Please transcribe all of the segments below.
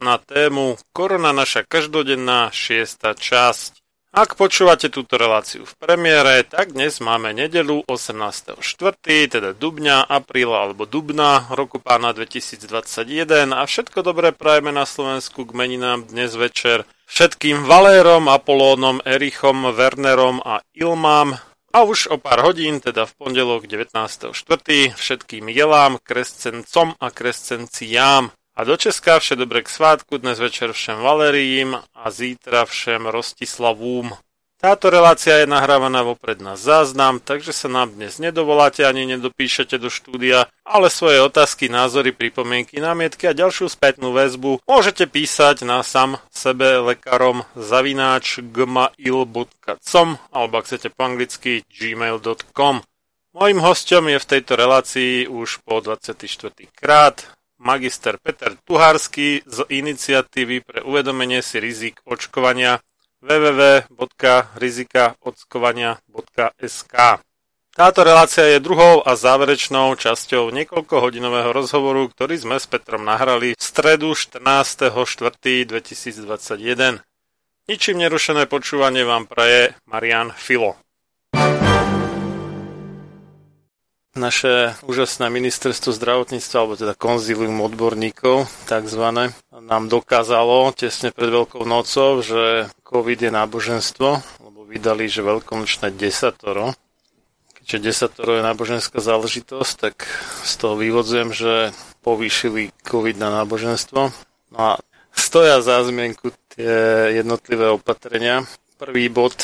na tému Korona naša každodenná šiesta časť. Ak počúvate túto reláciu v premiére, tak dnes máme nedelu 18.4., teda dubňa, apríla alebo dubna roku pána 2021 a všetko dobré prajeme na Slovensku k meninám dnes večer všetkým Valérom, Apolónom, Erichom, Wernerom a Ilmám a už o pár hodín, teda v pondelok 19.4. všetkým jelám, krescencom a krescenciám. A do Česka vše dobre k svátku, dnes večer všem Valerijím a zítra všem Rostislavům. Táto relácia je nahrávaná vopred na záznam, takže sa nám dnes nedovoláte ani nedopíšete do štúdia, ale svoje otázky, názory, pripomienky, námietky a ďalšiu spätnú väzbu môžete písať na sam sebe lekárom zavináč gmail.com alebo ak chcete po anglicky gmail.com. Mojím hostom je v tejto relácii už po 24. krát magister Peter Tuhársky z iniciatívy pre uvedomenie si rizik očkovania www.rizikaočkovania.sk Táto relácia je druhou a záverečnou časťou niekoľkohodinového rozhovoru, ktorý sme s Petrom nahrali v stredu 14.4.2021. Ničím nerušené počúvanie vám praje Marian Filo. Naše úžasné ministerstvo zdravotníctva, alebo teda konzilium odborníkov, takzvané, nám dokázalo tesne pred Veľkou nocou, že COVID je náboženstvo, lebo vydali, že veľkonočné desatoro. Keďže desatoro je náboženská záležitosť, tak z toho vyvodzujem, že povýšili COVID na náboženstvo. No a stoja za zmienku tie jednotlivé opatrenia. Prvý bod,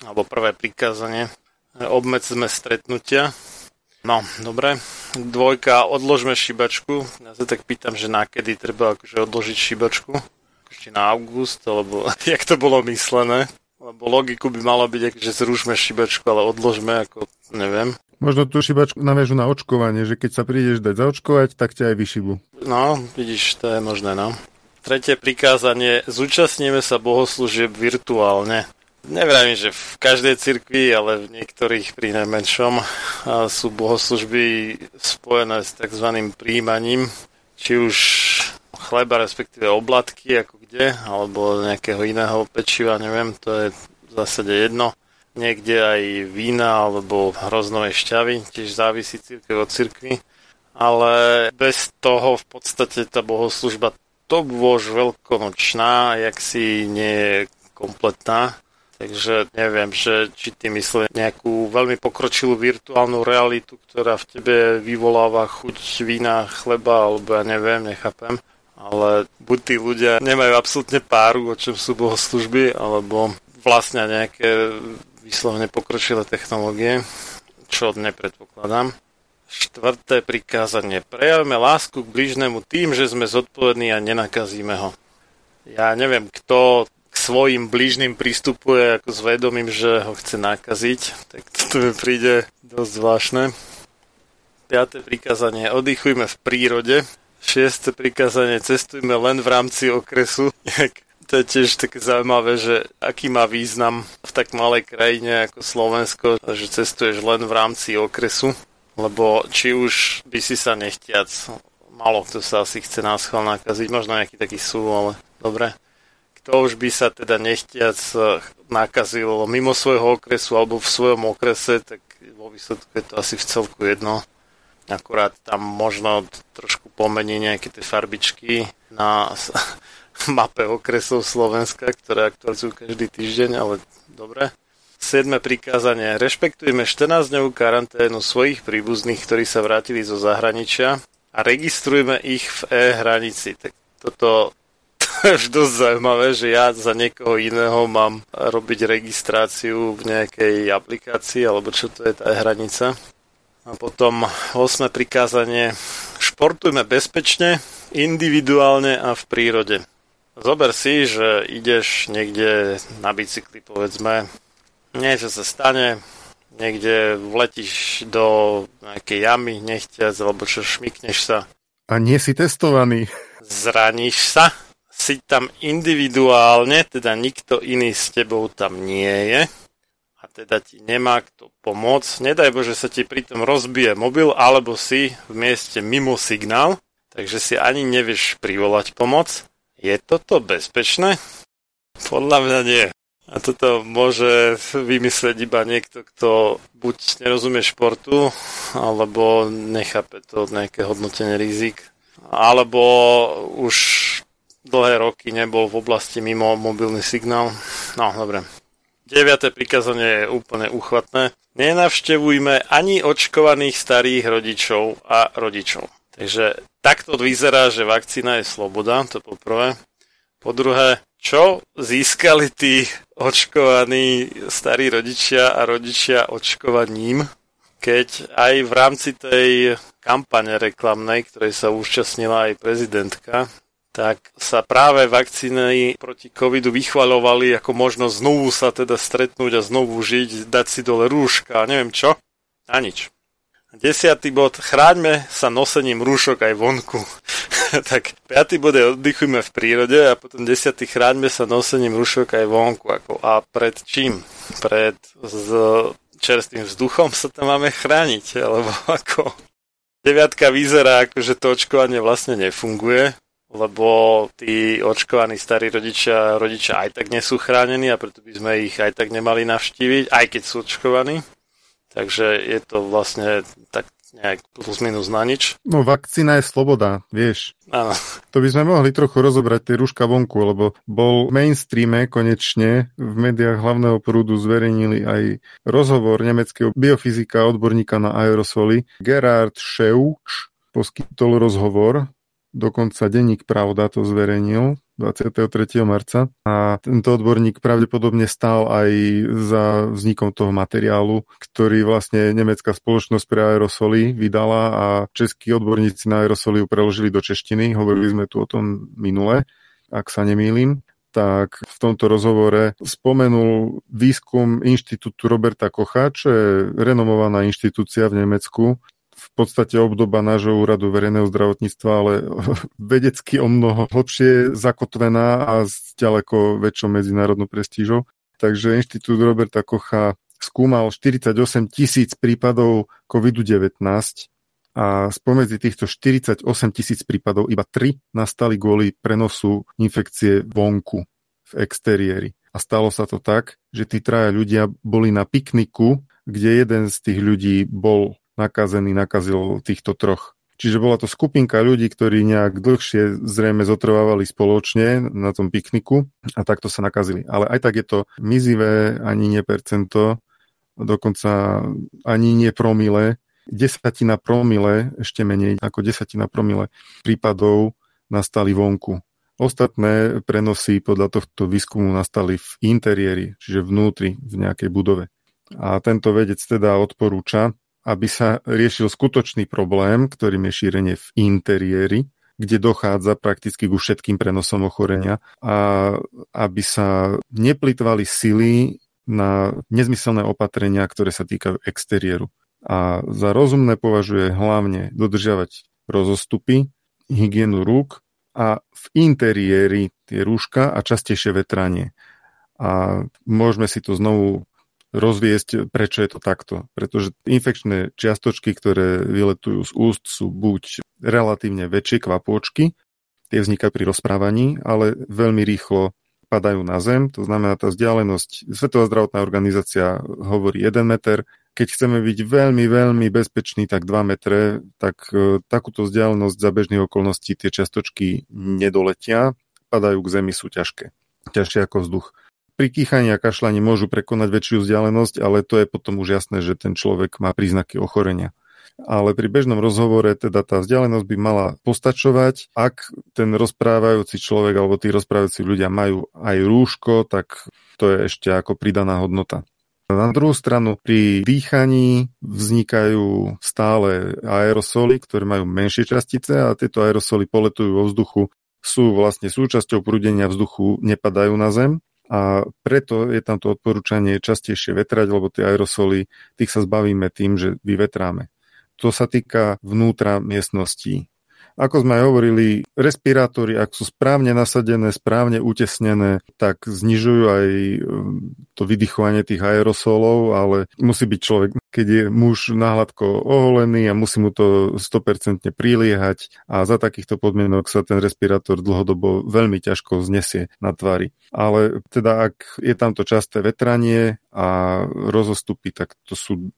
alebo prvé prikázanie, obmedzme stretnutia, No, dobre. Dvojka, odložme šibačku. Ja sa tak pýtam, že na kedy treba akože odložiť šibačku. Ešte na august, alebo jak to bolo myslené. Lebo logiku by malo byť, že zrušme šibačku, ale odložme, ako neviem. Možno tú šibačku naviažu na očkovanie, že keď sa prídeš dať zaočkovať, tak ťa aj vyšibu. No, vidíš, to je možné, no. Tretie prikázanie, zúčastníme sa bohoslúžieb virtuálne. Nevrajím, že v každej cirkvi, ale v niektorých pri najmenšom sú bohoslužby spojené s tzv. príjmaním, či už chleba, respektíve oblatky, ako kde, alebo nejakého iného pečiva, neviem, to je v zásade jedno. Niekde aj vína alebo hroznové šťavy, tiež závisí církev od cirkvi. Ale bez toho v podstate tá bohoslužba to bôž veľkonočná, jak si nie je kompletná Takže neviem, že či ty myslí nejakú veľmi pokročilú virtuálnu realitu, ktorá v tebe vyvoláva chuť vína, chleba, alebo ja neviem, nechápem. Ale buď tí ľudia nemajú absolútne páru, o čom sú bohoslužby, alebo vlastne nejaké vyslovene pokročilé technológie, čo nepredpokladám. Štvrté prikázanie. Prejavme lásku k blížnemu tým, že sme zodpovední a nenakazíme ho. Ja neviem, kto svojim blížnym pristupuje ako s vedomím, že ho chce nakaziť, tak toto mi príde dosť zvláštne. Piaté prikázanie, oddychujme v prírode. Šiesté prikázanie, cestujme len v rámci okresu. to je tiež také zaujímavé, že aký má význam v tak malej krajine ako Slovensko, že cestuješ len v rámci okresu, lebo či už by si sa nechtiac, malo kto sa asi chce nás nakaziť, možno nejaký taký sú, ale dobre kto už by sa teda nechtiac eh, nakazil mimo svojho okresu alebo v svojom okrese, tak vo výsledku je to asi v celku jedno. Akurát tam možno trošku pomení nejaké tie farbičky na mape okresov Slovenska, ktoré aktualizujú každý týždeň, ale dobre. Siedme prikázanie. Rešpektujeme 14-dňovú karanténu svojich príbuzných, ktorí sa vrátili zo zahraničia a registrujme ich v e-hranici. Tak toto až dosť zaujímavé, že ja za niekoho iného mám robiť registráciu v nejakej aplikácii, alebo čo to je tá hranica. A potom 8. prikázanie. Športujme bezpečne, individuálne a v prírode. Zober si, že ideš niekde na bicykli, povedzme, niečo sa stane, niekde vletíš do nejakej jamy, nechťac, alebo čo, šmikneš sa. A nie si testovaný. Zraníš sa si tam individuálne, teda nikto iný s tebou tam nie je a teda ti nemá kto pomôcť. Nedaj Bože sa ti pritom rozbije mobil alebo si v mieste mimo signál, takže si ani nevieš privolať pomoc. Je toto bezpečné? Podľa mňa nie. A toto môže vymyslieť iba niekto, kto buď nerozumie športu, alebo nechápe to nejaké hodnotenie rizik, alebo už dlhé roky nebol v oblasti mimo mobilný signál. No, dobre. Deviate prikázanie je úplne uchvatné. Nenavštevujme ani očkovaných starých rodičov a rodičov. Takže takto vyzerá, že vakcína je sloboda, to poprvé. Po druhé, čo získali tí očkovaní starí rodičia a rodičia očkovaním, keď aj v rámci tej kampane reklamnej, ktorej sa účastnila aj prezidentka, tak sa práve vakcíny proti covidu vychvaľovali ako možnosť znovu sa teda stretnúť a znovu žiť, dať si dole rúška a neviem čo. A nič. Desiatý bod, chráňme sa nosením rúšok aj vonku. tak piatý bod je oddychujme v prírode a potom desiatý chráňme sa nosením rúšok aj vonku. Ako, a pred čím? Pred s čerstvým vzduchom sa tam máme chrániť, alebo ako... Deviatka vyzerá ako, že to očkovanie vlastne nefunguje, lebo tí očkovaní starí rodičia, rodičia aj tak nie sú chránení a preto by sme ich aj tak nemali navštíviť, aj keď sú očkovaní. Takže je to vlastne tak nejak plus minus na nič. No vakcína je sloboda, vieš. Áno. To by sme mohli trochu rozobrať tie rúška vonku, lebo bol v mainstreame konečne v médiách hlavného prúdu zverejnili aj rozhovor nemeckého biofyzika odborníka na aerosoly. Gerard Scheuch poskytol rozhovor dokonca denník Pravda to zverejnil 23. marca a tento odborník pravdepodobne stál aj za vznikom toho materiálu, ktorý vlastne nemecká spoločnosť pre aerosoly vydala a českí odborníci na aerosoly ju preložili do češtiny. Hovorili sme tu o tom minule, ak sa nemýlim tak v tomto rozhovore spomenul výskum Inštitútu Roberta Kocha, čo je renomovaná inštitúcia v Nemecku, v podstate obdoba nášho úradu verejného zdravotníctva, ale vedecky o mnoho hlbšie zakotvená a s ďaleko väčšou medzinárodnou prestížou. Takže Inštitút Roberta Kocha skúmal 48 tisíc prípadov COVID-19 a spomedzi týchto 48 tisíc prípadov iba 3 nastali kvôli prenosu infekcie vonku v exteriéri. A stalo sa to tak, že tí traja ľudia boli na pikniku, kde jeden z tých ľudí bol nakazený, nakazil týchto troch. Čiže bola to skupinka ľudí, ktorí nejak dlhšie zrejme zotrvávali spoločne na tom pikniku a takto sa nakazili. Ale aj tak je to mizivé, ani nie percento, dokonca ani nie promile. Desatina promile, ešte menej ako desatina promile prípadov nastali vonku. Ostatné prenosy podľa tohto výskumu nastali v interiéri, čiže vnútri, v nejakej budove. A tento vedec teda odporúča, aby sa riešil skutočný problém, ktorým je šírenie v interiéri, kde dochádza prakticky ku všetkým prenosom ochorenia a aby sa neplitvali sily na nezmyselné opatrenia, ktoré sa týkajú exteriéru. A za rozumné považuje hlavne dodržiavať rozostupy, hygienu rúk a v interiéri tie rúška a častejšie vetranie. A môžeme si to znovu rozviesť, prečo je to takto. Pretože infekčné čiastočky, ktoré vyletujú z úst, sú buď relatívne väčšie kvapôčky, tie vznikajú pri rozprávaní, ale veľmi rýchlo padajú na zem, to znamená tá vzdialenosť, Svetová zdravotná organizácia hovorí 1 meter, keď chceme byť veľmi, veľmi bezpečný, tak 2 metre, tak e, takúto vzdialenosť za bežných okolností tie čiastočky nedoletia, padajú k zemi, sú ťažké. Ťažšie ako vzduch pri kýchaní a kašľaní môžu prekonať väčšiu vzdialenosť, ale to je potom už jasné, že ten človek má príznaky ochorenia. Ale pri bežnom rozhovore teda tá vzdialenosť by mala postačovať. Ak ten rozprávajúci človek alebo tí rozprávajúci ľudia majú aj rúško, tak to je ešte ako pridaná hodnota. Na druhú stranu, pri dýchaní vznikajú stále aerosoly, ktoré majú menšie častice a tieto aerosoly poletujú vo vzduchu, sú vlastne súčasťou prúdenia vzduchu, nepadajú na zem a preto je tam to odporúčanie častejšie vetrať, lebo tie aerosoly, tých sa zbavíme tým, že vyvetráme. To sa týka vnútra miestností. Ako sme aj hovorili, respirátory, ak sú správne nasadené, správne utesnené, tak znižujú aj um, to vydychovanie tých aerosolov, ale musí byť človek, keď je muž nahladko oholený a musí mu to 100% priliehať a za takýchto podmienok sa ten respirátor dlhodobo veľmi ťažko znesie na tvári. Ale teda ak je tamto časté vetranie a rozostupy, tak to sú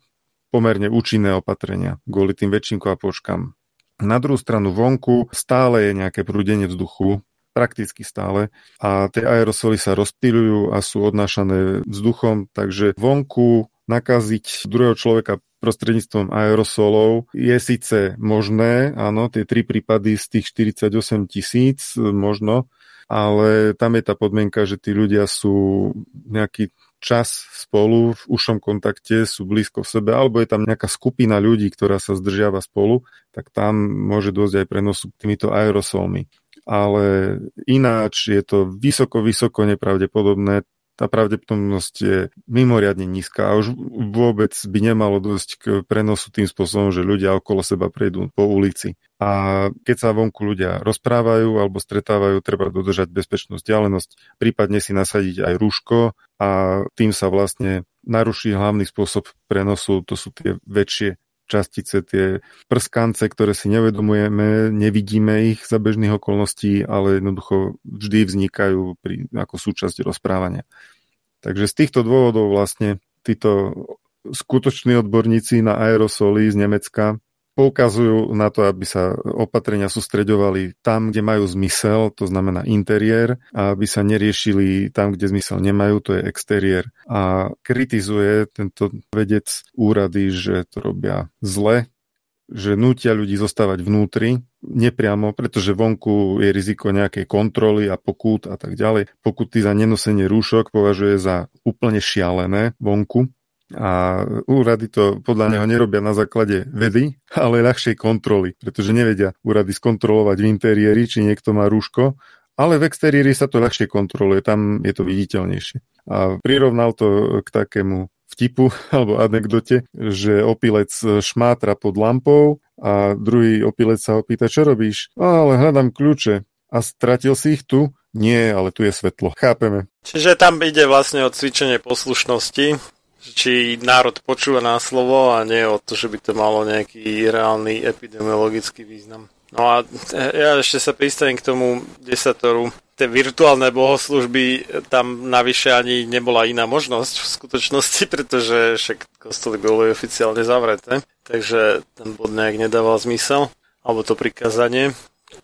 pomerne účinné opatrenia kvôli tým väčším kvapočkám. Na druhú stranu vonku stále je nejaké prúdenie vzduchu, prakticky stále a tie aerosoly sa rozptýľujú a sú odnášané vzduchom, takže vonku nakaziť druhého človeka prostredníctvom aerosolov je síce možné, áno, tie tri prípady z tých 48 tisíc možno, ale tam je tá podmienka, že tí ľudia sú nejaký čas spolu, v ušom kontakte, sú blízko v sebe, alebo je tam nejaká skupina ľudí, ktorá sa zdržiava spolu, tak tam môže dôjsť aj prenosu týmito aerosolmi. Ale ináč je to vysoko, vysoko nepravdepodobné tá pravdepodobnosť je mimoriadne nízka a už vôbec by nemalo dosť k prenosu tým spôsobom, že ľudia okolo seba prejdú po ulici. A keď sa vonku ľudia rozprávajú alebo stretávajú, treba dodržať bezpečnú vzdialenosť, prípadne si nasadiť aj rúško a tým sa vlastne naruší hlavný spôsob prenosu, to sú tie väčšie častice, tie prskance, ktoré si nevedomujeme, nevidíme ich za bežných okolností, ale jednoducho vždy vznikajú pri, ako súčasť rozprávania. Takže z týchto dôvodov vlastne títo skutoční odborníci na aerosoly z Nemecka poukazujú na to, aby sa opatrenia sústreďovali tam, kde majú zmysel, to znamená interiér, a aby sa neriešili tam, kde zmysel nemajú, to je exteriér. A kritizuje tento vedec úrady, že to robia zle, že nutia ľudí zostávať vnútri, nepriamo, pretože vonku je riziko nejakej kontroly a pokút a tak ďalej. Pokuty za nenosenie rúšok považuje za úplne šialené vonku. A úrady to podľa neho nerobia na základe vedy, ale ľahšej kontroly, pretože nevedia úrady skontrolovať v interiéri, či niekto má rúško, ale v exteriéri sa to ľahšie kontroluje, tam je to viditeľnejšie. A prirovnal to k takému vtipu alebo anekdote, že opilec šmátra pod lampou a druhý opilec sa ho pýta, čo robíš? No, ale hľadám kľúče. A stratil si ich tu? nie, ale tu je svetlo. Chápeme. Čiže tam ide vlastne o cvičenie poslušnosti, či národ počúva na slovo a nie o to, že by to malo nejaký reálny epidemiologický význam. No a ja ešte sa pristanem k tomu desatoru. Tie virtuálne bohoslužby, tam navyše ani nebola iná možnosť v skutočnosti, pretože však kostoly boli oficiálne zavreté, takže ten bod nejak nedával zmysel, alebo to prikázanie.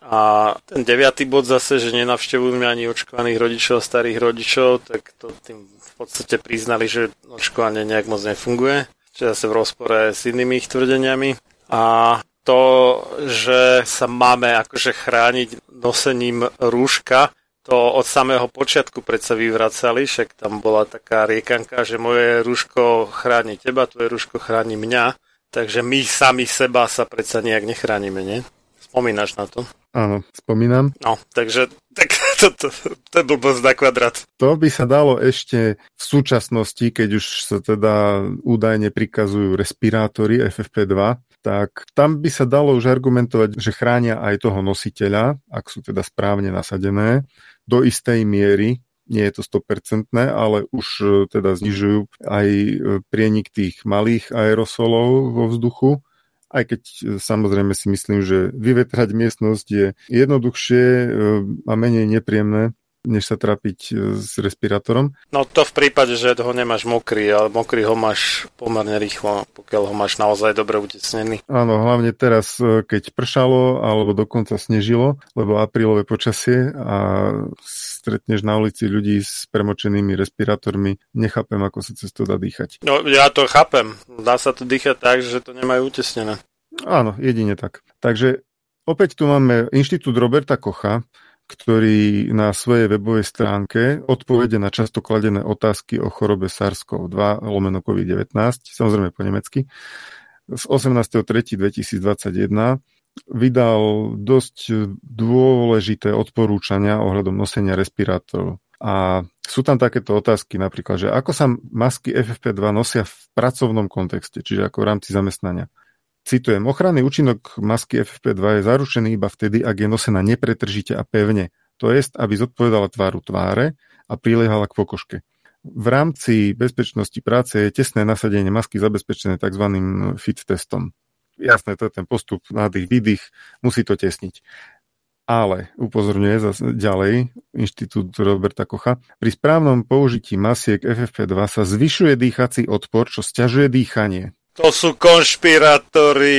A ten deviatý bod zase, že nenavštevujú ani očkovaných rodičov, starých rodičov, tak to tým v podstate priznali, že očkovanie nejak moc nefunguje, čo zase v rozpore s inými ich tvrdeniami. A to, že sa máme akože chrániť nosením rúška, to od samého počiatku predsa vyvracali, však tam bola taká riekanka, že moje rúško chráni teba, tvoje rúško chráni mňa, takže my sami seba sa predsa nejak nechránime, nie? Spomínaš na to? Áno, spomínam. No, takže tak to, to, to je blbosť na kvadrat. To by sa dalo ešte v súčasnosti, keď už sa teda údajne prikazujú respirátory FFP2, tak tam by sa dalo už argumentovať, že chránia aj toho nositeľa, ak sú teda správne nasadené, do istej miery, nie je to 100%, ale už e, teda znižujú aj e, prienik tých malých aerosolov vo vzduchu. Aj keď e, samozrejme si myslím, že vyvetrať miestnosť je jednoduchšie a menej nepríjemné, než sa trápiť e, s respirátorom. No to v prípade, že ho nemáš mokrý, ale mokrý ho máš pomerne rýchlo, pokiaľ ho máš naozaj dobre utesnený. Áno, hlavne teraz, keď pršalo alebo dokonca snežilo, lebo aprílové počasie a stretneš na ulici ľudí s premočenými respirátormi, nechápem, ako sa cez to dá dýchať. No, ja to chápem. Dá sa to dýchať tak, že to nemajú utesnené. Áno, jedine tak. Takže opäť tu máme Inštitút Roberta Kocha, ktorý na svojej webovej stránke odpovede na často kladené otázky o chorobe SARS-CoV-2 lomeno COVID-19, samozrejme po nemecky, z 18.3.2021 vydal dosť dôležité odporúčania ohľadom nosenia respirátorov. A sú tam takéto otázky napríklad, že ako sa masky FFP2 nosia v pracovnom kontexte, čiže ako v rámci zamestnania. Citujem, ochranný účinok masky FFP2 je zaručený iba vtedy, ak je nosená nepretržite a pevne, to jest, aby zodpovedala tváru tváre a priliehala k pokožke. V rámci bezpečnosti práce je tesné nasadenie masky zabezpečené tzv. fit testom jasné, to je ten postup nádych, výdych, musí to tesniť. Ale, upozorňuje zase ďalej Inštitút Roberta Kocha, pri správnom použití masiek FFP2 sa zvyšuje dýchací odpor, čo stiažuje dýchanie. To sú konšpirátori.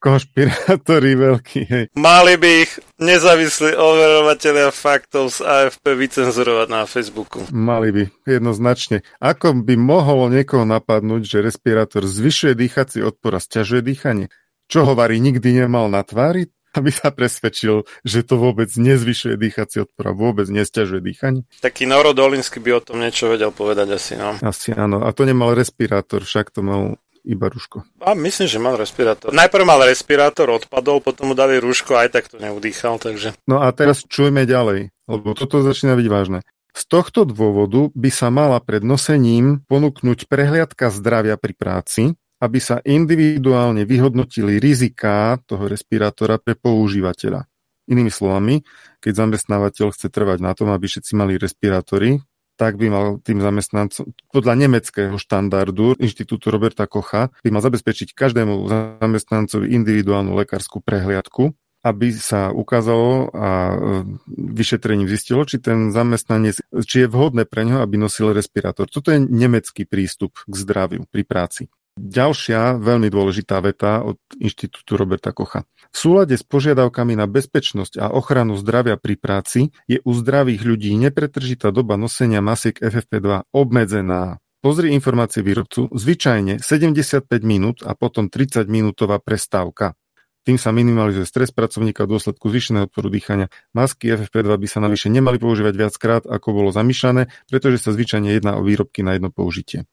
Konšpirátori veľkí, hej. Mali by ich nezávislí overovateľia faktov z AFP vycenzurovať na Facebooku. Mali by, jednoznačne. Ako by mohlo niekoho napadnúť, že respirátor zvyšuje dýchací odpor a stiažuje dýchanie? Čo hovorí, nikdy nemal na tvári? Aby sa presvedčil, že to vôbec nezvyšuje dýchací odpor a vôbec nestiažuje dýchanie. Taký Noro Dolinsky by o tom niečo vedel povedať asi, no. Asi áno. A to nemal respirátor, však to mal iba rúško. A myslím, že mal respirátor. Najprv mal respirátor, odpadol, potom mu dali rúško, aj tak to neudýchal, takže... No a teraz čujme ďalej, lebo toto začína byť vážne. Z tohto dôvodu by sa mala pred nosením ponúknuť prehliadka zdravia pri práci, aby sa individuálne vyhodnotili riziká toho respirátora pre používateľa. Inými slovami, keď zamestnávateľ chce trvať na tom, aby všetci mali respirátory, tak by mal tým zamestnancom, podľa nemeckého štandardu Inštitútu Roberta Kocha, by mal zabezpečiť každému zamestnancovi individuálnu lekárskú prehliadku, aby sa ukázalo a e, vyšetrením zistilo, či ten zamestnanec, či je vhodné pre ňo, aby nosil respirátor. Toto je nemecký prístup k zdraviu pri práci. Ďalšia veľmi dôležitá veta od Inštitútu Roberta Kocha. V súlade s požiadavkami na bezpečnosť a ochranu zdravia pri práci je u zdravých ľudí nepretržitá doba nosenia masiek FFP2 obmedzená. Pozri informácie výrobcu, zvyčajne 75 minút a potom 30 minútová prestávka. Tým sa minimalizuje stres pracovníka v dôsledku zvýšeného odporu dýchania. Masky FFP2 by sa navyše nemali používať viackrát, ako bolo zamýšľané, pretože sa zvyčajne jedná o výrobky na jedno použitie.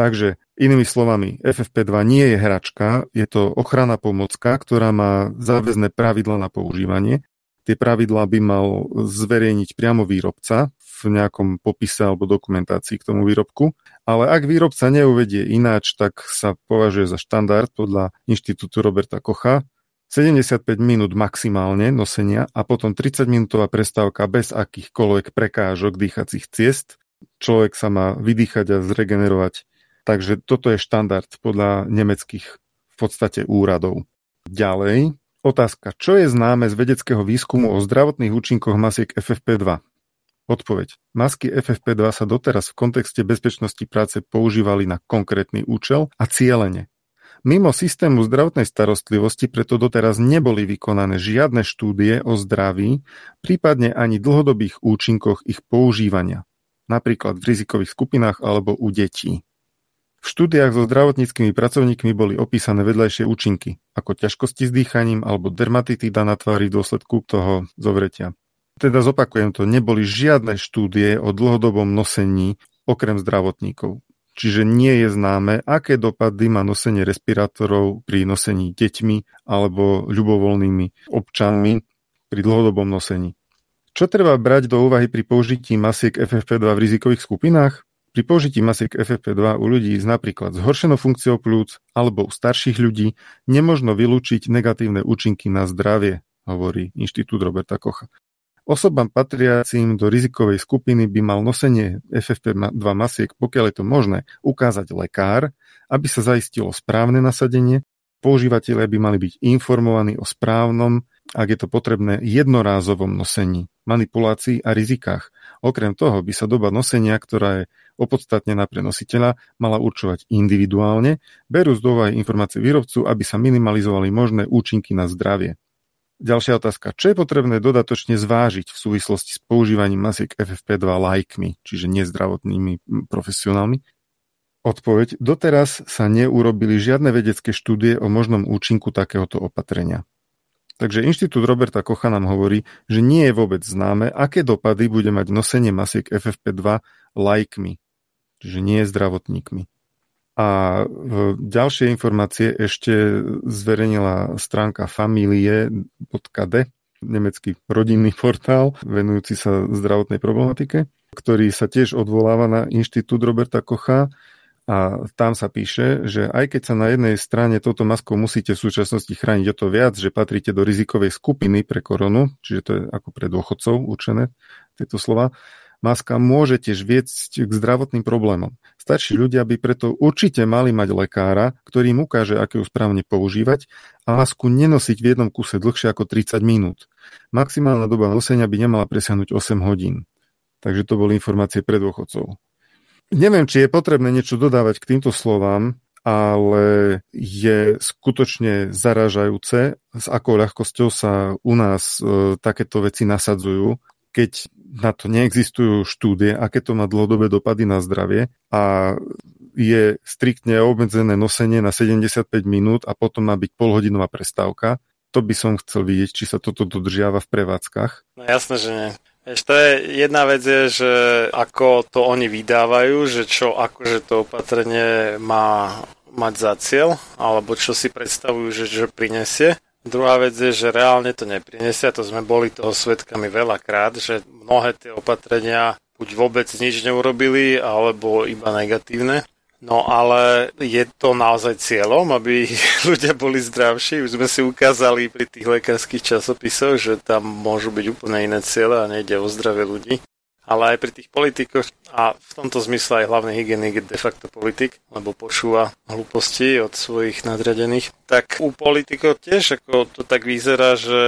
Takže inými slovami, FFP2 nie je hračka, je to ochranná pomocka, ktorá má záväzné pravidla na používanie. Tie pravidlá by mal zverejniť priamo výrobca v nejakom popise alebo dokumentácii k tomu výrobku. Ale ak výrobca neuvedie ináč, tak sa považuje za štandard podľa Inštitútu Roberta Kocha, 75 minút maximálne nosenia a potom 30 minútová prestávka bez akýchkoľvek prekážok dýchacích ciest. Človek sa má vydýchať a zregenerovať. Takže toto je štandard podľa nemeckých v podstate úradov. Ďalej, otázka. Čo je známe z vedeckého výskumu o zdravotných účinkoch masiek FFP2? Odpoveď. Masky FFP2 sa doteraz v kontexte bezpečnosti práce používali na konkrétny účel a cieľene. Mimo systému zdravotnej starostlivosti preto doteraz neboli vykonané žiadne štúdie o zdraví, prípadne ani dlhodobých účinkoch ich používania, napríklad v rizikových skupinách alebo u detí. V štúdiách so zdravotníckými pracovníkmi boli opísané vedľajšie účinky, ako ťažkosti s dýchaním alebo dermatitida na tvári v dôsledku toho zovretia. Teda zopakujem to, neboli žiadne štúdie o dlhodobom nosení okrem zdravotníkov. Čiže nie je známe, aké dopady má nosenie respirátorov pri nosení deťmi alebo ľubovoľnými občanmi pri dlhodobom nosení. Čo treba brať do úvahy pri použití masiek FFP2 v rizikových skupinách? Pri použití masiek FFP2 u ľudí s napríklad zhoršenou funkciou plúc alebo u starších ľudí nemožno vylúčiť negatívne účinky na zdravie, hovorí Inštitút Roberta Kocha. Osobám patriacím do rizikovej skupiny by mal nosenie FFP2 masiek, pokiaľ je to možné, ukázať lekár, aby sa zaistilo správne nasadenie. Používateľe by mali byť informovaní o správnom, ak je to potrebné, jednorázovom nosení, manipulácii a rizikách. Okrem toho by sa doba nosenia, ktorá je opodstatnená pre nositeľa, mala určovať individuálne, berú z úvahy informácie výrobcu, aby sa minimalizovali možné účinky na zdravie. Ďalšia otázka. Čo je potrebné dodatočne zvážiť v súvislosti s používaním masiek FFP2 lajkmi, čiže nezdravotnými profesionálmi? Odpoveď. Doteraz sa neurobili žiadne vedecké štúdie o možnom účinku takéhoto opatrenia. Takže Inštitút Roberta Kocha nám hovorí, že nie je vôbec známe, aké dopady bude mať nosenie masiek FFP2 lajkmi, čiže nie zdravotníkmi. A ďalšie informácie ešte zverejnila stránka familie.d, nemecký rodinný portál venujúci sa zdravotnej problematike, ktorý sa tiež odvoláva na Inštitút Roberta Kocha a tam sa píše, že aj keď sa na jednej strane touto maskou musíte v súčasnosti chrániť o to viac, že patríte do rizikovej skupiny pre koronu, čiže to je ako pre dôchodcov určené tieto slova, Maska môže tiež viesť k zdravotným problémom. Starší ľudia by preto určite mali mať lekára, ktorý im ukáže, ako ju správne používať a masku nenosiť v jednom kuse dlhšie ako 30 minút. Maximálna doba nosenia by nemala presiahnuť 8 hodín. Takže to boli informácie pre dôchodcov. Neviem, či je potrebné niečo dodávať k týmto slovám, ale je skutočne zaražajúce, s akou ľahkosťou sa u nás e, takéto veci nasadzujú keď na to neexistujú štúdie, aké to má dlhodobé dopady na zdravie a je striktne obmedzené nosenie na 75 minút a potom má byť polhodinová prestávka. To by som chcel vidieť, či sa toto dodržiava v prevádzkach. No jasné, že nie. Ešte je jedna vec je, že ako to oni vydávajú, že čo akože to opatrenie má mať za cieľ, alebo čo si predstavujú, že, že prinesie. Druhá vec je, že reálne to neprinesia, to sme boli toho svetkami veľakrát, že mnohé tie opatrenia buď vôbec nič neurobili, alebo iba negatívne. No ale je to naozaj cieľom, aby ľudia boli zdravší. Už sme si ukázali pri tých lekárskych časopisoch, že tam môžu byť úplne iné ciele a nejde o zdravie ľudí ale aj pri tých politikoch a v tomto zmysle aj hlavný hygienik je de facto politik, lebo počúva hlúposti od svojich nadriadených. Tak u politikov tiež ako to tak vyzerá, že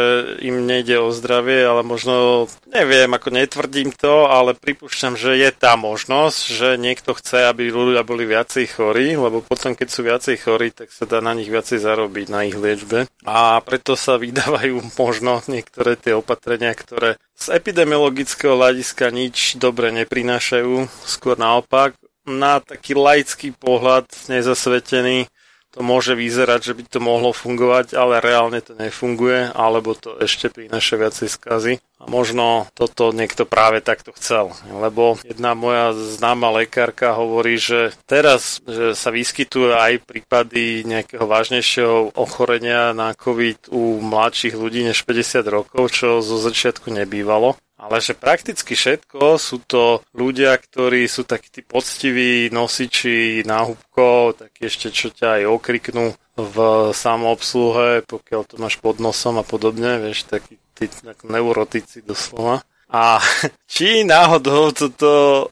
im nejde o zdravie, ale možno, neviem, ako netvrdím to, ale pripúšťam, že je tá možnosť, že niekto chce, aby ľudia boli viacej chorí, lebo potom, keď sú viacej chorí, tak sa dá na nich viacej zarobiť na ich liečbe. A preto sa vydávajú možno niektoré tie opatrenia, ktoré z epidemiologického hľadiska nič dobre neprinášajú, skôr naopak. Na taký laický pohľad, nezasvetený, to môže vyzerať, že by to mohlo fungovať, ale reálne to nefunguje, alebo to ešte prináša viacej skazy. A možno toto niekto práve takto chcel. Lebo jedna moja známa lekárka hovorí, že teraz že sa vyskytujú aj prípady nejakého vážnejšieho ochorenia na COVID u mladších ľudí než 50 rokov, čo zo začiatku nebývalo. Ale že prakticky všetko sú to ľudia, ktorí sú takí tí poctiví nosiči náhubkov, takí ešte čo ťa aj okriknú v samoobsluhe, pokiaľ to máš pod nosom a podobne, vieš, taký ty, tak neurotici doslova. A či náhodou toto e,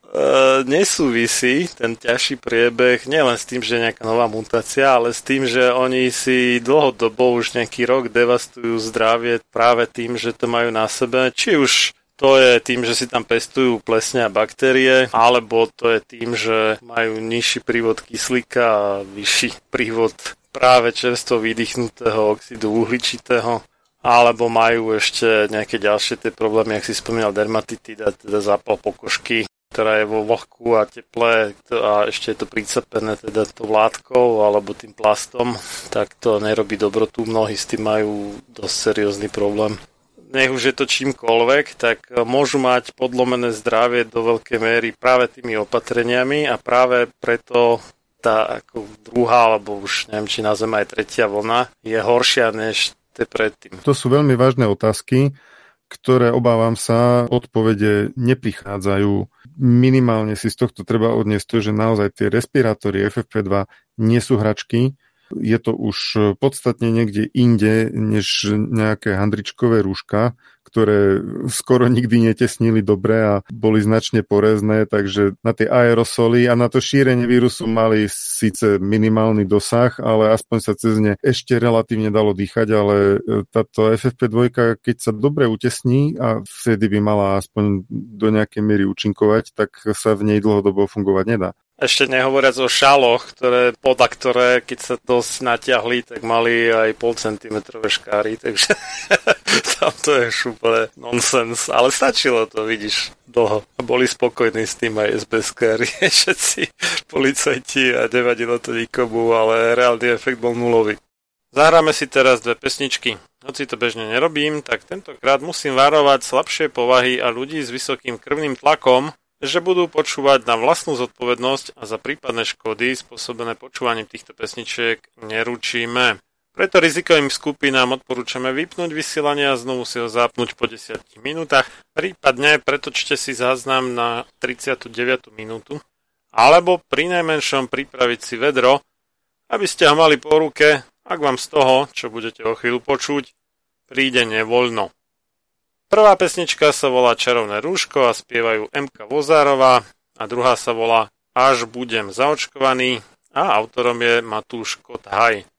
nesúvisí, ten ťažší priebeh, nielen s tým, že je nejaká nová mutácia, ale s tým, že oni si dlhodobo už nejaký rok devastujú zdravie práve tým, že to majú na sebe, či už to je tým, že si tam pestujú plesne a baktérie, alebo to je tým, že majú nižší prívod kyslíka a vyšší prívod práve čerstvo vydýchnutého oxidu uhličitého alebo majú ešte nejaké ďalšie tie problémy, ak si spomínal dermatitida, teda zápal pokožky, ktorá je vo vlhku a teple a ešte je to pricepené teda to látkou alebo tým plastom, tak to nerobí dobrotu. Mnohí s tým majú dosť seriózny problém. Nech už je to čímkoľvek, tak môžu mať podlomené zdravie do veľkej miery práve tými opatreniami a práve preto tá ako druhá, alebo už neviem, či nazveme aj tretia vlna, je horšia než predtým? To sú veľmi vážne otázky, ktoré obávam sa, odpovede neprichádzajú. Minimálne si z tohto treba odniesť to, že naozaj tie respirátory FFP2 nie sú hračky, je to už podstatne niekde inde, než nejaké handričkové rúška, ktoré skoro nikdy netesnili dobre a boli značne porezné, takže na tie aerosoly a na to šírenie vírusu mali síce minimálny dosah, ale aspoň sa cez ne ešte relatívne dalo dýchať, ale e, táto FFP2, keď sa dobre utesní a vtedy by mala aspoň do nejakej miery účinkovať, tak sa v nej dlhodobo fungovať nedá. Ešte nehovoriac o šaloch, ktoré, poda ktoré, keď sa dosť natiahli, tak mali aj pol centimetrové škáry, takže tam to je úplne nonsens. Ale stačilo to, vidíš, dlho. Boli spokojní s tým aj SBS-kári, všetci policajti a nevadilo to nikomu, ale reálny efekt bol nulový. Zahráme si teraz dve pesničky. Hoci to bežne nerobím, tak tentokrát musím varovať slabšie povahy a ľudí s vysokým krvným tlakom, že budú počúvať na vlastnú zodpovednosť a za prípadné škody spôsobené počúvaním týchto pesničiek neručíme. Preto rizikovým skupinám odporúčame vypnúť vysielanie a znovu si ho zapnúť po 10 minútach, prípadne pretočte si záznam na 39. minútu, alebo pri najmenšom pripraviť si vedro, aby ste ho mali po ruke, ak vám z toho, čo budete o chvíľu počuť, príde nevoľno. Prvá pesnička sa volá Čarovné rúško a spievajú MK Vozárová a druhá sa volá Až budem zaočkovaný a autorom je Matúš Kothaj.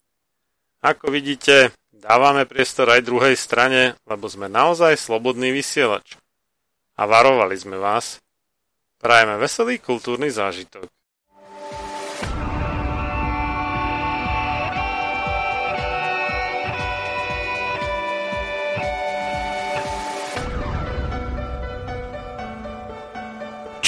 Ako vidíte, dávame priestor aj druhej strane, lebo sme naozaj slobodný vysielač. A varovali sme vás. Prajeme veselý kultúrny zážitok.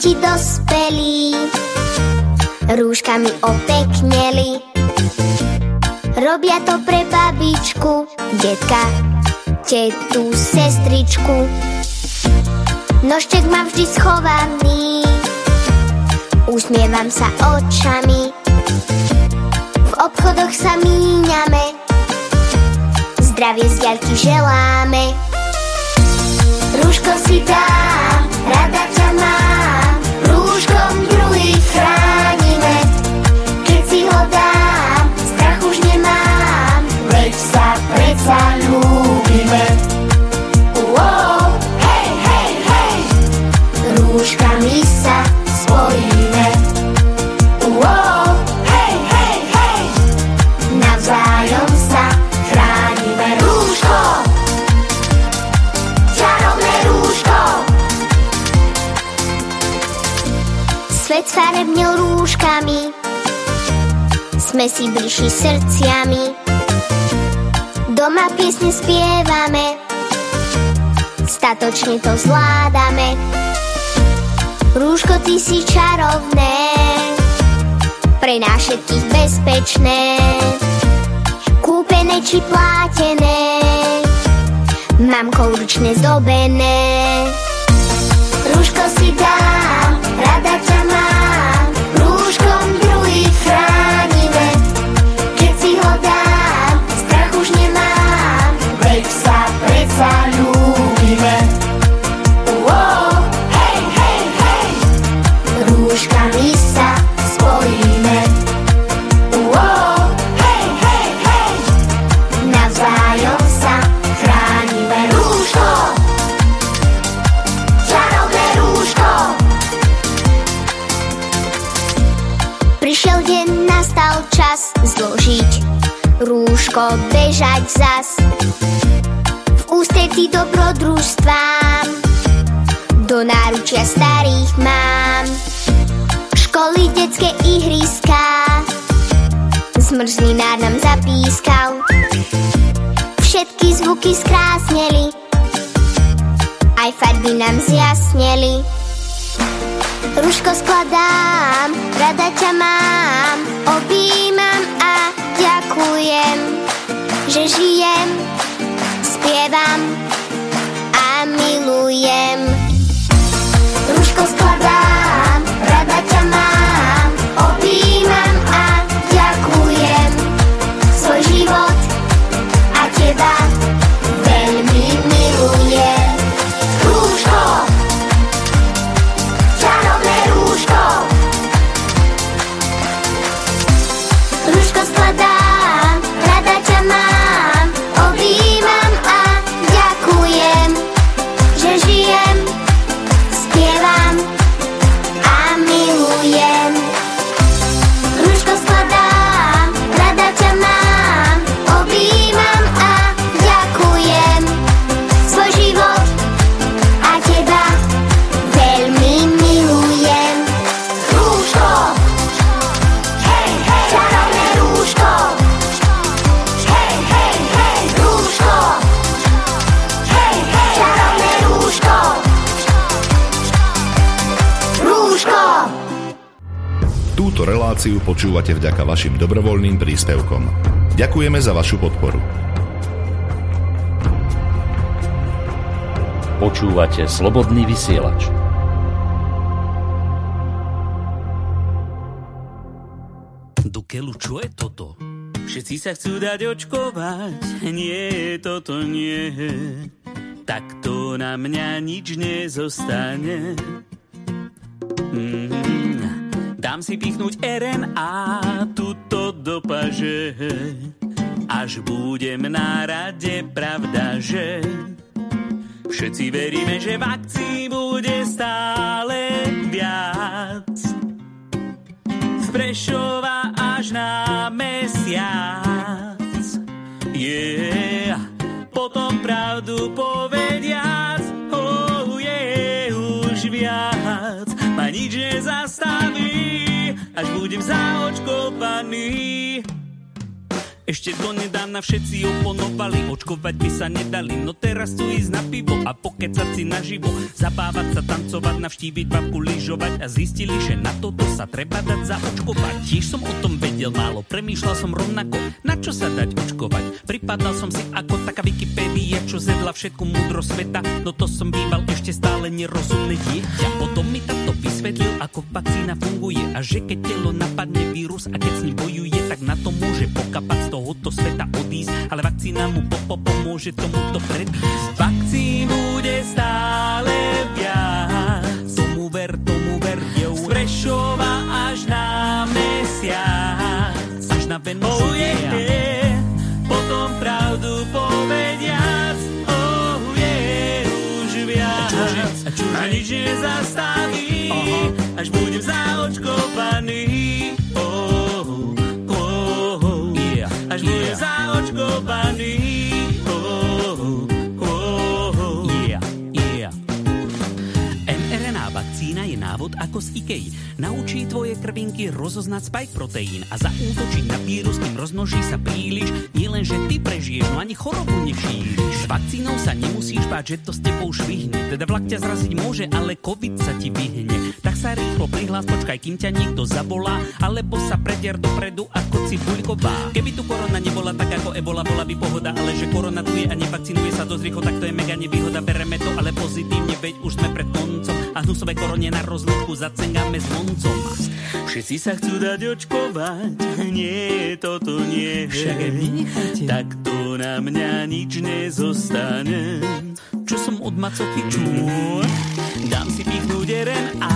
dospelí rúškami opekneli. Robia to pre babičku, detka, tetu, sestričku. Nožtek mám vždy schovaný, usmievam sa očami. V obchodoch sa míňame, zdravie z diaľky želáme. Rúško si dám, rada ťa farebnil rúškami, sme si bližší srdciami. Doma piesne spievame, statočne to zvládame. Rúško, ty si čarovné, pre nás všetkých bezpečné. Kúpené či plátené, mamkou ručne zdobené. Rúško si dám, predsa ľúbime. Wow, hej, hej, hej, rúškami sa spojíme. Wow, hej, hej, hej, navzájom sa chránime. Rúško, čarovné rúško. Prišiel deň, nastal čas zložiť rúško, bežať zas. V ústretí dobrodružstvám, do náručia starých mám. Školy, detské ihriská, zmrzlinár nám zapískal. Všetky zvuky skrásneli, aj farby nám zjasneli. Rúško skladám, rada ťa mám, objímam a ďakujem, že žijem, spievam a milujem. Rúško skladám, reláciu počúvate vďaka vašim dobrovoľným príspevkom. Ďakujeme za vašu podporu. Počúvate slobodný vysielač. Dukelu, čo je toto? Všetci sa chcú dať očkovať, nie, toto nie. Takto na mňa nič nezostane. Mm, dám si pichnúť RNA tuto do paže. Až budem na rade, pravda, že všetci veríme, že vakcí bude stále viac z Prešova až na mesiac. Yeah, potom pravdu povediac, oh yeah, už viac ma nič nezastaví, až budem zaočkovaný. Ešte donedávna všetci oponovali, očkovať by sa nedali. No teraz tu ísť na pivo a pokecať si naživo. Zabávať sa, tancovať, navštíviť babku, lyžovať a zistili, že na toto sa treba dať zaočkovať. Tiež som o tom vedel málo, premýšľal som rovnako, na čo sa dať očkovať. Pripadal som si ako taká Wikipédia, čo zedla všetku múdro sveta, no to som býval ešte stále nerozumné dieťa. Potom mi tato vysvetlil, ako vakcína funguje a že keď telo napadne vírus a keď s ním bojuje, tak na to môže pokapať z tohoto sveta odísť, ale vakcína mu popo pomôže tomuto predísť. Vakcín bude stále viac, tomu ver, tomu ver, jo. Z Prešova až na mesiac, až na Venušu oh, yeah, yeah. Potom pravdu povediac, oh yeah, už viac. A, čuži, a, čuži. a nič nezastaví, až budem zaočkovaný. Oh, oh, oh, yeah. Až yeah. budem zaočkovaný. Oh, oh, oh, yeah, yeah. mRNA vakcína je návod ako z IKEA. Naučí tvoje krvinky rozoznať spike proteín a zaútočiť na vírus, kým rozmnoží sa príliš. Nie len, že ty prežiješ, no ani chorobu nešíriš. S vakcínou sa nemusíš báť, že to s tebou švihne. Teda vlak ťa zraziť môže, ale COVID sa ti vyhne. Tak sa rýchlo prihlás, počkaj, kým ťa niekto zavolá, alebo sa predier dopredu ako cibuľková. Keby tu korona nebola tak ako ebola, bola by pohoda, ale že korona tu je a nevakcinuje sa dosť rýchlo, tak to je mega nevýhoda. Bereme to, ale pozitívne, veď už sme pred koncom a hnusové korone na rozlúčku zacengáme s voncom. Všetci sa chcú dať očkovať, nie, toto nie. Však. Tak to na mňa nič nezostane. Čo som od macoky čul? Dám si pichnúť jeden a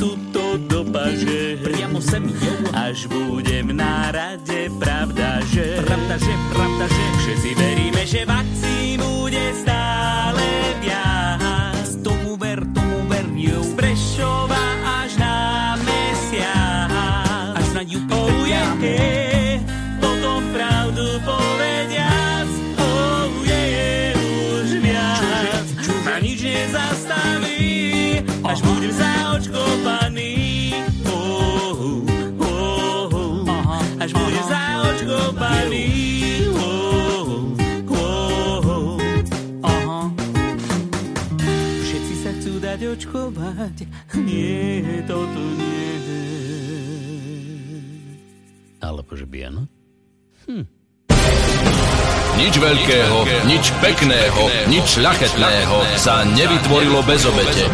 tuto do paže. Priamo sem, jo. Až budem na rade, pravda, že... Pravda, že, pravda, že... Všetci veríme, že vakcín bude stále očkovať. Nie, toto nie. Alebo že by áno? Nič veľkého, nič pekného, nič šľachetného sa nevytvorilo bez obete.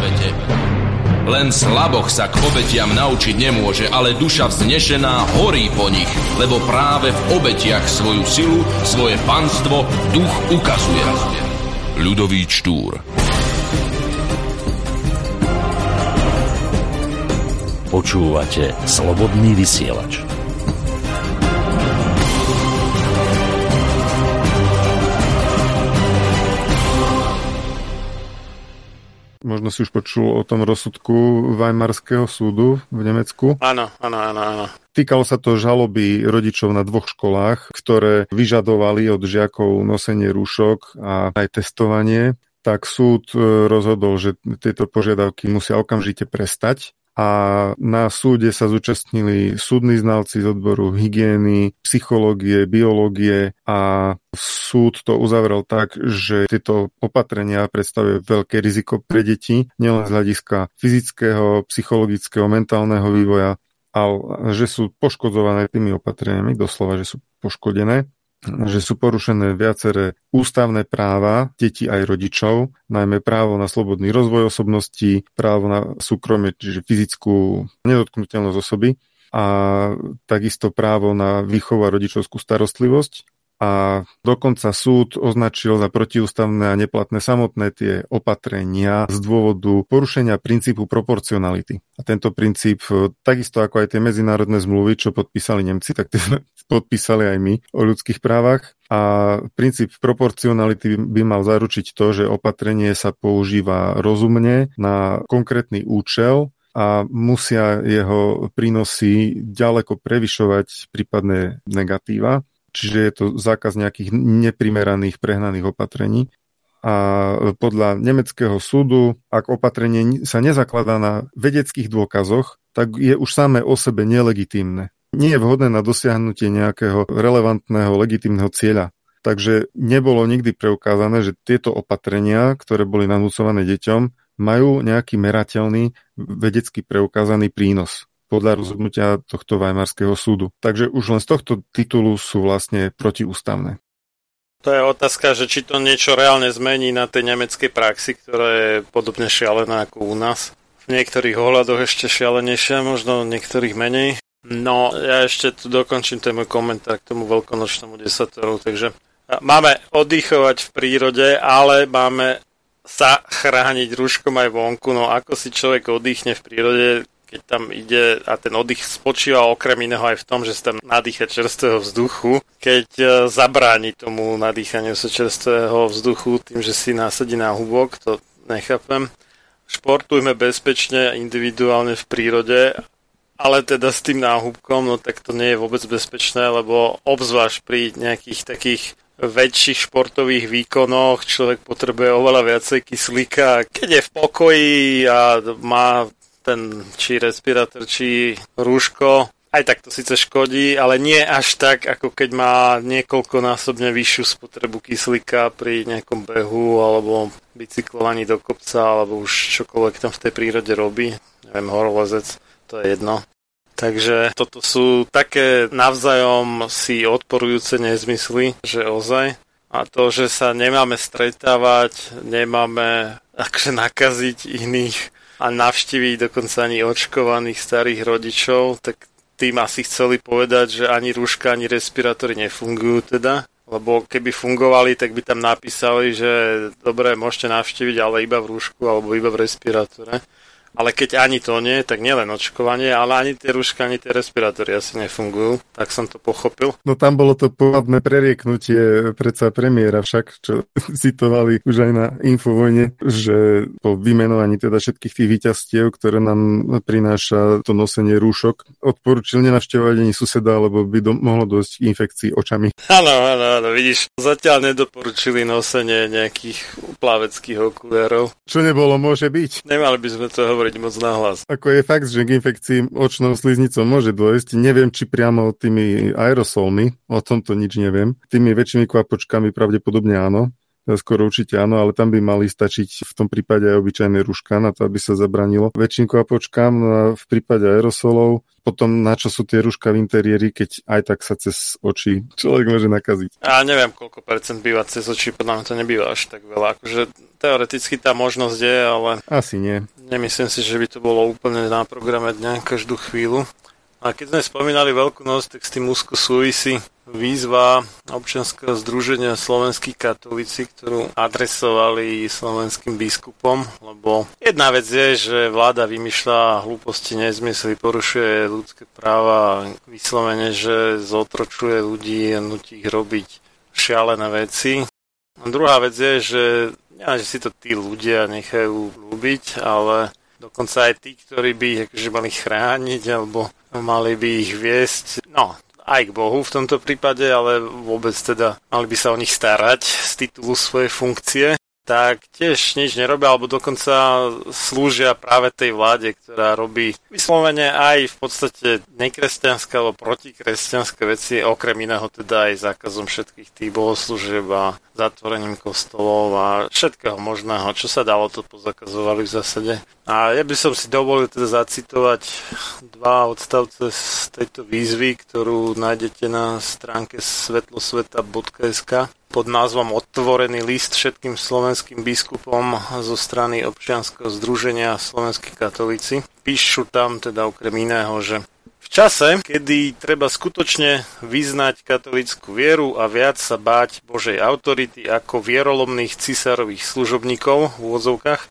Len slaboch sa k obetiam naučiť nemôže, ale duša vznešená horí po nich, lebo práve v obetiach svoju silu, svoje panstvo duch ukazuje. Ľudový Štúr Počúvate Slobodný vysielač. Možno si už počul o tom rozsudku Weimarského súdu v Nemecku. Áno, áno, áno, áno. Týkalo sa to žaloby rodičov na dvoch školách, ktoré vyžadovali od žiakov nosenie rúšok a aj testovanie. Tak súd e, rozhodol, že tieto požiadavky musia okamžite prestať a na súde sa zúčastnili súdni znalci z odboru hygieny, psychológie, biológie a súd to uzavrel tak, že tieto opatrenia predstavujú veľké riziko pre deti, nielen z hľadiska fyzického, psychologického, mentálneho vývoja, ale že sú poškodzované tými opatreniami, doslova, že sú poškodené že sú porušené viaceré ústavné práva detí aj rodičov, najmä právo na slobodný rozvoj osobností, právo na súkromie, čiže fyzickú nedotknutelnosť osoby a takisto právo na výchovu a rodičovskú starostlivosť a dokonca súd označil za protiústavné a neplatné samotné tie opatrenia z dôvodu porušenia princípu proporcionality. A tento princíp, e, takisto ako aj tie medzinárodné zmluvy, čo podpísali Nemci, tak tie sme podpísali aj my o ľudských právach. A princíp proporcionality by mal zaručiť to, že opatrenie sa používa rozumne na konkrétny účel a musia jeho prínosy ďaleko prevyšovať prípadné negatíva čiže je to zákaz nejakých neprimeraných, prehnaných opatrení. A podľa nemeckého súdu, ak opatrenie sa nezakladá na vedeckých dôkazoch, tak je už samé o sebe nelegitímne. nie je vhodné na dosiahnutie nejakého relevantného, legitimného cieľa. Takže nebolo nikdy preukázané, že tieto opatrenia, ktoré boli nanúcované deťom, majú nejaký merateľný, vedecky preukázaný prínos podľa rozhodnutia tohto Weimarského súdu. Takže už len z tohto titulu sú vlastne protiústavné. To je otázka, že či to niečo reálne zmení na tej nemeckej praxi, ktorá je podobne šialená ako u nás. V niektorých ohľadoch ešte šialenejšia, možno v niektorých menej. No, ja ešte tu dokončím ten môj komentár k tomu veľkonočnému desatoru, takže máme oddychovať v prírode, ale máme sa chrániť rúškom aj vonku. No ako si človek oddychne v prírode, keď tam ide a ten oddych spočíva okrem iného aj v tom, že sa tam nadýcha čerstvého vzduchu, keď e, zabráni tomu nadýchaniu sa čerstvého vzduchu tým, že si násadí na hubok, to nechápem. Športujme bezpečne individuálne v prírode, ale teda s tým náhubkom, no tak to nie je vôbec bezpečné, lebo obzvlášť pri nejakých takých väčších športových výkonoch človek potrebuje oveľa viacej kyslíka. Keď je v pokoji a má ten či respirátor, či rúško, aj tak to síce škodí, ale nie až tak, ako keď má niekoľkonásobne vyššiu spotrebu kyslíka pri nejakom behu alebo bicyklovaní do kopca alebo už čokoľvek tam v tej prírode robí. Neviem, horolezec, to je jedno. Takže toto sú také navzájom si odporujúce nezmysly, že ozaj. A to, že sa nemáme stretávať, nemáme akže nakaziť iných a navštíviť dokonca ani očkovaných starých rodičov, tak tým asi chceli povedať, že ani rúška, ani respirátory nefungujú teda. Lebo keby fungovali, tak by tam napísali, že dobre, môžete navštíviť, ale iba v rúšku alebo iba v respirátore. Ale keď ani to nie, tak nielen očkovanie, ale ani tie rúška, ani tie respirátory asi nefungujú. Tak som to pochopil. No tam bolo to pôvodné prerieknutie predsa premiéra však, čo citovali už aj na Infovojne, že po vymenovaní teda všetkých tých výťastiev, ktoré nám prináša to nosenie rúšok, odporúčil nenavštevovať ani suseda, lebo by do, mohlo dosť infekcií očami. Áno, áno, áno, vidíš, zatiaľ nedoporučili nosenie nejakých plaveckých okulárov. Čo nebolo, môže byť. Nemali by sme to hovoriť moc nahlas. Ako je fakt, že k infekcii očnou sliznicou môže dôjsť. Neviem, či priamo tými aerosolmi, o tomto nič neviem. Tými väčšími kvapočkami pravdepodobne áno skoro určite áno, ale tam by mali stačiť v tom prípade aj obyčajné rúška na to, aby sa zabranilo väčším kvapočkám. No a v prípade aerosolov potom na čo sú tie rúška v interiéri, keď aj tak sa cez oči človek môže nakaziť. A neviem, koľko percent býva cez oči, podľa mňa to nebýva až tak veľa. Akože teoreticky tá možnosť je, ale... Asi nie. Nemyslím si, že by to bolo úplne na programe dňa každú chvíľu. A keď sme spomínali Veľkú noc, tak s tým úzko súvisí výzva občianského združenia slovenskí katolíci, ktorú adresovali slovenským biskupom, lebo jedna vec je, že vláda vymýšľa hlúposti, nezmysly, porušuje ľudské práva, vyslovene, že zotročuje ľudí a nutí ich robiť šialené veci. A druhá vec je, že, ja, že si to tí ľudia nechajú ľúbiť, ale dokonca aj tí, ktorí by ich akože mali chrániť alebo mali by ich viesť, no, aj k Bohu v tomto prípade, ale vôbec teda mali by sa o nich starať z titulu svojej funkcie tak tiež nič nerobia, alebo dokonca slúžia práve tej vláde, ktorá robí vyslovene aj v podstate nekresťanské alebo protikresťanské veci, okrem iného teda aj zákazom všetkých tých bohoslúžieb a zatvorením kostolov a všetkého možného, čo sa dalo, to pozakazovali v zásade. A ja by som si dovolil teda zacitovať dva odstavce z tejto výzvy, ktorú nájdete na stránke svetlosveta.sk pod názvom Otvorený list všetkým slovenským biskupom zo strany občianskeho združenia Slovenskí katolíci. Píšu tam teda okrem iného, že v čase, kedy treba skutočne vyznať katolícku vieru a viac sa báť Božej autority ako vierolomných cisárových služobníkov v úvodzovkách,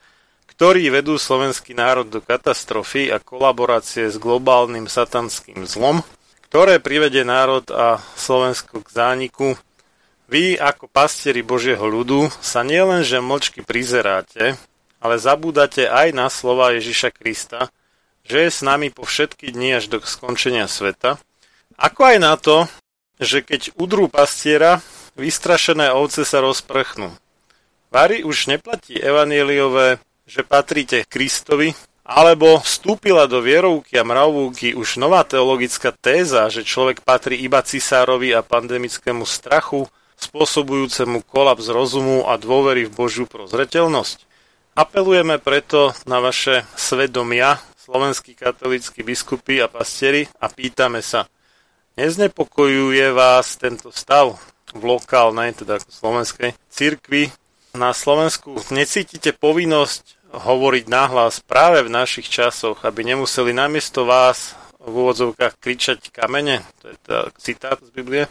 ktorí vedú slovenský národ do katastrofy a kolaborácie s globálnym satanským zlom, ktoré privedie národ a Slovensko k zániku, vy, ako pastieri Božieho ľudu, sa nielenže mlčky prizeráte, ale zabúdate aj na slova Ježiša Krista, že je s nami po všetky dni až do skončenia sveta, ako aj na to, že keď udrú pastiera, vystrašené ovce sa rozprchnú. Vary už neplatí evanieliové, že patríte Kristovi Alebo vstúpila do vierovky a mravúky už nová teologická téza, že človek patrí iba cisárovi a pandemickému strachu, spôsobujúcemu kolaps rozumu a dôvery v Božiu prozreteľnosť? Apelujeme preto na vaše svedomia, slovenskí katolíckí biskupy a pastieri a pýtame sa, neznepokojuje vás tento stav v lokálnej, teda ako slovenskej, cirkvi na Slovensku? Necítite povinnosť hovoriť nahlas práve v našich časoch, aby nemuseli namiesto vás v úvodzovkách kričať kamene, to je teda citát z Biblie.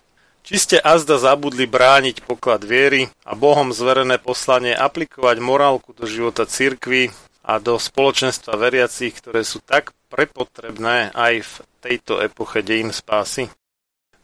Či ste azda zabudli brániť poklad viery a Bohom zverené poslanie aplikovať morálku do života cirkvy a do spoločenstva veriacich, ktoré sú tak prepotrebné aj v tejto epoche dejín spásy?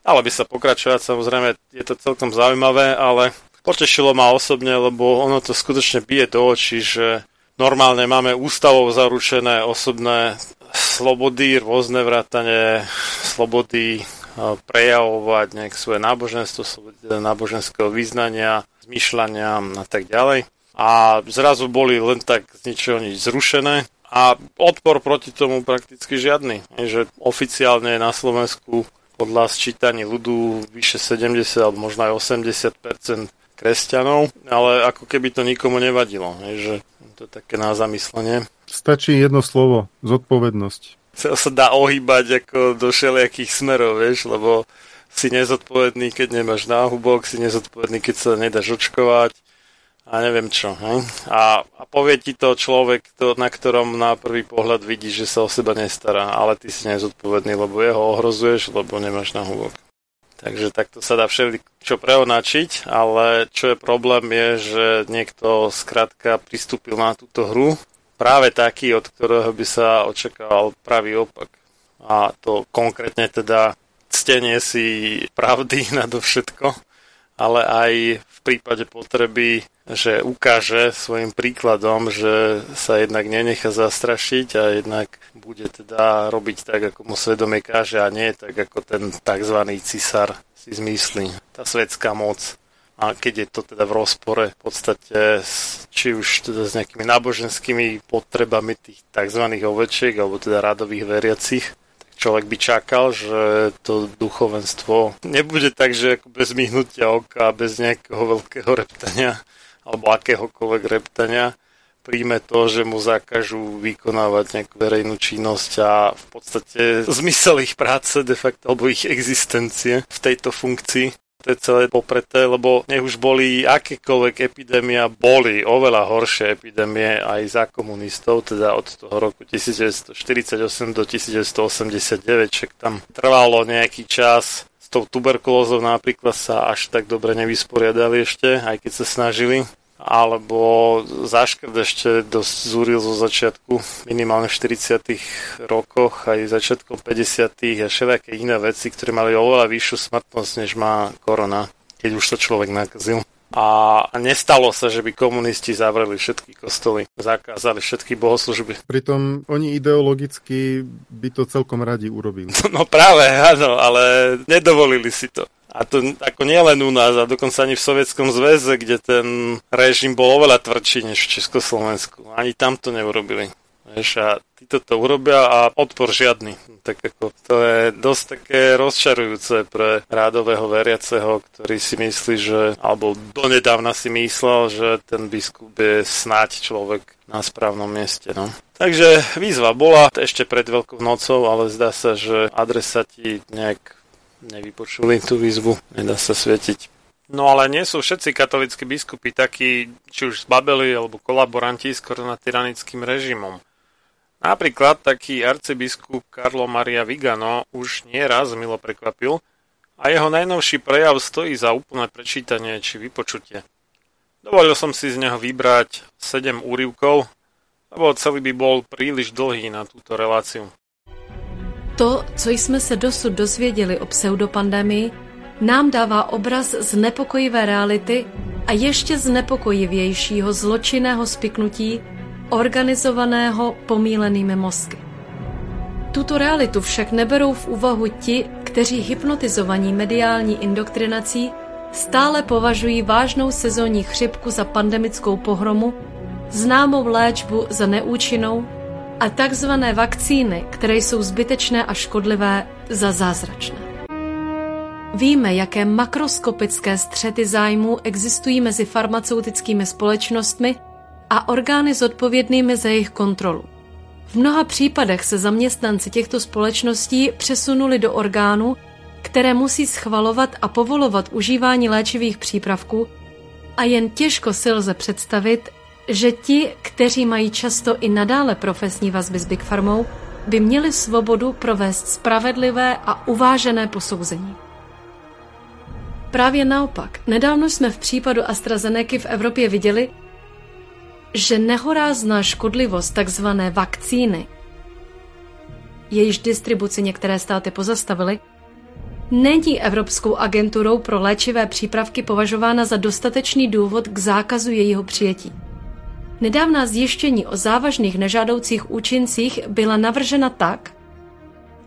Ale by sa pokračovať, samozrejme, je to celkom zaujímavé, ale potešilo ma osobne, lebo ono to skutočne bije do očí, že Normálne máme ústavou zaručené osobné slobody, rôzne vrátane slobody prejavovať nejak svoje náboženstvo, náboženského význania, zmýšľania a tak ďalej. A zrazu boli len tak z ničoho nič zrušené a odpor proti tomu prakticky žiadny. Že oficiálne na Slovensku podľa sčítaní ľudu vyše 70 alebo možno aj 80% kresťanov, ale ako keby to nikomu nevadilo. Že to je také na zamyslenie. Stačí jedno slovo, zodpovednosť. Sa, dá ohýbať ako do všelijakých smerov, vieš, lebo si nezodpovedný, keď nemáš náhubok, si nezodpovedný, keď sa nedáš očkovať a neviem čo. Hej? A, a povie ti to človek, to, na ktorom na prvý pohľad vidí, že sa o seba nestará, ale ty si nezodpovedný, lebo jeho ohrozuješ, lebo nemáš náhubok. Takže takto sa dá všeli čo preonačiť, ale čo je problém je, že niekto skrátka pristúpil na túto hru práve taký, od ktorého by sa očakával pravý opak. A to konkrétne teda ctenie si pravdy nadovšetko, ale aj v prípade potreby, že ukáže svojim príkladom, že sa jednak nenechá zastrašiť a jednak bude teda robiť tak, ako mu svedomie káže a nie tak, ako ten tzv. cisár si zmyslí, tá svetská moc. A keď je to teda v rozpore v podstate či už teda s nejakými náboženskými potrebami tých tzv. ovečiek alebo teda radových veriacich, človek by čakal, že to duchovenstvo nebude tak, že ako bez myhnutia oka, bez nejakého veľkého reptania alebo akéhokoľvek reptania príjme to, že mu zakažú vykonávať nejakú verejnú činnosť a v podstate zmysel ich práce de facto alebo ich existencie v tejto funkcii to je celé popreté, lebo nech už boli akékoľvek epidémia, boli oveľa horšie epidémie aj za komunistov, teda od toho roku 1948 do 1989, však tam trvalo nejaký čas. S tou tuberkulózou napríklad sa až tak dobre nevysporiadali ešte, aj keď sa snažili alebo zaškrt ešte dosť zúril zo začiatku, minimálne v 40 rokoch, aj začiatkom 50 a všelijaké iné veci, ktoré mali oveľa vyššiu smrtnosť, než má korona, keď už to človek nakazil. A nestalo sa, že by komunisti zavreli všetky kostoly, zakázali všetky bohoslužby. Pritom oni ideologicky by to celkom radi urobili. No práve, áno, ale nedovolili si to. A to ako nielen u nás, a dokonca ani v Sovietskom zväze, kde ten režim bol oveľa tvrdší než v Československu. Ani tam to neurobili. Vieš, a títo to urobia a odpor žiadny. Tak ako to je dosť také rozčarujúce pre rádového veriaceho, ktorý si myslí, že, alebo donedávna si myslel, že ten biskup je snáď človek na správnom mieste. No. Takže výzva bola ešte pred Veľkou nocou, ale zdá sa, že adresati nejak nevypočuli tú výzvu, nedá sa svietiť. No ale nie sú všetci katolíckí biskupy takí, či už zbabeli alebo kolaboranti s koronatyranickým režimom. Napríklad taký arcibiskup Carlo Maria Vigano už nie raz milo prekvapil a jeho najnovší prejav stojí za úplné prečítanie či vypočutie. Dovolil som si z neho vybrať 7 úrivkov, lebo celý by bol príliš dlhý na túto reláciu. To, co jsme se dosud dozvěděli o pseudopandemii, nám dává obraz znepokojivé reality a ještě znepokojivějšího zločinného spiknutí organizovaného pomílenými mozky. Tuto realitu však neberou v úvahu ti, kteří hypnotizovaní mediální indoktrinací stále považují vážnou sezónní chřipku za pandemickou pohromu, známou léčbu za neúčinnou a takzvané vakcíny, které jsou zbytečné a škodlivé, za zázračné. Víme, jaké makroskopické střety zájmů existují mezi farmaceutickými společnostmi a orgány zodpovědnými za jejich kontrolu. V mnoha případech se zaměstnanci těchto společností přesunuli do orgánů, které musí schvalovat a povolovat užívání léčivých přípravků a jen těžko si lze představit, že ti, kteří mají často i nadále profesní vazby s Big Farmou, by měli svobodu provést spravedlivé a uvážené posouzení. Právě naopak, nedávno jsme v případu AstraZeneca v Evropě viděli, že nehorázná škodlivost tzv. vakcíny, jejíž distribuci některé státy pozastavily, není Evropskou agenturou pro léčivé přípravky považována za dostatečný důvod k zákazu jejího přijetí. Nedávná zjištění o závažných nežádoucích účincích byla navržena tak,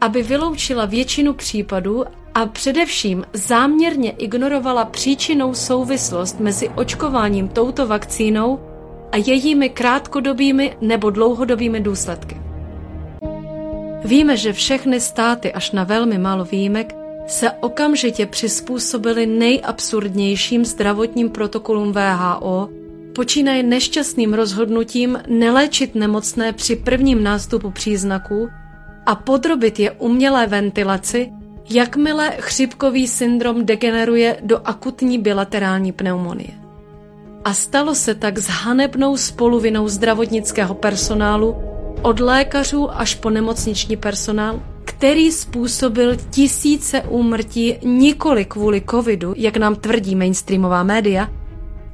aby vyloučila většinu případů a především záměrně ignorovala příčinou souvislost mezi očkováním touto vakcínou a jejími krátkodobými nebo dlouhodobými důsledky. Víme, že všechny státy až na velmi málo výjimek se okamžitě přizpůsobily nejabsurdnějším zdravotním protokolům VHO, počínaje nešťastným rozhodnutím neléčit nemocné při prvním nástupu příznaků a podrobit je umělé ventilaci, jakmile chřipkový syndrom degeneruje do akutní bilaterální pneumonie. A stalo se tak s hanebnou spoluvinou zdravotnického personálu, od lékařů až po nemocniční personál, který způsobil tisíce úmrtí nikoli kvůli covidu, jak nám tvrdí mainstreamová média,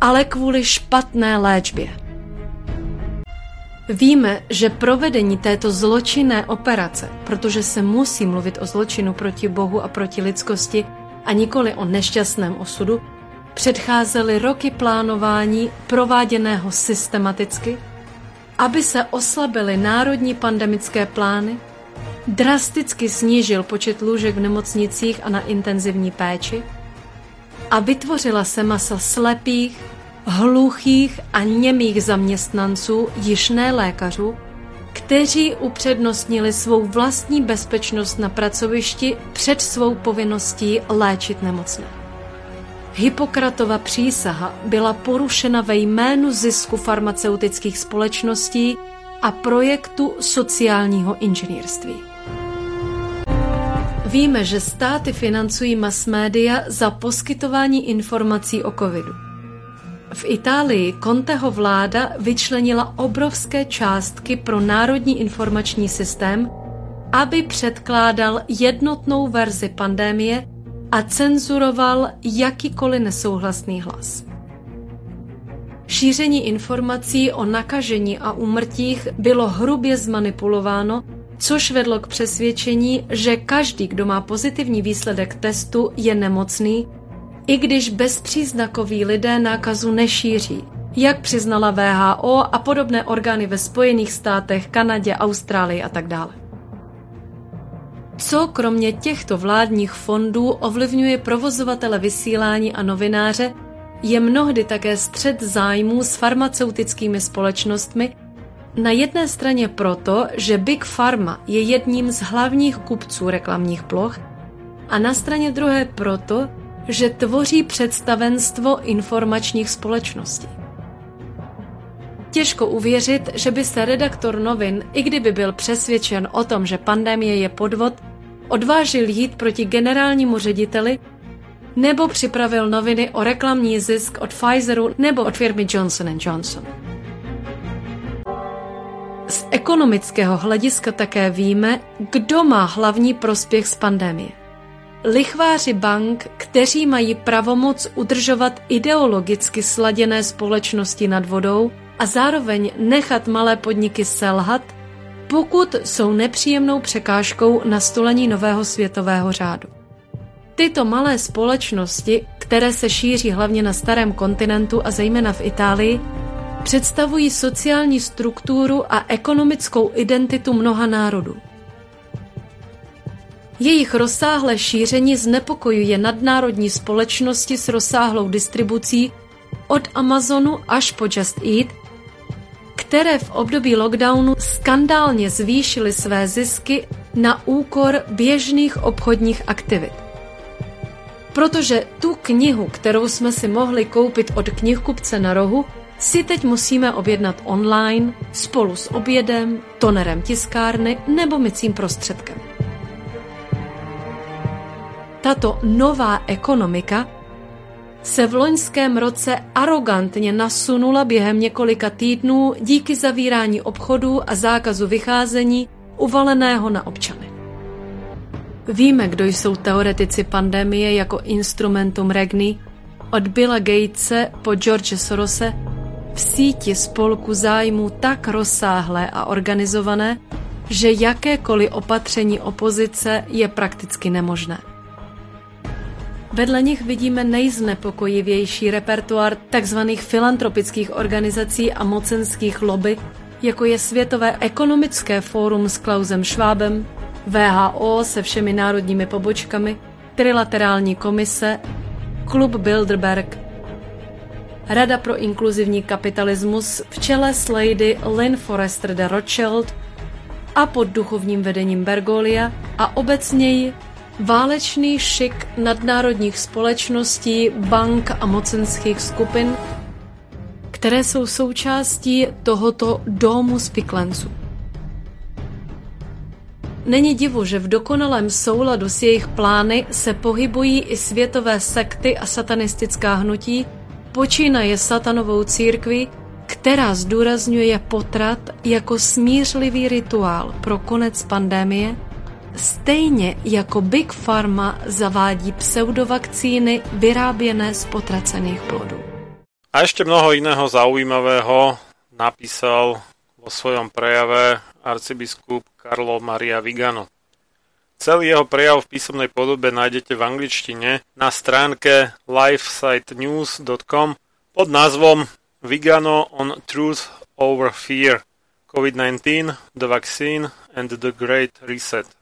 ale kvůli špatné léčbě. Víme, že provedení této zločinné operace, protože se musí mluvit o zločinu proti Bohu a proti lidskosti a nikoli o nešťastném osudu, předcházely roky plánování prováděného systematicky, aby se oslabily národní pandemické plány, drasticky snížil počet lůžek v nemocnicích a na intenzivní péči a vytvořila se masa slepých, hluchých a němých zaměstnanců, již ne lékařů, kteří upřednostnili svou vlastní bezpečnost na pracovišti před svou povinností léčit nemocné. Hippokratova přísaha byla porušena ve jménu zisku farmaceutických společností a projektu sociálního inženýrství. Víme, že státy financují mass média za poskytování informací o covidu. V Itálii Conteho vláda vyčlenila obrovské částky pro Národní informační systém, aby předkládal jednotnou verzi pandémie a cenzuroval jakýkoliv nesouhlasný hlas. Šíření informací o nakažení a úmrtích bylo hrubě zmanipulováno, což vedlo k přesvědčení, že každý, kdo má pozitivní výsledek testu, je nemocný i když bezpříznakoví lidé nákazu nešíří, jak přiznala VHO a podobné orgány ve Spojených státech, Kanadě, Austrálii a tak dále. Co kromě těchto vládních fondů ovlivňuje provozovatele vysílání a novináře, je mnohdy také střed zájmů s farmaceutickými společnostmi, na jedné straně proto, že Big Pharma je jedním z hlavních kupců reklamních ploch, a na straně druhé proto, že tvoří představenstvo informačních společností. Těžko uvěřit, že by se redaktor novin, i kdyby byl přesvědčen o tom, že pandemie je podvod, odvážil jít proti generálnímu řediteli nebo připravil noviny o reklamní zisk od Pfizeru nebo od firmy Johnson Johnson. Z ekonomického hlediska také víme, kdo má hlavní prospěch z pandemie lichváři bank, kteří mají pravomoc udržovat ideologicky sladěné společnosti nad vodou a zároveň nechat malé podniky selhat, pokud jsou nepříjemnou překážkou nastolení nového světového řádu. Tyto malé společnosti, které se šíří hlavně na starém kontinentu a zejména v Itálii, představují sociální strukturu a ekonomickou identitu mnoha národů. Jejich rozsáhlé šíření znepokojuje nadnárodní společnosti s rozsáhlou distribucí od Amazonu až po Just Eat, které v období lockdownu skandálně zvýšily své zisky na úkor běžných obchodních aktivit. Protože tu knihu, kterou jsme si mohli koupit od knihkupce na rohu, si teď musíme objednat online spolu s obědem, tonerem tiskárny nebo mycím prostředkem. Tato nová ekonomika se v loňském roce arrogantně nasunula během několika týdnů díky zavírání obchodů a zákazu vycházení uvaleného na občany. Víme, kdo jsou teoretici pandemie jako instrumentum regni, od Billa Gatese po George Sorose, v síti spolku zájmů tak rozsáhlé a organizované, že jakékoliv opatření opozice je prakticky nemožné. Vedle nich vidíme nejznepokojivější repertoár tzv. filantropických organizací a mocenských lobby, jako je Světové ekonomické fórum s Klausem Schwabem, VHO se všemi národními pobočkami, Trilaterální komise, Klub Bilderberg, Rada pro inkluzivní kapitalismus v čele s lady Lynn Forrester de Rothschild a pod duchovním vedením Bergolia a obecněji válečný šik nadnárodních společností, bank a mocenských skupin, které jsou součástí tohoto domu spiklenců. Není divu, že v dokonalém souladu s jejich plány se pohybují i světové sekty a satanistická hnutí, počínaje satanovou církví, která zdůrazňuje potrat jako smířlivý rituál pro konec pandémie, stejně jako Big Pharma zavádí pseudovakcíny vyráběné z potracených plodů. A ešte mnoho iného zaujímavého napísal vo svojom prejave arcibiskup Carlo Maria Vigano. Celý jeho prejav v písomnej podobe nájdete v angličtine na stránke lifesitenews.com pod názvom Vigano on Truth over Fear COVID-19, the Vaccine and the Great Reset.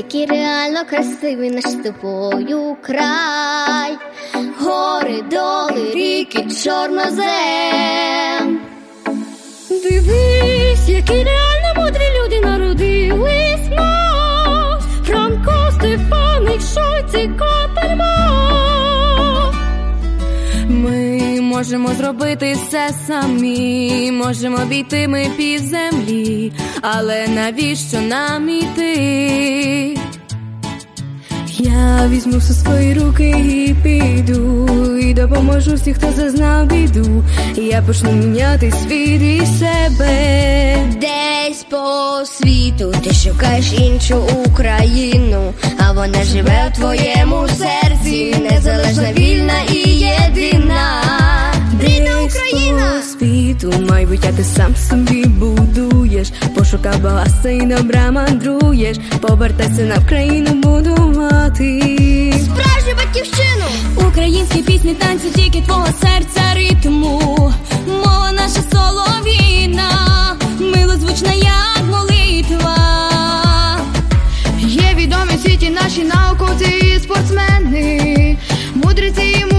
Який реально красивий наш тобою край, гори, доли, ріки, чорнозем. Дивись, які реально мудрі люди народились нас, Франко, Стефаник, Шойці, Котерма. Можемо зробити все самі, можемо обійти ми пів землі, але навіщо нам іти? Я візьму все свої руки і піду, і допоможу всіх, хто зазнав біду. Я почну міняти світ і себе. Десь по світу ти шукаєш іншу Україну, а вона живе в твоєму серці, незалежна, вільна і єдина. Україна! світу, майбуття ти сам собі будуєш, пошукав багатства і добра мандруєш, повертайся на Вкраїну будувати. Справжню батьківщину! Українські пісні, танці, тільки твого серця ритму. Мова наша солов'їна, милозвучна як молитва. Є відомі в світі наші науковці і спортсмени, мудреці і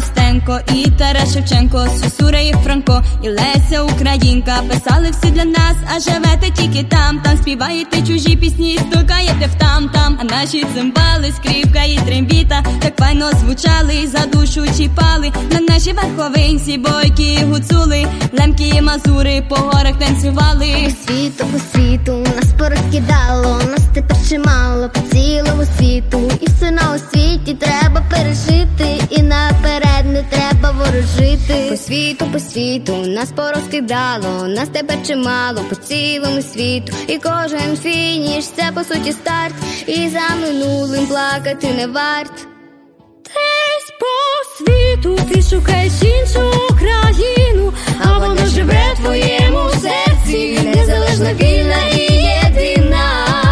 Костенко, і Тарас Шевченко, Сусура і Франко, і Леся Українка. Писали всі для нас, а живете тільки там, там співаєте чужі пісні, стукаєте в там, там, а наші цимбали, скрипка і трембіта, так файно звучали, за душу чіпали, на наші верховинці, бойки гуцули, лемки і мазури по горах танцювали. По світу, по світу, нас порозкидало, нас тепер чимало. По цілому світу, і все на освіті треба пережити, і наперед не треба ворожити. По світу, по світу, нас порозкидало, нас тепер чимало по цілому світу, і кожен фініш це по суті старт, і за минулим плакати не варт. Десь по світу ти шукаєш іншу країну, а вона живе в твоєму серці, незалежна вільна і єдина.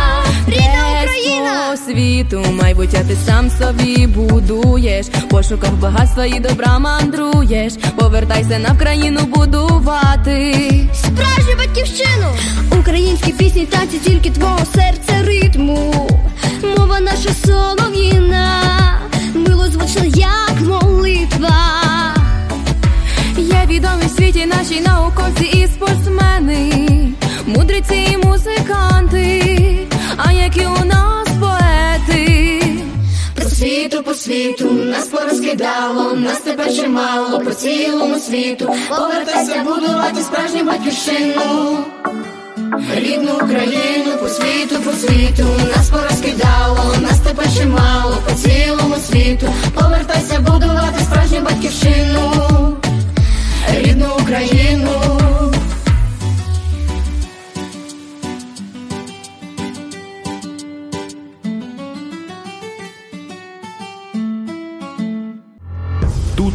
Світу майбуття ти сам собі будуєш, пошуках багатства і добра мандруєш, повертайся на країну будувати. Справжню батьківщину! Українські пісні, танці тільки твого серця ритму. Мова наша солов'їна, милозвучна, як молитва. Є відомі в світі наші науковці і спортсмени, мудриці і музиканти, а які у нас світу, по світу, нас порозкидало, нас тепер чимало по цілому світу. Повертайся будувати справжню батьківщину. Рідну Україну по світу, по світу, нас порозкидало, нас тепер чимало по цілому світу. Повертайся будувати справжню батьківщину. Рідну Україну.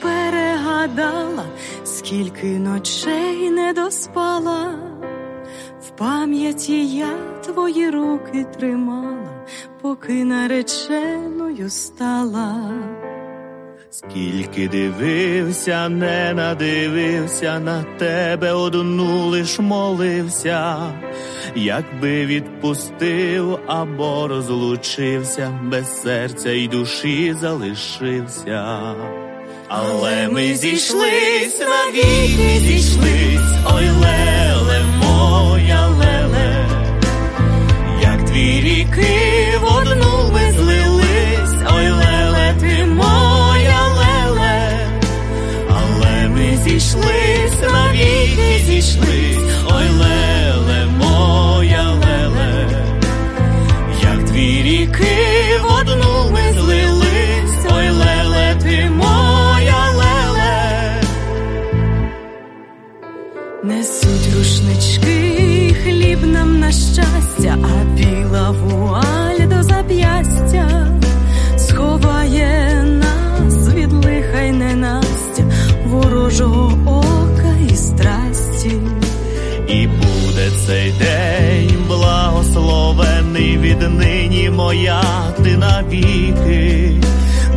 Перегадала, скільки ночей не доспала, в пам'яті я твої руки тримала, поки нареченою стала. Скільки дивився, не надивився на тебе, одну лиш молився, якби відпустив або розлучився, без серця й душі залишився. Але ми зійшлись, навіки зійшлись, ой леле, моя леле, як дві ріки в ми злились, ой ти моя леле, але ми зійшлись, навіки зійшлись, ой леле, моя леле, як дві ріки щастя, а біла вуаль до зап'ястя сховає нас від лиха й ненастя, ворожого ока і страсті. І буде цей день благословений віднині моя ти навіки.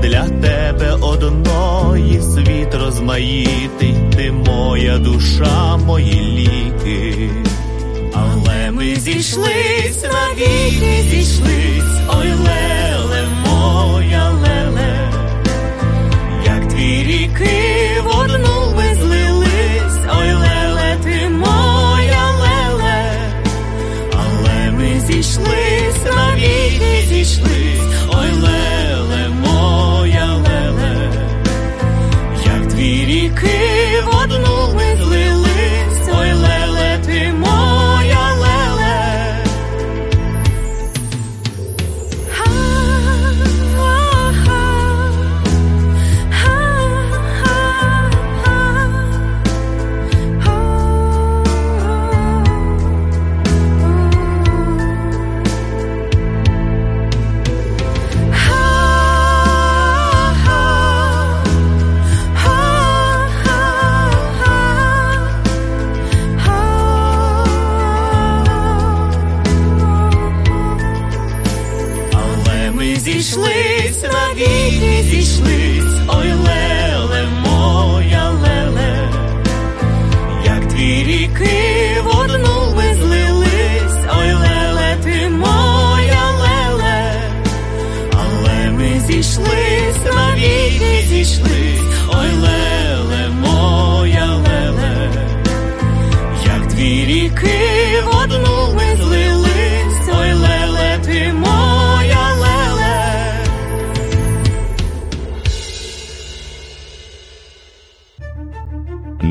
Для тебе одної світ розмаїтий, ти моя душа, мої ліки. Але ми зійшлись, навіки зійшлись, ой леле,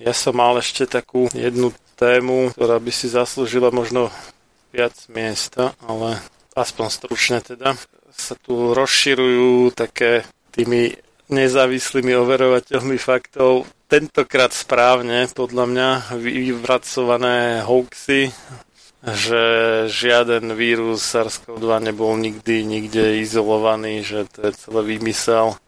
Ja som mal ešte takú jednu tému, ktorá by si zaslúžila možno viac miesta, ale aspoň stručne teda. Sa tu rozširujú také tými nezávislými overovateľmi faktov, tentokrát správne, podľa mňa, vyvracované hoaxy, že žiaden vírus SARS-CoV-2 nebol nikdy nikde izolovaný, že to je celé výmysel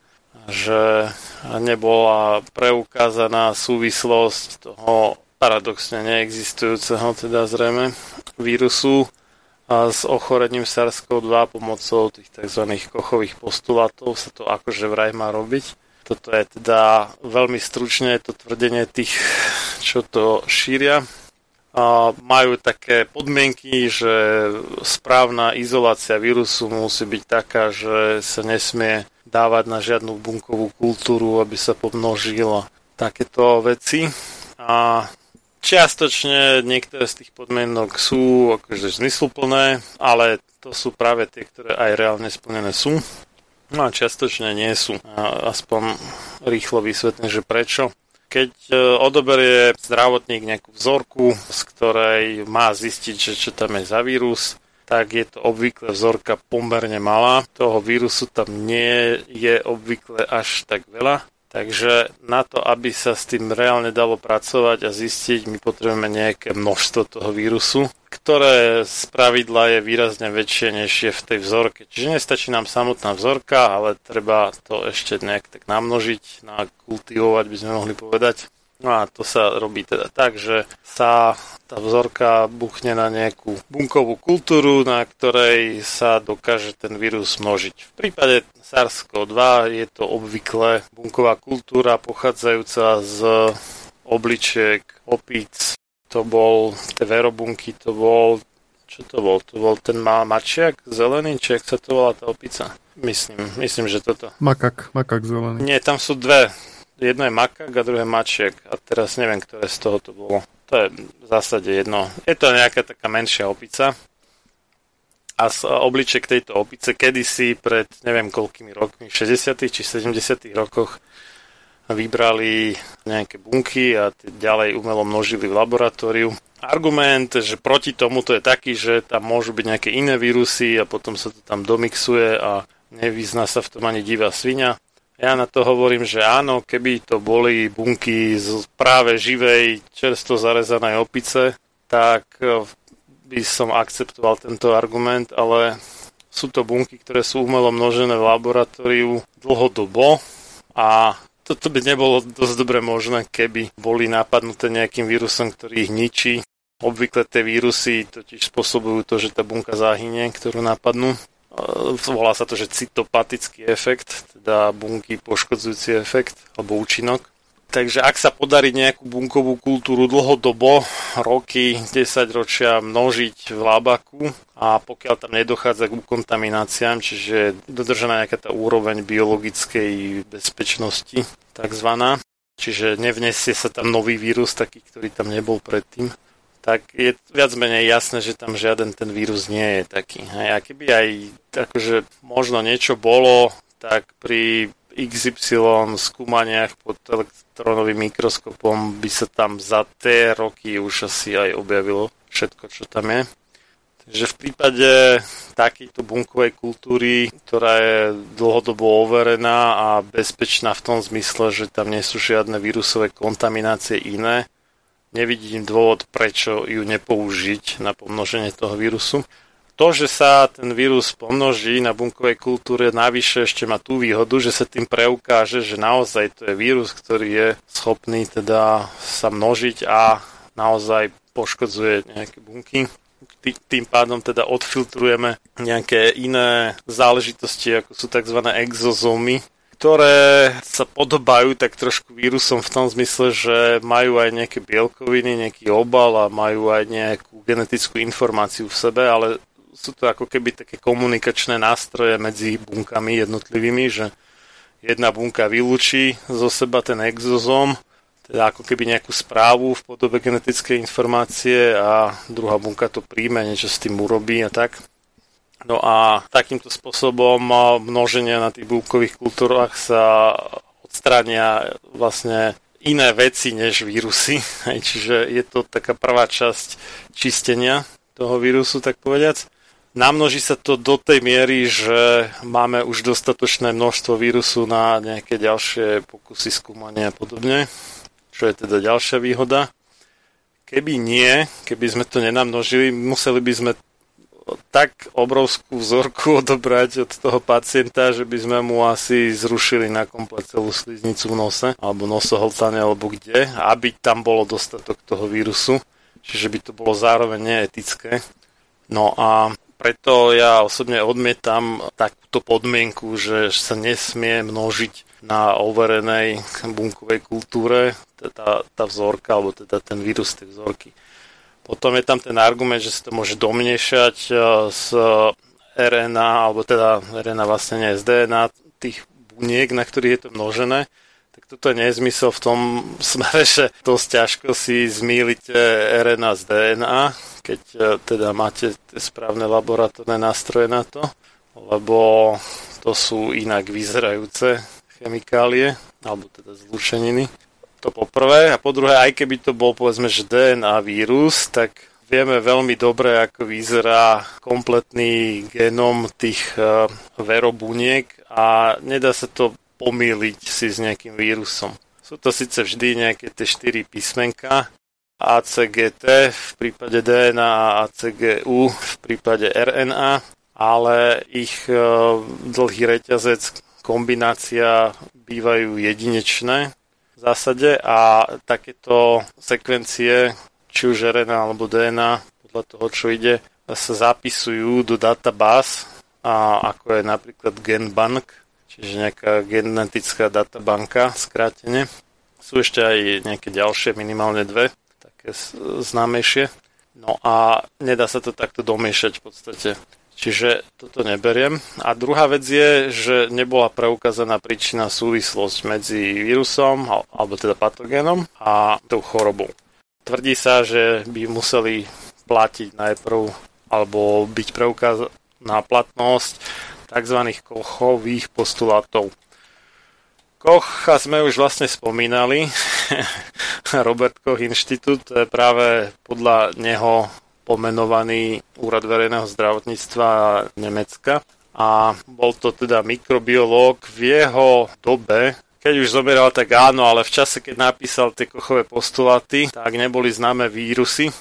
že nebola preukázaná súvislosť toho paradoxne neexistujúceho, teda zrejme, vírusu a s ochorením SARS-CoV-2 pomocou tých tzv. kochových postulátov sa to akože vraj má robiť. Toto je teda veľmi stručne to tvrdenie tých, čo to šíria. A majú také podmienky, že správna izolácia vírusu musí byť taká, že sa nesmie dávať na žiadnu bunkovú kultúru, aby sa pomnožila takéto veci. A čiastočne niektoré z tých podmienok sú akože zmysluplné, ale to sú práve tie, ktoré aj reálne splnené sú. No a čiastočne nie sú. A aspoň rýchlo vysvetlím, že prečo. Keď e, odoberie zdravotník nejakú vzorku, z ktorej má zistiť, že čo tam je za vírus, tak je to obvykle vzorka pomerne malá. Toho vírusu tam nie je obvykle až tak veľa. Takže na to, aby sa s tým reálne dalo pracovať a zistiť, my potrebujeme nejaké množstvo toho vírusu, ktoré z pravidla je výrazne väčšie, než je v tej vzorke. Čiže nestačí nám samotná vzorka, ale treba to ešte nejak tak namnožiť, nakultivovať by sme mohli povedať. No a to sa robí teda tak, že sa tá vzorka buchne na nejakú bunkovú kultúru, na ktorej sa dokáže ten vírus množiť. V prípade SARS-CoV-2 je to obvykle bunková kultúra pochádzajúca z obličiek opíc. To bol, tie verobunky, to bol, čo to bol? To bol ten mačiak zelený, či sa to volá tá opica? Myslím, myslím, že toto. Makak, makak zelený. Nie, tam sú dve jedno je makak a druhé mačiek a teraz neviem, ktoré z toho to bolo. To je v zásade jedno. Je to nejaká taká menšia opica a z obliček tejto opice kedysi pred neviem koľkými rokmi, 60. či 70. rokoch vybrali nejaké bunky a ďalej umelo množili v laboratóriu. Argument, že proti tomu to je taký, že tam môžu byť nejaké iné vírusy a potom sa to tam domixuje a nevyzná sa v tom ani divá svinia. Ja na to hovorím, že áno, keby to boli bunky z práve živej, čerstvo zarezanej opice, tak e, by som akceptoval tento argument, ale sú to bunky, ktoré sú umelo množené v laboratóriu dlhodobo a toto by nebolo dosť dobre možné, keby boli napadnuté nejakým vírusom, ktorý ich ničí. Obvykle tie vírusy totiž spôsobujú to, že tá bunka zahynie, ktorú napadnú. Volá sa to, že cytopatický efekt, teda bunky poškodzujúci efekt alebo účinok. Takže ak sa podarí nejakú bunkovú kultúru dlhodobo, roky, 10 ročia množiť v labaku a pokiaľ tam nedochádza k kontamináciám, čiže dodržaná nejaká tá úroveň biologickej bezpečnosti, takzvaná, čiže nevnesie sa tam nový vírus, taký, ktorý tam nebol predtým, tak je viac menej jasné, že tam žiaden ten vírus nie je taký. A keby aj akože možno niečo bolo, tak pri XY skúmaniach pod elektronovým mikroskopom by sa tam za tie roky už asi aj objavilo všetko, čo tam je. Takže v prípade takejto bunkovej kultúry, ktorá je dlhodobo overená a bezpečná v tom zmysle, že tam nie sú žiadne vírusové kontaminácie iné, nevidím dôvod, prečo ju nepoužiť na pomnoženie toho vírusu to, že sa ten vírus pomnoží na bunkovej kultúre, navyše ešte má tú výhodu, že sa tým preukáže, že naozaj to je vírus, ktorý je schopný teda sa množiť a naozaj poškodzuje nejaké bunky. Tým pádom teda odfiltrujeme nejaké iné záležitosti, ako sú tzv. exozómy, ktoré sa podobajú tak trošku vírusom v tom zmysle, že majú aj nejaké bielkoviny, nejaký obal a majú aj nejakú genetickú informáciu v sebe, ale sú to ako keby také komunikačné nástroje medzi bunkami jednotlivými, že jedna bunka vylúči zo seba ten exozom, teda ako keby nejakú správu v podobe genetickej informácie a druhá bunka to príjme, niečo s tým urobí a tak. No a takýmto spôsobom množenia na tých bunkových kultúrach sa odstránia vlastne iné veci než vírusy. Čiže je to taká prvá časť čistenia toho vírusu, tak povediac. Namnoží sa to do tej miery, že máme už dostatočné množstvo vírusu na nejaké ďalšie pokusy skúmania a podobne, čo je teda ďalšia výhoda. Keby nie, keby sme to nenamnožili, museli by sme tak obrovskú vzorku odobrať od toho pacienta, že by sme mu asi zrušili na komplet celú sliznicu v nose, alebo nosoholtane, alebo kde, aby tam bolo dostatok toho vírusu. Čiže by to bolo zároveň neetické. No a preto ja osobne odmietam takúto podmienku, že sa nesmie množiť na overenej bunkovej kultúre tá, tá vzorka, alebo teda ten vírus tej vzorky. Potom je tam ten argument, že sa to môže domniešať e, s RNA, alebo teda RNA vlastne nie z DNA, tých buniek, na ktorých je to množené. Tak toto je nezmysel v tom smere, že dosť ťažko si zmýlite RNA z DNA, keď e, teda máte správne laboratórne nástroje na to, lebo to sú inak vyzerajúce chemikálie, alebo teda zlúčeniny. To po prvé. A po druhé, aj keby to bol povedzme, že DNA vírus, tak vieme veľmi dobre, ako vyzerá kompletný genom tých uh, verobuniek a nedá sa to pomýliť si s nejakým vírusom. Sú to síce vždy nejaké tie štyri písmenka, ACGT v prípade DNA a ACGU v prípade RNA, ale ich e, dlhý reťazec, kombinácia bývajú jedinečné zásade a takéto sekvencie, či už RNA alebo DNA, podľa toho, čo ide, sa zapisujú do databáz, a ako je napríklad GenBank, čiže nejaká genetická databanka, skrátene. Sú ešte aj nejaké ďalšie, minimálne dve také známejšie. No a nedá sa to takto domiešať v podstate. Čiže toto neberiem. A druhá vec je, že nebola preukázaná príčina súvislosť medzi vírusom, alebo teda patogénom a tou chorobou. Tvrdí sa, že by museli platiť najprv alebo byť preukázaná platnosť tzv. kochových postulátov. Kocha sme už vlastne spomínali. Robert Koch Inštitút, práve podľa neho pomenovaný Úrad verejného zdravotníctva Nemecka. A bol to teda mikrobiológ v jeho dobe, keď už zoberal, tak áno, ale v čase, keď napísal tie kochové postuláty, tak neboli známe vírusy.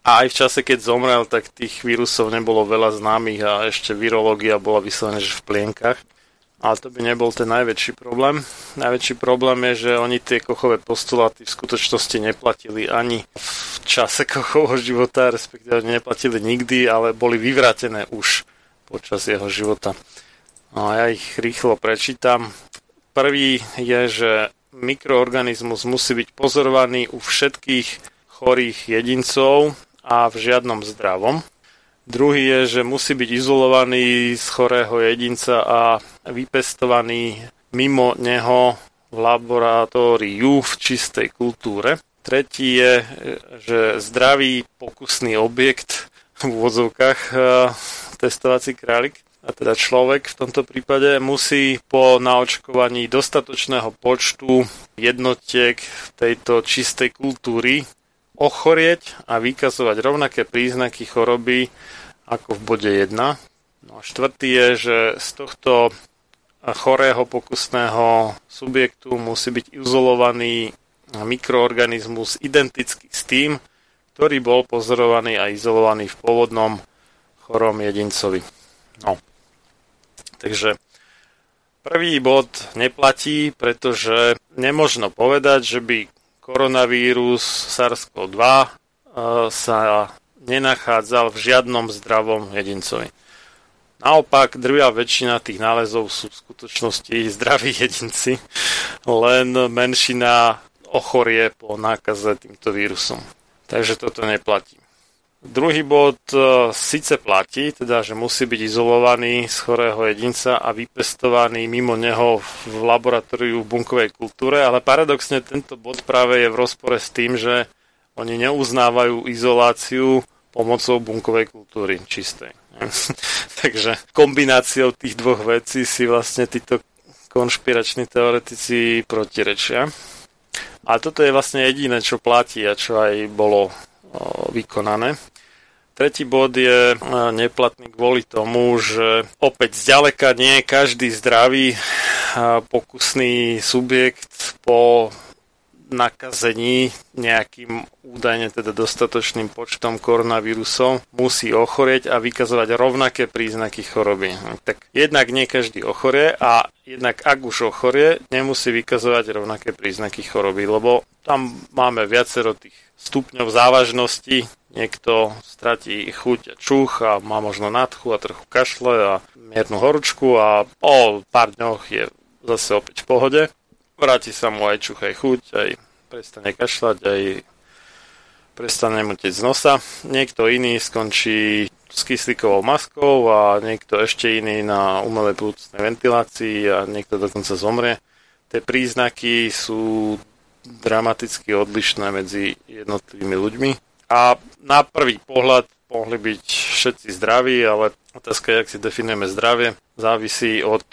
A aj v čase, keď zomrel, tak tých vírusov nebolo veľa známych a ešte virológia bola vyslovená že v plienkach. Ale to by nebol ten najväčší problém. Najväčší problém je, že oni tie kochové postuláty v skutočnosti neplatili ani v čase kochovho života, respektíve neplatili nikdy, ale boli vyvrátené už počas jeho života. No a ja ich rýchlo prečítam. Prvý je, že mikroorganizmus musí byť pozorovaný u všetkých chorých jedincov a v žiadnom zdravom. Druhý je, že musí byť izolovaný z chorého jedinca a vypestovaný mimo neho v laboratóriu v čistej kultúre. Tretí je, že zdravý pokusný objekt v úvodzovkách eh, testovací králik a teda človek v tomto prípade musí po naočkovaní dostatočného počtu jednotiek tejto čistej kultúry ochorieť a vykazovať rovnaké príznaky choroby ako v bode 1. No a štvrtý je, že z tohto chorého pokusného subjektu musí byť izolovaný mikroorganizmus identický s tým, ktorý bol pozorovaný a izolovaný v pôvodnom chorom jedincovi. No. Takže prvý bod neplatí, pretože nemožno povedať, že by koronavírus SARS-CoV-2 e, sa nenachádzal v žiadnom zdravom jedincovi. Naopak, drvia väčšina tých nálezov sú v skutočnosti zdraví jedinci, len menšina ochorie po nákaze týmto vírusom. Takže toto neplatí. Druhý bod e, síce platí, teda, že musí byť izolovaný z chorého jedinca a vypestovaný mimo neho v laboratóriu v bunkovej kultúre, ale paradoxne tento bod práve je v rozpore s tým, že oni neuznávajú izoláciu pomocou bunkovej kultúry čistej. Takže kombináciou tých dvoch vecí si vlastne títo konšpirační teoretici protirečia. A toto je vlastne jediné, čo platí a čo aj bolo vykonané. Tretí bod je e, neplatný kvôli tomu, že opäť zďaleka nie je každý zdravý e, pokusný subjekt po nakazení nejakým údajne teda dostatočným počtom koronavírusov musí ochorieť a vykazovať rovnaké príznaky choroby. Tak jednak nie každý ochorie a jednak ak už ochorie, nemusí vykazovať rovnaké príznaky choroby, lebo tam máme viacero tých stupňov závažnosti. Niekto stratí chuť a čuch a má možno nadchu a trochu kašle a miernu horúčku a po pár dňoch je zase opäť v pohode. Vráti sa mu aj čuch, aj chuť, aj prestane kašľať, aj prestane mu tieť z nosa. Niekto iný skončí s kyslíkovou maskou a niekto ešte iný na umelej plúcnej ventilácii a niekto dokonca zomrie. Tie príznaky sú dramaticky odlišné medzi jednotlivými ľuďmi. A na prvý pohľad mohli byť všetci zdraví, ale otázka je, ak si definujeme zdravie, závisí od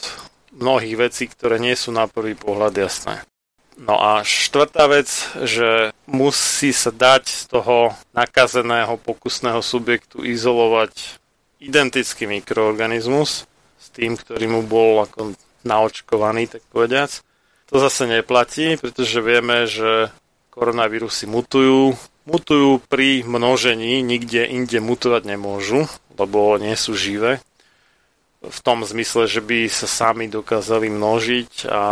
mnohých vecí, ktoré nie sú na prvý pohľad jasné. No a štvrtá vec, že musí sa dať z toho nakazeného pokusného subjektu izolovať identický mikroorganizmus s tým, ktorý mu bol ako naočkovaný, tak povediac. To zase neplatí, pretože vieme, že koronavírusy mutujú. Mutujú pri množení, nikde inde mutovať nemôžu, lebo nie sú živé. V tom zmysle, že by sa sami dokázali množiť a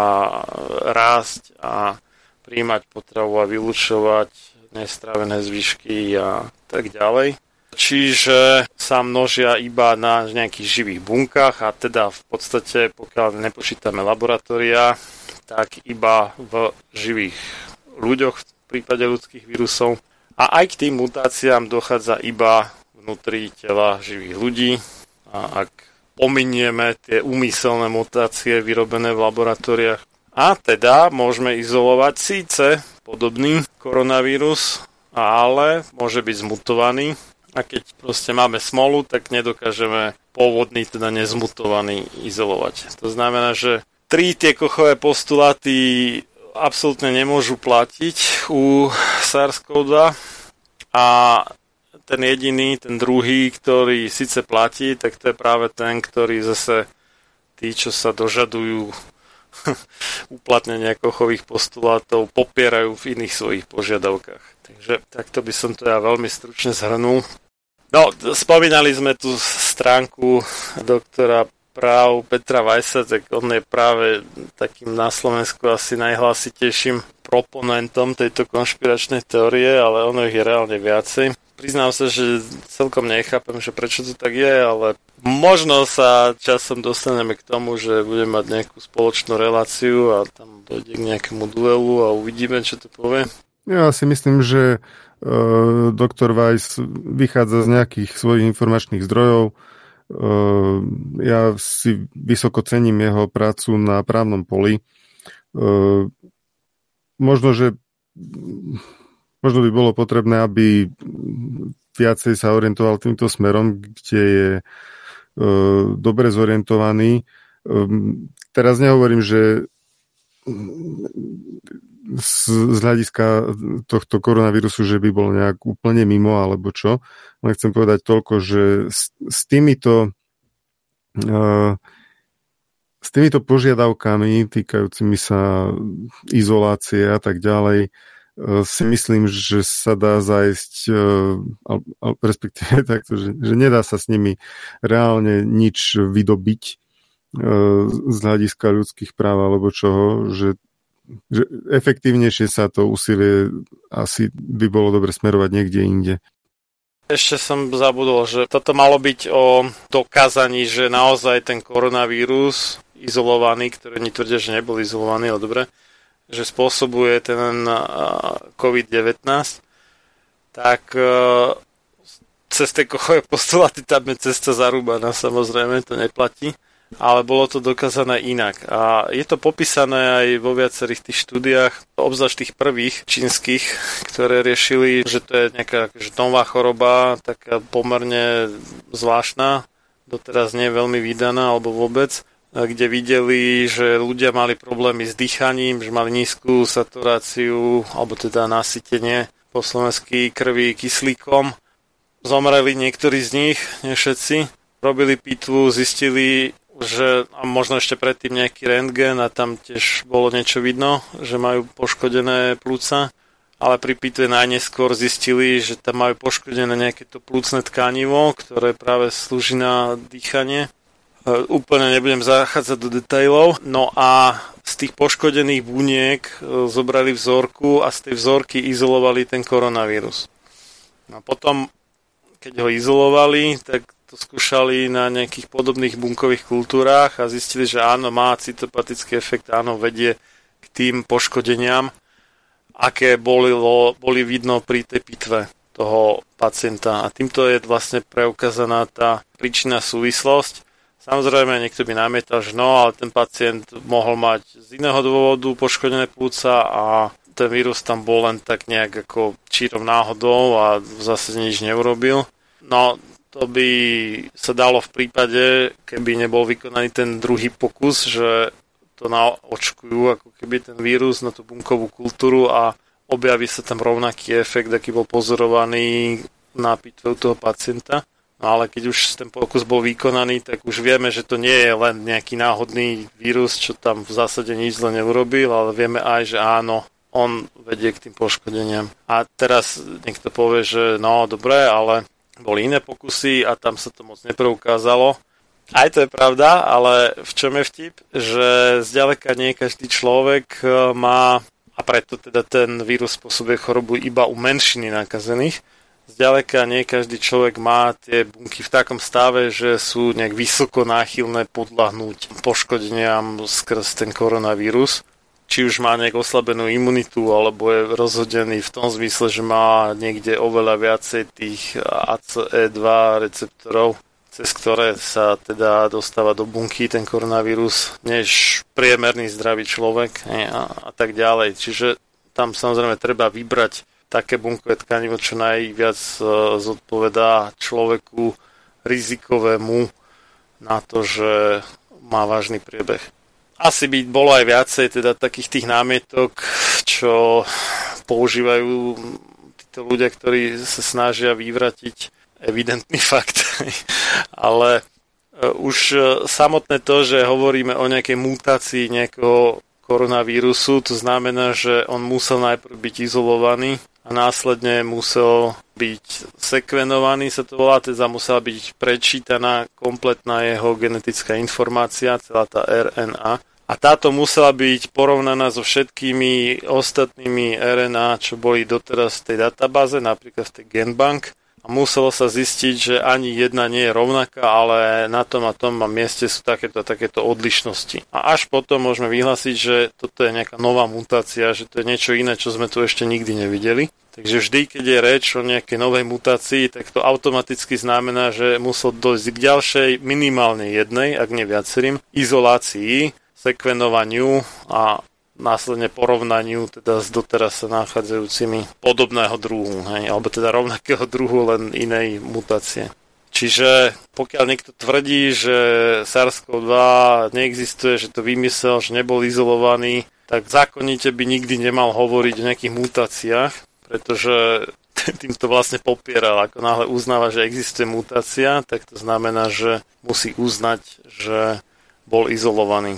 rásť a príjmať potravu a vylúčovať nestravené zvyšky a tak ďalej. Čiže sa množia iba na nejakých živých bunkách a teda v podstate, pokiaľ nepočítame laboratória, tak iba v živých ľuďoch v prípade ľudských vírusov. A aj k tým mutáciám dochádza iba vnútri tela živých ľudí. A ak pominieme tie úmyselné mutácie vyrobené v laboratóriách, a teda môžeme izolovať síce podobný koronavírus, ale môže byť zmutovaný. A keď proste máme smolu, tak nedokážeme pôvodný, teda nezmutovaný izolovať. To znamená, že tri tie kochové postuláty absolútne nemôžu platiť u SARS-CoV-2 a ten jediný, ten druhý, ktorý síce platí, tak to je práve ten, ktorý zase tí, čo sa dožadujú uplatnenia kochových postulátov, popierajú v iných svojich požiadavkách. Takže takto by som to ja veľmi stručne zhrnul. No, spomínali sme tu stránku doktora práv Petra Vajsa, tak on je práve takým na Slovensku asi najhlasitejším proponentom tejto konšpiračnej teórie, ale ono ich je reálne viacej. Priznám sa, že celkom nechápem, že prečo to tak je, ale možno sa časom dostaneme k tomu, že budeme mať nejakú spoločnú reláciu a tam dojde k nejakému duelu a uvidíme, čo to povie. Ja si myslím, že uh, doktor Weiss vychádza z nejakých svojich informačných zdrojov. Uh, ja si vysoko cením jeho prácu na právnom poli. Uh, možno, že možno by bolo potrebné, aby viacej sa orientoval týmto smerom, kde je uh, dobre zorientovaný. Teraz nehovorím, že z, z hľadiska tohto koronavírusu, že by bol nejak úplne mimo alebo čo. Len chcem povedať toľko, že s, s týmito uh, s týmito požiadavkami týkajúcimi sa izolácie a tak ďalej uh, si myslím, že sa dá zajsť, uh, respektíve takto, že, že nedá sa s nimi reálne nič vydobiť z hľadiska ľudských práv alebo čoho, že že efektívnejšie sa to úsilie asi by bolo dobre smerovať niekde inde. Ešte som zabudol, že toto malo byť o dokázaní, že naozaj ten koronavírus izolovaný, ktorý oni tvrdia, že nebol izolovaný, ale dobre, že spôsobuje ten COVID-19, tak cez tie kohové postuláty tam je cesta zarúbaná, samozrejme, to neplatí ale bolo to dokázané inak. A je to popísané aj vo viacerých tých štúdiách, obzvlášť tých prvých čínskych, ktoré riešili, že to je nejaká že nová choroba, taká pomerne zvláštna, doteraz nie je veľmi vydaná alebo vôbec, kde videli, že ľudia mali problémy s dýchaním, že mali nízku saturáciu alebo teda nasytenie po slovensky krvi kyslíkom. Zomreli niektorí z nich, nie všetci. Robili pitvu, zistili, že a možno ešte predtým nejaký rentgen a tam tiež bolo niečo vidno, že majú poškodené plúca, ale pri pitve najneskôr zistili, že tam majú poškodené nejaké to plúcne tkanivo, ktoré práve slúži na dýchanie. E, úplne nebudem zachádzať do detailov. No a z tých poškodených buniek e, zobrali vzorku a z tej vzorky izolovali ten koronavírus. No a potom, keď ho izolovali, tak to skúšali na nejakých podobných bunkových kultúrách a zistili, že áno, má cytopatický efekt, áno, vedie k tým poškodeniam, aké boli, boli vidno pri tej pitve toho pacienta. A týmto je vlastne preukázaná tá príčina súvislosť. Samozrejme, niekto by namietal, že no, ale ten pacient mohol mať z iného dôvodu poškodené plúca a ten vírus tam bol len tak nejak ako čírom náhodou a zase nič neurobil. No, to by sa dalo v prípade, keby nebol vykonaný ten druhý pokus, že to naočkujú ako keby ten vírus na tú bunkovú kultúru a objaví sa tam rovnaký efekt, aký bol pozorovaný na pitve toho pacienta. No ale keď už ten pokus bol vykonaný, tak už vieme, že to nie je len nejaký náhodný vírus, čo tam v zásade nič zle neurobil, ale vieme aj, že áno, on vedie k tým poškodeniam. A teraz niekto povie, že no dobre, ale boli iné pokusy a tam sa to moc nepreukázalo. Aj to je pravda, ale v čom je vtip? Že zďaleka nie každý človek e, má, a preto teda ten vírus spôsobuje chorobu iba u menšiny nakazených, zďaleka nie každý človek má tie bunky v takom stave, že sú nejak vysoko náchylné podľahnúť poškodeniam skrz ten koronavírus či už má nejak oslabenú imunitu, alebo je rozhodený v tom zmysle, že má niekde oveľa viacej tých ACE2 receptorov, cez ktoré sa teda dostáva do bunky ten koronavírus, než priemerný zdravý človek a, a tak ďalej. Čiže tam samozrejme treba vybrať také bunkové tkanivo, čo najviac e, zodpovedá človeku rizikovému na to, že má vážny priebeh asi by bolo aj viacej teda takých tých námietok, čo používajú títo ľudia, ktorí sa snažia vyvratiť evidentný fakt. Ale e, už e, samotné to, že hovoríme o nejakej mutácii nejakého koronavírusu, to znamená, že on musel najprv byť izolovaný a následne musel byť sekvenovaný, sa to volá, teda musela byť prečítaná kompletná jeho genetická informácia, celá tá RNA. A táto musela byť porovnaná so všetkými ostatnými RNA, čo boli doteraz v tej databáze, napríklad v tej Genbank muselo sa zistiť, že ani jedna nie je rovnaká, ale na tom a tom mieste sú takéto takéto odlišnosti. A až potom môžeme vyhlásiť, že toto je nejaká nová mutácia, že to je niečo iné, čo sme tu ešte nikdy nevideli. Takže vždy, keď je reč o nejakej novej mutácii, tak to automaticky znamená, že musel dojsť k ďalšej minimálne jednej, ak nie viacerým, izolácii, sekvenovaniu a následne porovnaniu teda s doteraz sa nachádzajúcimi podobného druhu, hej, alebo teda rovnakého druhu, len inej mutácie. Čiže pokiaľ niekto tvrdí, že SARS-CoV-2 neexistuje, že to vymyslel, že nebol izolovaný, tak zákonite by nikdy nemal hovoriť o nejakých mutáciách, pretože tým to vlastne popieral. Ako náhle uznáva, že existuje mutácia, tak to znamená, že musí uznať, že bol izolovaný.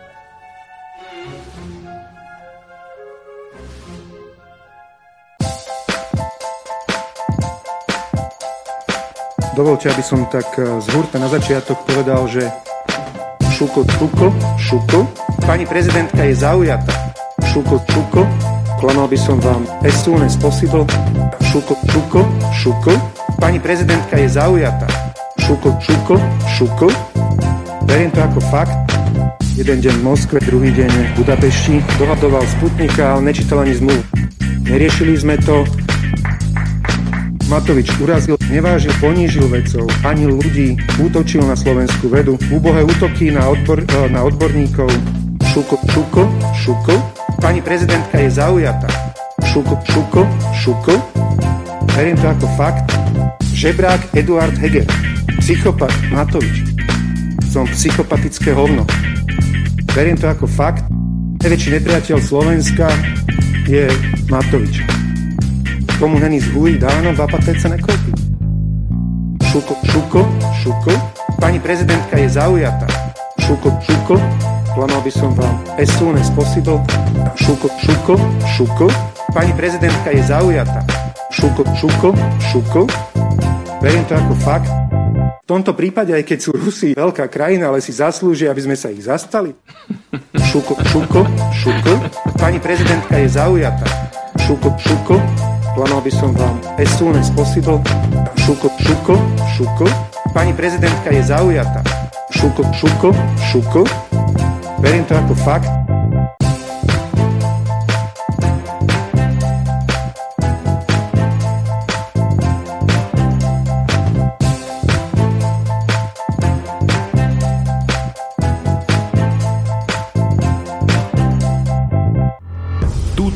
Dovolte, aby som tak e, z hurta na začiatok povedal, že šuko, šuko, šuko. Pani prezidentka je zaujatá. Šuko, šuko. Klamal by som vám as soon possible. Šuko, šuko, šuko. Pani prezidentka je zaujatá. Šuko, šuko, šuko. Verím to ako fakt. Jeden deň v Moskve, druhý deň v Budapešti. Dohadoval Sputnika, ale nečítal ani zmluvu. Neriešili sme to, Matovič urazil, nevážil, ponížil vedcov, ani ľudí, útočil na slovenskú vedu, úbohé útoky na, odbor, e, na odborníkov. Šuko, šuko, šuko. Pani prezidentka je zaujatá. Šuko, šuko, šuko. Verím to ako fakt. Žebrák Eduard Heger. Psychopat Matovič. Som psychopatické hovno. Verím to ako fakt. Najväčší nepriateľ Slovenska je Matovič tomu není zhuj dáno, vapatec sa nekopí. Šuko, šuko, šuko, pani prezidentka je zaujatá. Šuko, šuko, klamal by som vám as as possible. Šuko, šuko, šuko, pani prezidentka je zaujatá. Šuko, šuko, šuko, verím to ako fakt. V tomto prípade, aj keď sú Rusi veľká krajina, ale si zaslúžia, aby sme sa ich zastali. Šuko, šuko, šuko, pani prezidentka je zaujatá. Šuko, šuko, Klamal by som vám as possible. Šuko, šuko, šuko. Pani prezidentka je zaujatá. Šuko, šuko, šuko. Verím to ako fakt.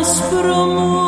άσπρο μου.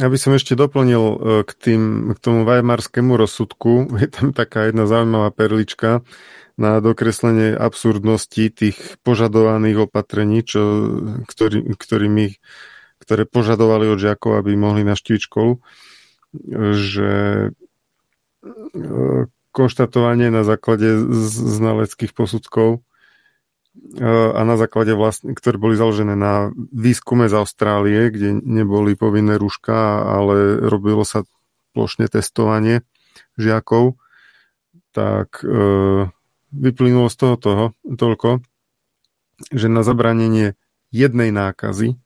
Ja by som ešte doplnil e, k, tým, k tomu vajmarskému rozsudku. Je tam taká jedna zaujímavá perlička na dokreslenie absurdnosti tých požadovaných opatrení, čo, ktorý, ktorými, ktoré požadovali od žiakov, aby mohli naštíviť školu, že e, konštatovanie na základe znaleckých posudkov a na základe vlastne, ktoré boli založené na výskume z Austrálie, kde neboli povinné rúška, ale robilo sa plošne testovanie žiakov, tak e, vyplynulo z toho, toho toľko, že na zabranenie jednej nákazy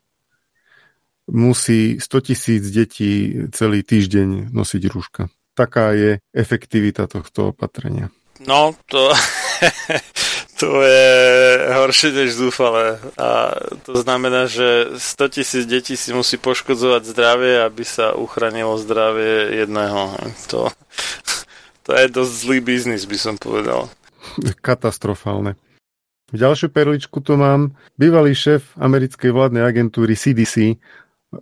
musí 100 tisíc detí celý týždeň nosiť rúška. Taká je efektivita tohto opatrenia. No, to to je horšie než zúfale. A to znamená, že 100 tisíc detí si musí poškodzovať zdravie, aby sa uchránilo zdravie jedného. To, to je dosť zlý biznis, by som povedal. Katastrofálne. Ďalšiu perličku tu mám. Bývalý šéf americkej vládnej agentúry CDC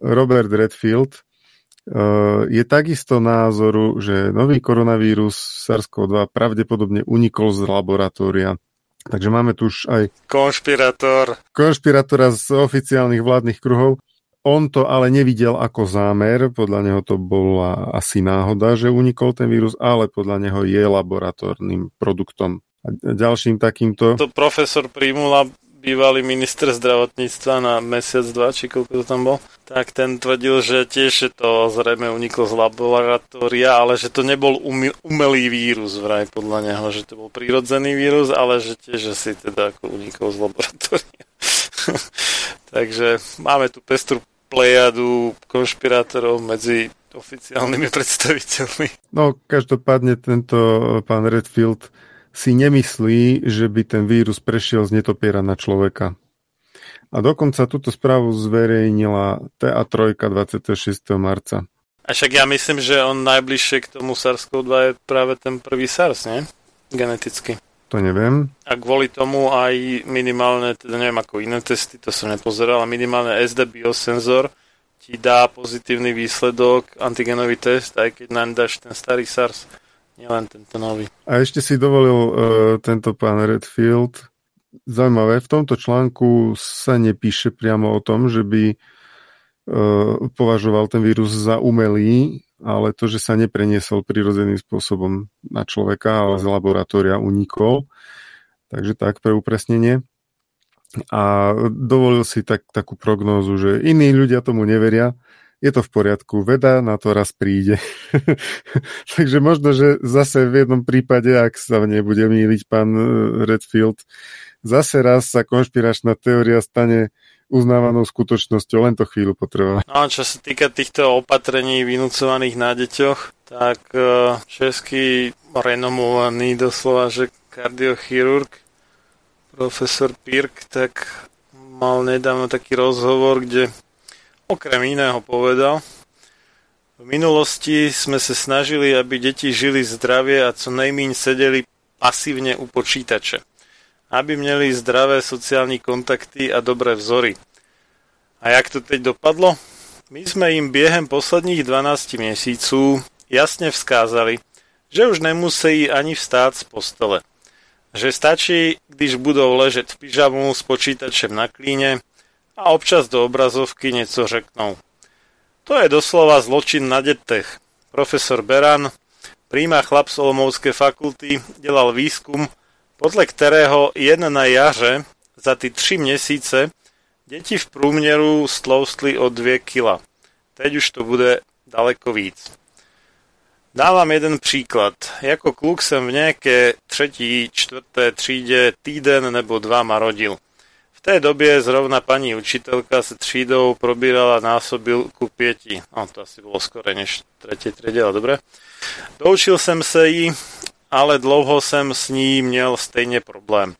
Robert Redfield eh, je takisto názoru, že nový koronavírus SARS-CoV-2 pravdepodobne unikol z laboratória. Takže máme tu už aj... Konšpirátor. Konšpirátora z oficiálnych vládnych kruhov. On to ale nevidel ako zámer, podľa neho to bola asi náhoda, že unikol ten vírus, ale podľa neho je laboratórnym produktom. A ďalším takýmto... To profesor Primula bývalý minister zdravotníctva na mesiac, dva, či koľko to tam bol, tak ten tvrdil, že tiež to zrejme uniklo z laboratória, ale že to nebol umelý vírus vraj podľa neho, že to bol prírodzený vírus, ale že tiež si teda ako unikol z laboratória. Takže máme tu pestru plejadu konšpirátorov medzi oficiálnymi predstaviteľmi. No, každopádne tento pán Redfield si nemyslí, že by ten vírus prešiel z netopiera na človeka. A dokonca túto správu zverejnila TA3 26. marca. A však ja myslím, že on najbližšie k tomu SARS-CoV-2 je práve ten prvý SARS, nie? Geneticky. To neviem. A kvôli tomu aj minimálne, teda neviem ako iné testy, to som nepozeral, ale minimálne SD biosenzor ti dá pozitívny výsledok, antigenový test, aj keď nám dáš ten starý SARS, nielen tento nový. A ešte si dovolil uh, tento pán Redfield zaujímavé, v tomto článku sa nepíše priamo o tom, že by uh, považoval ten vírus za umelý, ale to, že sa nepreniesol prirodzeným spôsobom na človeka, ale z laboratória unikol. Takže tak pre upresnenie. A dovolil si tak, takú prognózu, že iní ľudia tomu neveria, je to v poriadku, veda na to raz príde. Takže možno, že zase v jednom prípade, ak sa nebude míliť pán e, Redfield, zase raz sa konšpiračná teória stane uznávanou skutočnosťou, len to chvíľu potrvá. No a čo sa týka týchto opatrení vynúcovaných na deťoch, tak e, český renomovaný doslova, že kardiochirurg profesor Pirk, tak mal nedávno taký rozhovor, kde okrem iného povedal, v minulosti sme sa snažili, aby deti žili zdravie a co najmíň sedeli pasívne u počítače aby měli zdravé sociální kontakty a dobré vzory. A jak to teď dopadlo? My jsme jim během posledních 12 měsíců jasně vzkázali, že už nemusí ani vstát z postele. Že stačí, když budou ležet v pyžamu s počítačem na klíne a občas do obrazovky něco řeknou. To je doslova zločin na detech. Profesor Beran, príma chlap z Olomoucké fakulty, delal výskum, podle kterého jen na jaře za ty tři měsíce děti v průměru stloustli o 2 kg. Teď už to bude daleko víc. Dávám jeden příklad. Jako kluk jsem v nějaké třetí, čtvrté třídě týden nebo dva marodil. Té době zrovna paní učitelka se třídou probírala násobilku pěti. No, to asi bylo skoro než třetí třídě, ale dobré. Doučil jsem se jí ale dlouho jsem s ní měl stejně problém.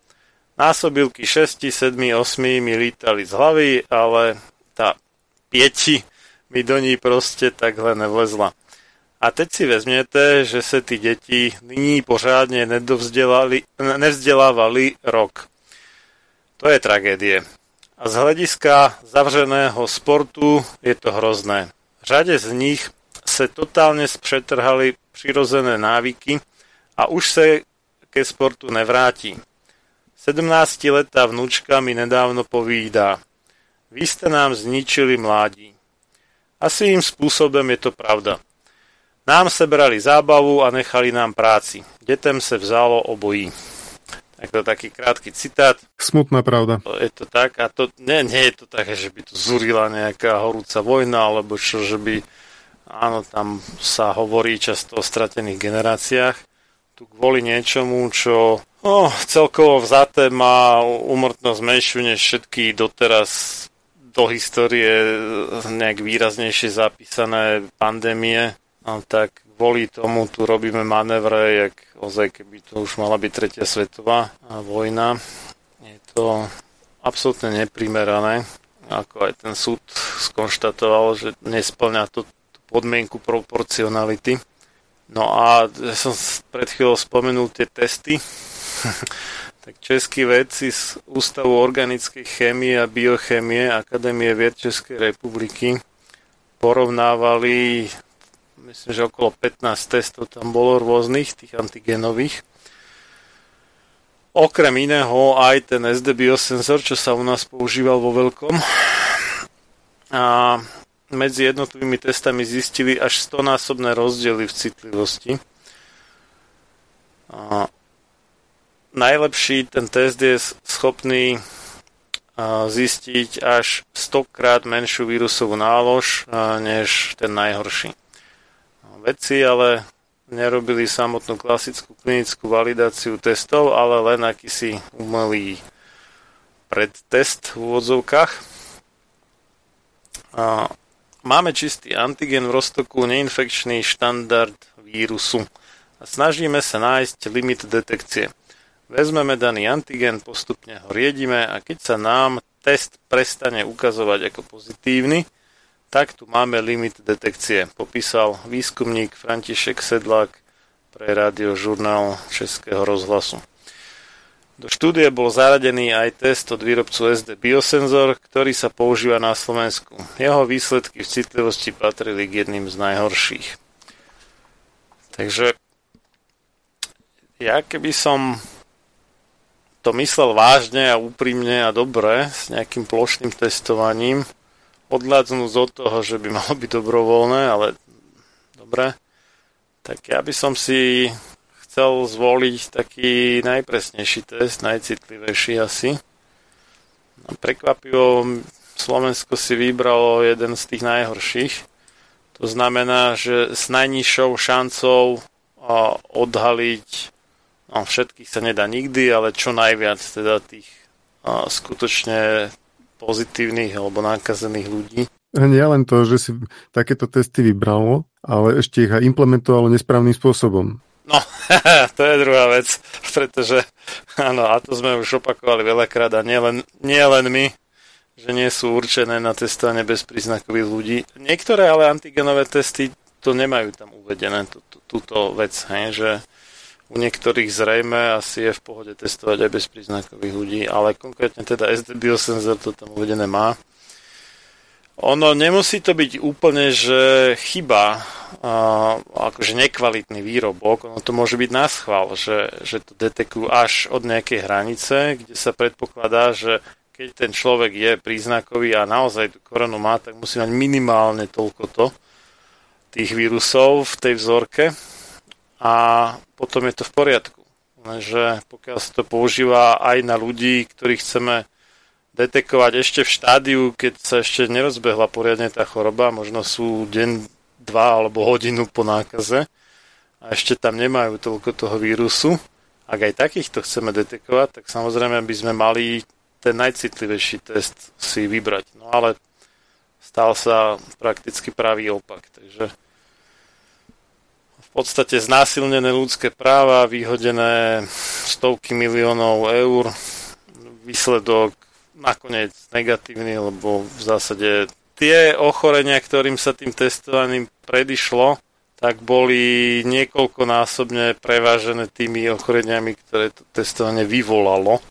Násobilky 6, 7, 8 mi lítali z hlavy, ale tá 5 mi do ní prostě takhle nevlezla. A teď si vezměte, že se ty děti nyní pořádně nevzdělávali rok. To je tragédie. A z hlediska zavřeného sportu je to hrozné. Řadě z nich se totálně zpřetrhali přirozené návyky, a už se ke sportu nevrátí. 17-letá vnúčka mi nedávno povídá. Vy ste nám zničili mládí. A svým spôsobom je to pravda. Nám sebrali zábavu a nechali nám práci. Detem se vzalo obojí. To taký krátky citát. Smutná pravda. Je to tak a to nie, nie je to také, že by tu zúrila nejaká horúca vojna alebo čo, že by áno, tam sa hovorí často o stratených generáciách tu kvôli niečomu, čo oh, celkovo vzaté má umrtnosť menšiu než všetky doteraz do histórie nejak výraznejšie zapísané pandémie, no, tak kvôli tomu tu robíme manévre, jak ozaj keby to už mala byť tretia svetová vojna. Je to absolútne neprimerané, ako aj ten súd skonštatoval, že nesplňa to podmienku proporcionality. No a ja som pred chvíľou spomenul tie testy. tak českí vedci z Ústavu organickej chémie a biochémie Akadémie vied Českej republiky porovnávali, myslím, že okolo 15 testov tam bolo rôznych, tých antigenových. Okrem iného aj ten SD biosensor, čo sa u nás používal vo veľkom. A medzi jednotlivými testami zistili až 100-násobné rozdiely v citlivosti. A najlepší ten test je schopný zistiť až 100 krát menšiu vírusovú nálož než ten najhorší. Vedci ale nerobili samotnú klasickú klinickú validáciu testov, ale len akýsi umelý predtest v úvodzovkách. A máme čistý antigen v roztoku, neinfekčný štandard vírusu a snažíme sa nájsť limit detekcie. Vezmeme daný antigen, postupne ho riedime a keď sa nám test prestane ukazovať ako pozitívny, tak tu máme limit detekcie, popísal výskumník František Sedlák pre radiožurnál Českého rozhlasu. Do štúdie bol zaradený aj test od výrobcu SD Biosensor, ktorý sa používa na Slovensku. Jeho výsledky v citlivosti patrili k jedným z najhorších. Takže ja keby som to myslel vážne a úprimne a dobre s nejakým plošným testovaním, odhľadnúť od toho, že by malo byť dobrovoľné, ale dobre, tak ja by som si chcel zvoliť taký najpresnejší test, najcitlivejší asi. A prekvapivo Slovensko si vybralo jeden z tých najhorších. To znamená, že s najnižšou šancou odhaliť, no všetkých sa nedá nikdy, ale čo najviac teda tých skutočne pozitívnych alebo nákazených ľudí. Nie len to, že si takéto testy vybralo, ale ešte ich aj implementovalo nesprávnym spôsobom. No, to je druhá vec, pretože áno, a to sme už opakovali veľakrát a nielen, nielen my, že nie sú určené na testovanie bezpríznakových ľudí. Niektoré ale antigenové testy to nemajú tam uvedené, tú, tú, túto vec, hej, že u niektorých zrejme asi je v pohode testovať aj bezpríznakových ľudí, ale konkrétne teda SD Biosensor to tam uvedené má. Ono nemusí to byť úplne, že chyba, uh, akože nekvalitný výrobok, ono to môže byť na schvál, že, že to detekujú až od nejakej hranice, kde sa predpokladá, že keď ten človek je príznakový a naozaj tú koronu má, tak musí mať minimálne toľko to tých vírusov v tej vzorke a potom je to v poriadku. Lenže pokiaľ sa to používa aj na ľudí, ktorých chceme detekovať ešte v štádiu, keď sa ešte nerozbehla poriadne tá choroba, možno sú deň, dva alebo hodinu po nákaze a ešte tam nemajú toľko toho vírusu. Ak aj takýchto chceme detekovať, tak samozrejme by sme mali ten najcitlivejší test si vybrať. No ale stal sa prakticky pravý opak. Takže podstate znásilnené ľudské práva, vyhodené stovky miliónov eur, výsledok nakoniec negatívny, lebo v zásade tie ochorenia, ktorým sa tým testovaním predišlo, tak boli niekoľkonásobne prevážené tými ochoreniami, ktoré to testovanie vyvolalo,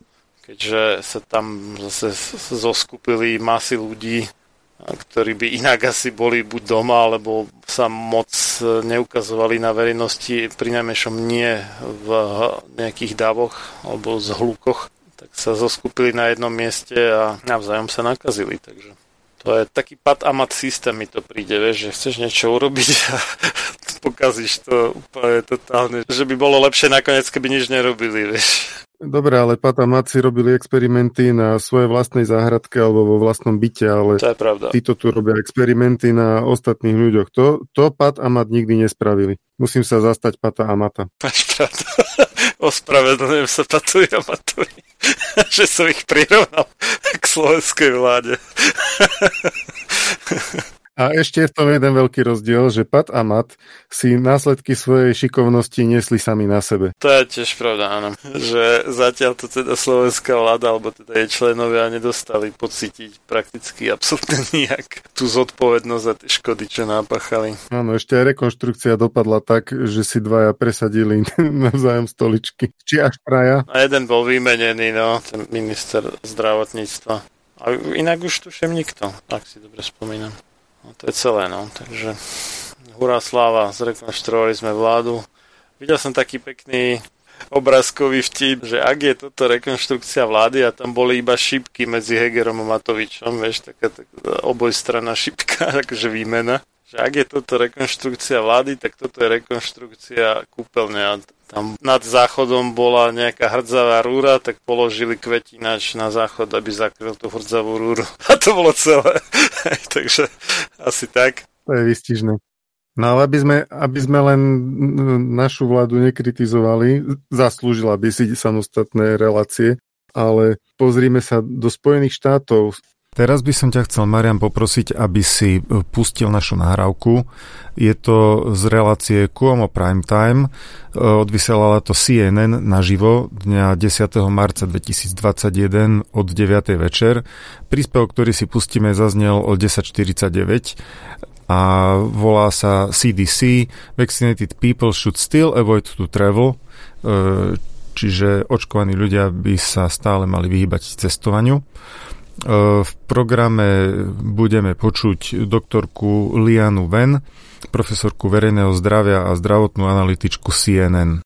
keďže sa tam zase zoskupili masy ľudí, ktorí by inak asi boli buď doma, alebo sa moc neukazovali na verejnosti, pri najmenšom nie v nejakých davoch alebo zhlukoch tak sa zoskupili na jednom mieste a navzájom sa nakazili. Takže to je taký pad a mat systém mi to príde, vieš, že chceš niečo urobiť a pokazíš to úplne totálne, že by bolo lepšie nakoniec, keby nič nerobili, vieš. Dobre, ale Pat a Mat si robili experimenty na svojej vlastnej záhradke alebo vo vlastnom byte, ale to je pravda. títo tu robia experimenty na ostatných ľuďoch. To, to Pat a Mat nikdy nespravili. Musím sa zastať Pata a Mata. Máš pravdu. Ospravedlňujem sa Patu a Matovi, že som ich prirovnal k slovenskej vláde. A ešte je v tom jeden veľký rozdiel, že Pat a Mat si následky svojej šikovnosti nesli sami na sebe. To je tiež pravda, áno. Že zatiaľ to teda slovenská vláda, alebo teda jej členovia nedostali pocítiť prakticky absolútne nijak tú zodpovednosť za tie škody, čo napáchali. Áno, ešte aj rekonštrukcia dopadla tak, že si dvaja presadili navzájom stoličky. Či až traja. A jeden bol vymenený, no, ten minister zdravotníctva. A inak už tuším nikto, ak si dobre spomínam. No, to je celé, no. Takže hurá sláva, zrekonštruovali sme vládu. Videl som taký pekný obrázkový vtip, že ak je toto rekonštrukcia vlády a tam boli iba šipky medzi Hegerom a Matovičom, vieš, taká, taká obojstranná šipka, takže výmena, že ak je toto rekonštrukcia vlády, tak toto je rekonštrukcia kúpeľne a tam nad záchodom bola nejaká hrdzavá rúra, tak položili kvetinač na záchod, aby zakryl tú hrdzavú rúru. A to bolo celé. Takže asi tak. To je vystižné. No ale aby sme, aby sme len našu vládu nekritizovali, zaslúžila by si samostatné relácie, ale pozrime sa do Spojených štátov. Teraz by som ťa chcel, Marian, poprosiť, aby si e, pustil našu nahrávku. Je to z relácie Cuomo Prime Time. E, odvysielala to CNN naživo dňa 10. marca 2021 od 9. večer. Príspevok, ktorý si pustíme, zaznel o 10.49 a volá sa CDC Vaccinated people should still avoid to travel e, čiže očkovaní ľudia by sa stále mali vyhýbať cestovaniu. V programe budeme počuť doktorku Lianu Ven, profesorku verejného zdravia a zdravotnú analytičku CNN.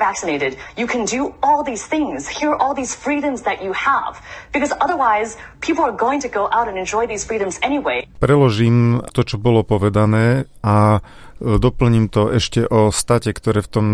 vaccinated, you can do all these things. Here are all these freedoms that you have. Because otherwise, people are going to go out and enjoy these freedoms anyway. Preložím to, čo bolo povedané a e, doplním to ešte o state, ktoré v tom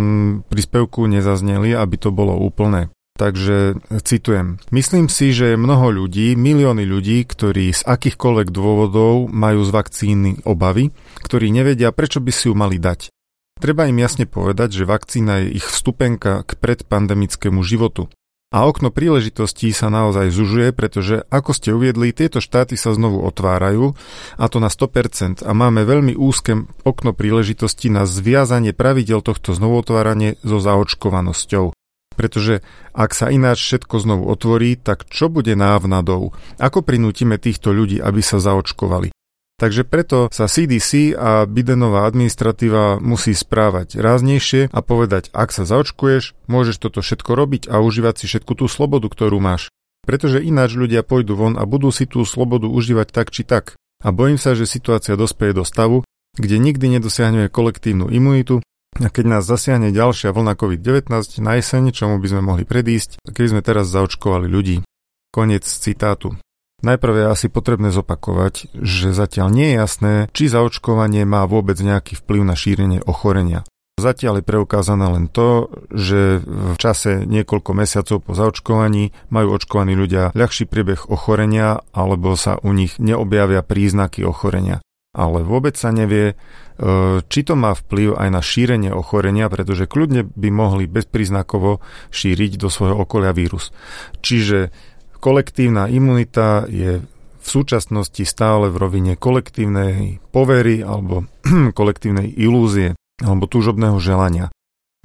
príspevku nezazneli, aby to bolo úplné. Takže citujem. Myslím si, že mnoho ľudí, milióny ľudí, ktorí z akýchkoľvek dôvodov majú z vakcíny obavy, ktorí nevedia, prečo by si ju mali dať. Treba im jasne povedať, že vakcína je ich vstupenka k predpandemickému životu. A okno príležitostí sa naozaj zužuje, pretože, ako ste uviedli, tieto štáty sa znovu otvárajú, a to na 100%, a máme veľmi úzke okno príležitostí na zviazanie pravidel tohto znovuotváranie so zaočkovanosťou. Pretože ak sa ináč všetko znovu otvorí, tak čo bude návnadou? Ako prinútime týchto ľudí, aby sa zaočkovali? Takže preto sa CDC a Bidenová administratíva musí správať ráznejšie a povedať, ak sa zaočkuješ, môžeš toto všetko robiť a užívať si všetku tú slobodu, ktorú máš. Pretože ináč ľudia pôjdu von a budú si tú slobodu užívať tak či tak. A bojím sa, že situácia dospeje do stavu, kde nikdy nedosiahneme kolektívnu imunitu a keď nás zasiahne ďalšia vlna COVID-19 na jeseň, čomu by sme mohli predísť, keby sme teraz zaočkovali ľudí. Koniec citátu. Najprv je asi potrebné zopakovať, že zatiaľ nie je jasné, či zaočkovanie má vôbec nejaký vplyv na šírenie ochorenia. Zatiaľ je preukázané len to, že v čase niekoľko mesiacov po zaočkovaní majú očkovaní ľudia ľahší priebeh ochorenia alebo sa u nich neobjavia príznaky ochorenia ale vôbec sa nevie, e, či to má vplyv aj na šírenie ochorenia, pretože kľudne by mohli bezpríznakovo šíriť do svojho okolia vírus. Čiže kolektívna imunita je v súčasnosti stále v rovine kolektívnej povery alebo kolektívnej ilúzie alebo túžobného želania.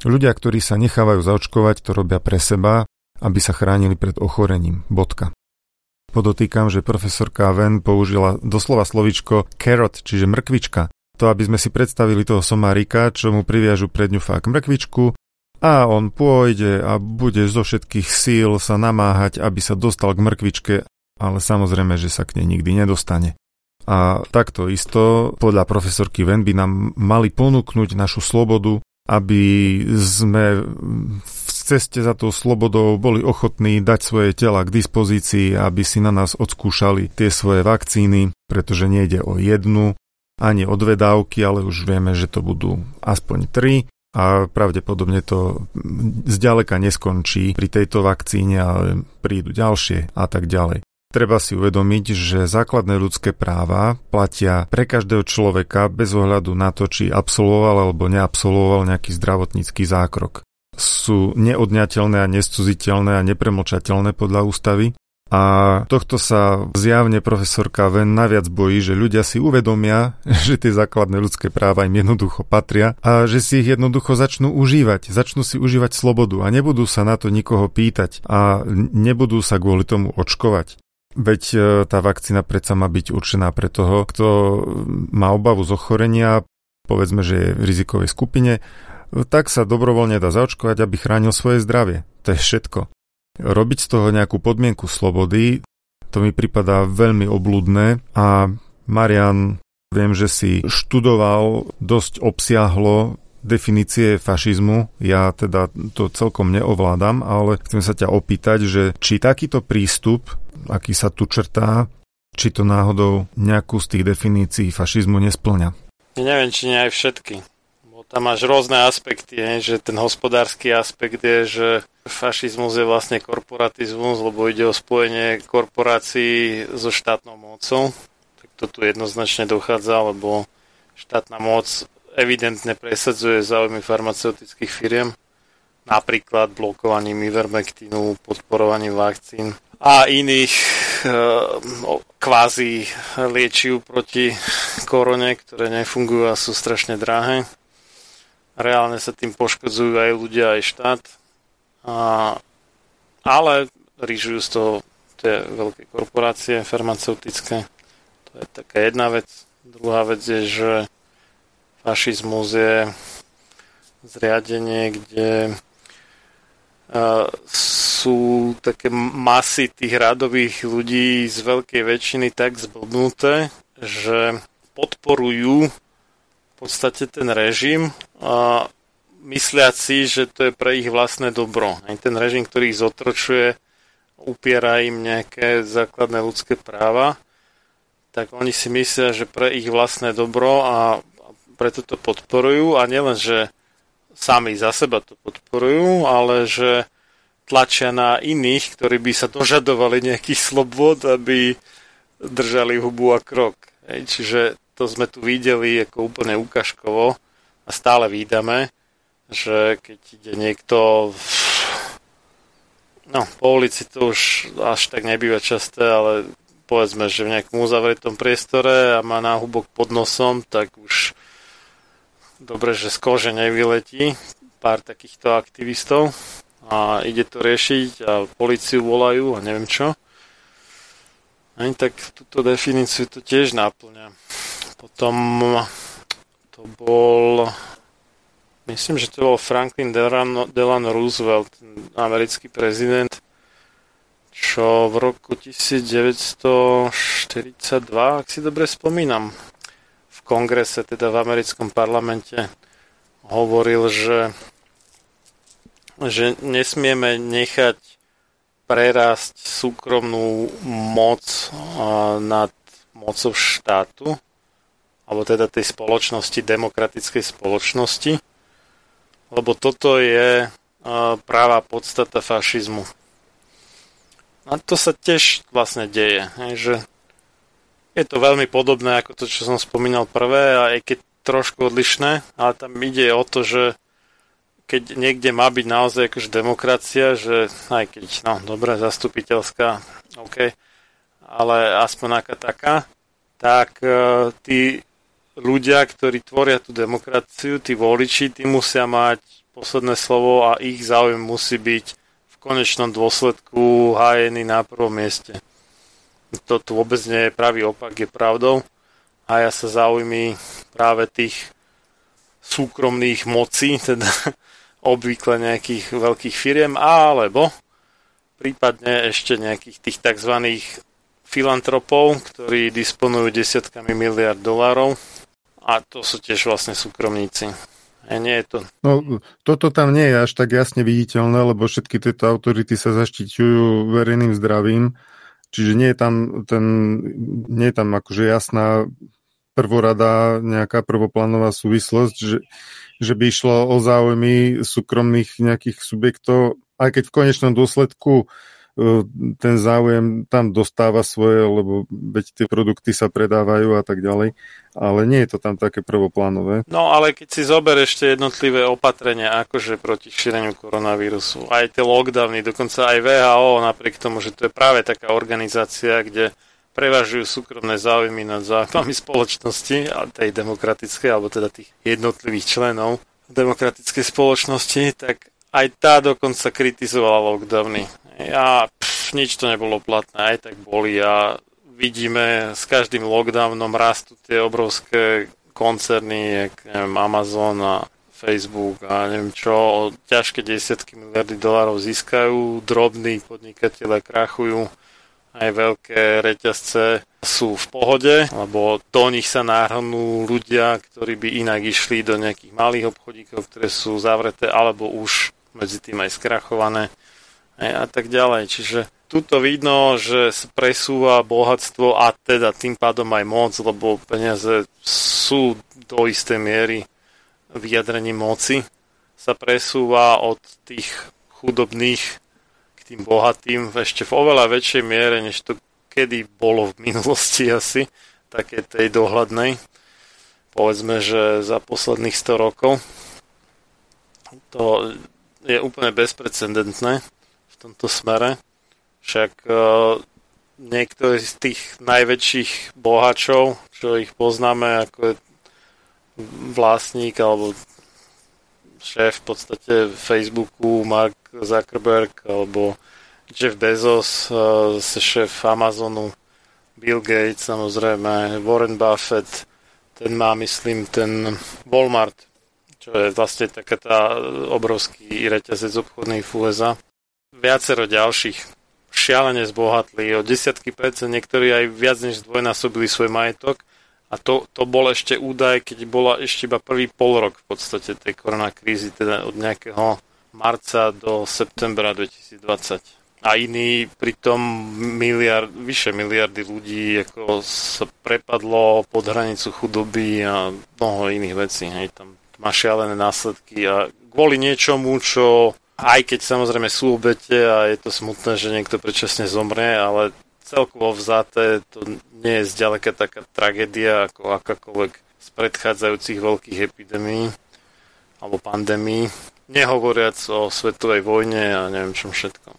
Ľudia, ktorí sa nechávajú zaočkovať, to robia pre seba, aby sa chránili pred ochorením. Bodka. Podotýkam, že profesorka Ven použila doslova slovičko carrot, čiže mrkvička. To, aby sme si predstavili toho somárika, čo mu priviažu pred ňu fakt mrkvičku a on pôjde a bude zo všetkých síl sa namáhať, aby sa dostal k mrkvičke, ale samozrejme, že sa k nej nikdy nedostane. A takto isto, podľa profesorky Ven by nám mali ponúknuť našu slobodu, aby sme v ceste za tou slobodou boli ochotní dať svoje tela k dispozícii, aby si na nás odskúšali tie svoje vakcíny, pretože nejde o jednu, ani o dve dávky, ale už vieme, že to budú aspoň tri a pravdepodobne to zďaleka neskončí pri tejto vakcíne, ale prídu ďalšie a tak ďalej. Treba si uvedomiť, že základné ľudské práva platia pre každého človeka bez ohľadu na to, či absolvoval alebo neabsolvoval nejaký zdravotnícky zákrok sú neodňateľné a nescuziteľné a nepremlčateľné podľa ústavy. A tohto sa zjavne profesorka Ven naviac bojí, že ľudia si uvedomia, že tie základné ľudské práva im jednoducho patria a že si ich jednoducho začnú užívať. Začnú si užívať slobodu a nebudú sa na to nikoho pýtať a nebudú sa kvôli tomu očkovať. Veď e, tá vakcína predsa má byť určená pre toho, kto má obavu z ochorenia, povedzme, že je v rizikovej skupine tak sa dobrovoľne dá zaočkovať, aby chránil svoje zdravie. To je všetko. Robiť z toho nejakú podmienku slobody, to mi pripadá veľmi obludné a Marian, viem, že si študoval dosť obsiahlo definície fašizmu. Ja teda to celkom neovládam, ale chcem sa ťa opýtať, že či takýto prístup, aký sa tu črtá, či to náhodou nejakú z tých definícií fašizmu nesplňa. Neviem, či nie aj všetky. Tam máš rôzne aspekty, je, že ten hospodársky aspekt je, že fašizmus je vlastne korporatizmus, lebo ide o spojenie korporácií so štátnou mocou. Tak to tu jednoznačne dochádza, lebo štátna moc evidentne presadzuje záujmy farmaceutických firiem, napríklad blokovaním ivermektínu, podporovaním vakcín a iných e, kvázi liečiv proti korone, ktoré nefungujú a sú strašne drahé. Reálne sa tým poškodzujú aj ľudia, aj štát. A, ale rýžujú z toho tie veľké korporácie farmaceutické. To je taká jedna vec. Druhá vec je, že fašizmus je zriadenie, kde sú také masy tých radových ľudí z veľkej väčšiny tak zblbnuté, že podporujú podstate ten režim a mysliať si, že to je pre ich vlastné dobro. Ten režim, ktorý ich zotročuje, upiera im nejaké základné ľudské práva, tak oni si myslia, že pre ich vlastné dobro a preto to podporujú a nielen, že sami za seba to podporujú, ale že tlačia na iných, ktorí by sa dožadovali nejakých slobod, aby držali hubu a krok. Čiže to sme tu videli ako úplne ukažkovo a stále vídame, že keď ide niekto no, po ulici to už až tak nebýva časté, ale povedzme, že v nejakom uzavretom priestore a má náhubok pod nosom, tak už dobre, že z kože nevyletí pár takýchto aktivistov a ide to riešiť a policiu volajú a neviem čo. Aj tak túto definíciu to tiež náplňa. Potom to bol myslím, že to bol Franklin Delano, Delano Roosevelt, americký prezident, čo v roku 1942, ak si dobre spomínam, kongrese, teda v americkom parlamente, hovoril, že, že nesmieme nechať prerásť súkromnú moc nad mocou štátu, alebo teda tej spoločnosti, demokratickej spoločnosti, lebo toto je práva podstata fašizmu. A to sa tiež vlastne deje, že je to veľmi podobné ako to, čo som spomínal prvé, a aj keď trošku odlišné, ale tam ide o to, že keď niekde má byť naozaj akože demokracia, že aj keď, no dobre, zastupiteľská, OK, ale aspoň aká taká, tak uh, tí ľudia, ktorí tvoria tú demokraciu, tí voliči, tí musia mať posledné slovo a ich záujem musí byť v konečnom dôsledku hájený na prvom mieste to tu vôbec nie je pravý opak, je pravdou. A ja sa zaujmi práve tých súkromných mocí, teda obvykle nejakých veľkých firiem, alebo prípadne ešte nejakých tých tzv. filantropov, ktorí disponujú desiatkami miliard dolárov a to sú tiež vlastne súkromníci. A nie je to... No, toto tam nie je až tak jasne viditeľné, lebo všetky tieto autority sa zaštiťujú verejným zdravím Čiže nie je tam, ten, nie je tam akože jasná prvorada nejaká prvoplánová súvislosť, že, že by išlo o záujmy súkromných nejakých subjektov, aj keď v konečnom dôsledku E, ten záujem tam dostáva svoje, lebo veď tie produkty sa predávajú a tak ďalej, ale nie je to tam také prvoplánové. No ale keď si zober ešte jednotlivé opatrenia akože proti šíreniu koronavírusu, aj tie lockdowny, dokonca aj VHO, napriek tomu, že to je práve taká organizácia, kde prevažujú súkromné záujmy nad záujmami spoločnosti, a tej demokratickej, alebo teda tých jednotlivých členov demokratickej spoločnosti, tak aj tá dokonca kritizovala lockdowny. A pff, nič to nebolo platné, aj tak boli a vidíme s každým lockdownom rastú tie obrovské koncerny, jak neviem, Amazon a Facebook a neviem čo, ťažké desiatky miliardy dolárov získajú, drobní podnikatelia krachujú, aj veľké reťazce sú v pohode, lebo do nich sa náhrnú ľudia, ktorí by inak išli do nejakých malých obchodíkov, ktoré sú zavreté alebo už medzi tým aj skrachované a tak ďalej. Čiže tuto vidno, že presúva bohatstvo a teda tým pádom aj moc, lebo peniaze sú do istej miery vyjadrením moci, sa presúva od tých chudobných k tým bohatým ešte v oveľa väčšej miere, než to kedy bolo v minulosti asi, také tej dohľadnej. Povedzme, že za posledných 100 rokov. To je úplne bezprecedentné tomto smere. Však uh, niektorí z tých najväčších bohačov, čo ich poznáme ako je vlastník alebo šéf v podstate Facebooku Mark Zuckerberg alebo Jeff Bezos, uh, šéf Amazonu, Bill Gates samozrejme, Warren Buffett, ten má myslím ten Walmart, čo je vlastne taká tá obrovský reťazec obchodný v USA. Viacero ďalších šialene zbohatli o desiatky percent, niektorí aj viac než zdvojnásobili svoj majetok. A to, to bol ešte údaj, keď bola ešte iba prvý pol rok v podstate tej koronakrízy, teda od nejakého marca do septembra 2020. A iní pritom miliard, vyše miliardy ľudí ako sa prepadlo pod hranicu chudoby a mnoho iných vecí. Hej, tam má šialené následky a kvôli niečomu, čo aj keď samozrejme sú obete a je to smutné, že niekto predčasne zomrie, ale celkovo vzaté to nie je zďaleka taká tragédia ako akákoľvek z predchádzajúcich veľkých epidémií alebo pandémií, nehovoriac o svetovej vojne a neviem čom všetkom.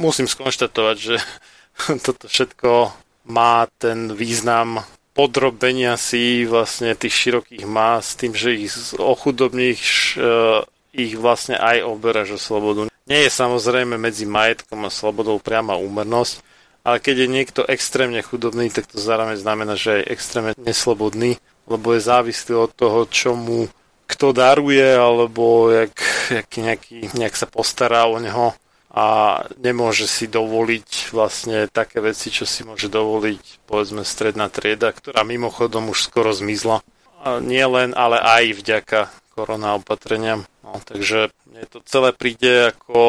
Musím skonštatovať, že toto všetko má ten význam podrobenia si vlastne tých širokých más tým, že ich ochudobníš ich vlastne aj oberáš o slobodu. Nie je samozrejme medzi majetkom a slobodou priama úmernosť, ale keď je niekto extrémne chudobný, tak to zároveň znamená, že je extrémne neslobodný, lebo je závislý od toho, čo mu kto daruje, alebo jak, jak nejaký, nejak sa postará o neho a nemôže si dovoliť vlastne také veci, čo si môže dovoliť povedzme stredná trieda, ktorá mimochodom už skoro zmizla. Nie len, ale aj vďaka korona opatreniam. No, takže mne to celé príde ako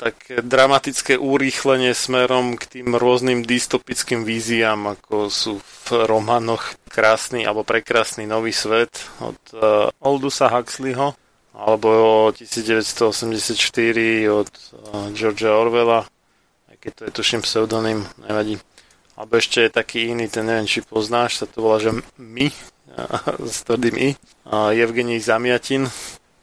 také dramatické urýchlenie smerom k tým rôznym dystopickým víziám, ako sú v románoch Krásny alebo Prekrásny nový svet od uh, Aldusa Huxleyho alebo 1984 od uh, Georgia Orwella, aj keď to je tuším pseudonym, nevadí. Alebo ešte je taký iný, ten neviem, či poznáš, sa to volá, že My, s tvrdým I, uh, Evgenij Zamiatin,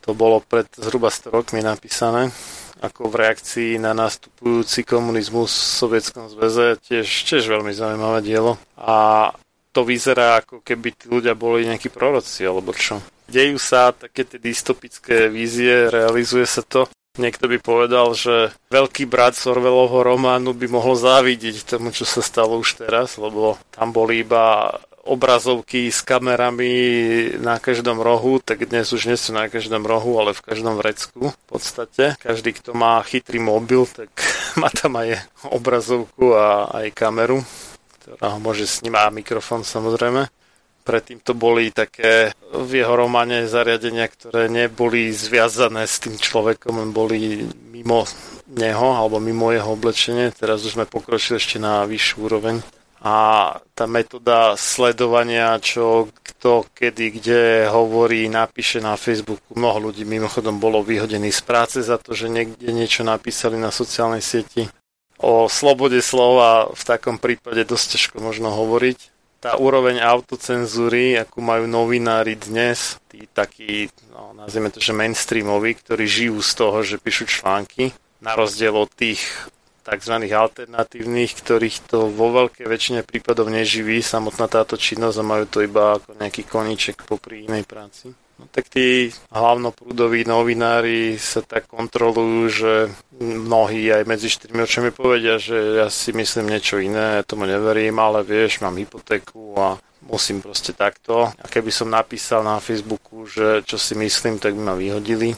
to bolo pred zhruba 100 rokmi napísané ako v reakcii na nastupujúci komunizmus v Sovietskom zväze. Tiež, tiež veľmi zaujímavé dielo. A to vyzerá ako keby tí ľudia boli nejakí proroci, alebo čo. Dejú sa také tie dystopické vízie, realizuje sa to. Niekto by povedal, že veľký brat z Orwellovho románu by mohol závidieť tomu, čo sa stalo už teraz, lebo tam boli iba obrazovky s kamerami na každom rohu, tak dnes už nie sú na každom rohu, ale v každom vrecku v podstate. Každý, kto má chytrý mobil, tak má tam aj obrazovku a aj kameru, ktorá ho môže snímať a mikrofón samozrejme. Predtým to boli také v jeho románe zariadenia, ktoré neboli zviazané s tým človekom, boli mimo neho alebo mimo jeho oblečenie. Teraz už sme pokročili ešte na vyššiu úroveň a tá metóda sledovania, čo kto kedy kde hovorí, napíše na Facebooku. Mnoho ľudí mimochodom bolo vyhodených z práce za to, že niekde niečo napísali na sociálnej sieti. O slobode slova v takom prípade dosť ťažko možno hovoriť. Tá úroveň autocenzúry, akú majú novinári dnes, tí takí, no, nazvime to, že mainstreamoví, ktorí žijú z toho, že píšu články, na rozdiel od tých tzv. alternatívnych, ktorých to vo veľkej väčšine prípadov neživí samotná táto činnosť a majú to iba ako nejaký koníček popri inej práci. No tak tí hlavnoprúdoví novinári sa tak kontrolujú, že mnohí aj medzi štyrmi očami povedia, že ja si myslím niečo iné, ja tomu neverím, ale vieš, mám hypotéku a musím proste takto. A keby som napísal na Facebooku, že čo si myslím, tak by ma vyhodili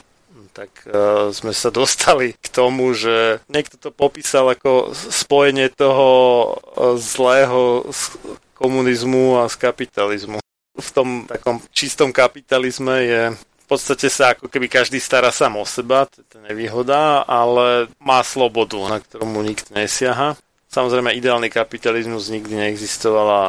tak uh, sme sa dostali k tomu, že niekto to popísal ako spojenie toho uh, zlého z komunizmu a z kapitalizmu. V tom takom čistom kapitalizme je v podstate sa ako keby každý stará sám o seba, to je nevýhoda, ale má slobodu, na ktorú mu nikto nesiaha. Samozrejme, ideálny kapitalizmus nikdy neexistoval a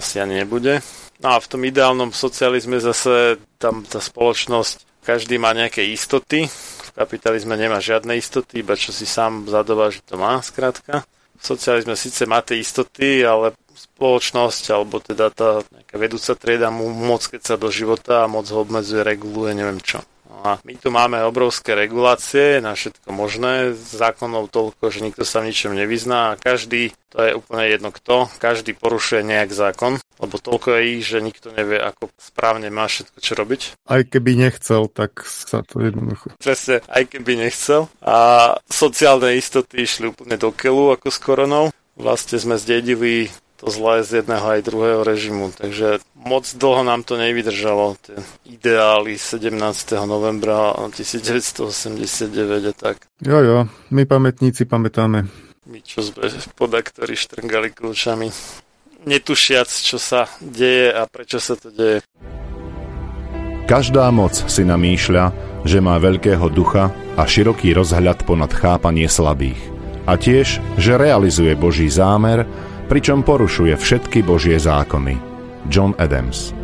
asi ani nebude. No a v tom ideálnom socializme zase tam tá spoločnosť, každý má nejaké istoty. V kapitalizme nemá žiadne istoty, iba čo si sám zadováži, to má, skrátka. V socializme síce má tie istoty, ale spoločnosť, alebo teda tá nejaká vedúca trieda mu moc keď sa do života a moc ho obmedzuje, reguluje, neviem čo. No a my tu máme obrovské regulácie na všetko možné, zákonov toľko, že nikto sa v ničom nevyzná a každý, to je úplne jedno kto, každý porušuje nejak zákon, lebo toľko je ich, že nikto nevie, ako správne má všetko čo robiť. Aj keby nechcel, tak sa to jednoducho... Presne, aj keby nechcel. A sociálne istoty išli úplne do keľu ako s koronou. Vlastne sme zdedili to zlé z jedného aj druhého režimu. Takže moc dlho nám to nevydržalo. Tie ideály 17. novembra 1989 a tak. Jo, jo, my pamätníci pamätáme. My čo sme podaktori štrngali kľúčami. Netušiac, čo sa deje a prečo sa to deje. Každá moc si namýšľa, že má veľkého ducha a široký rozhľad ponad chápanie slabých. A tiež, že realizuje Boží zámer, pričom porušuje všetky Božie zákony. John Adams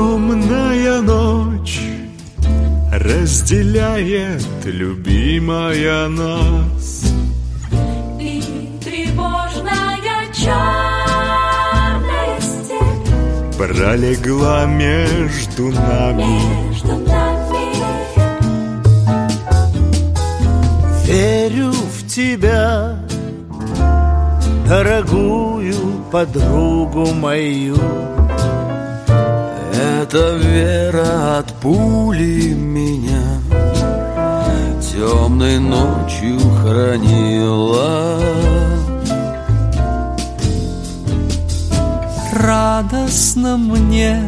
разделяет любимая нас. и тревожная черная степь пролегла между нами. Между нами. Верю в тебя, дорогую подругу мою. Это вера от пули мира темной ночью хранила. Радостно мне.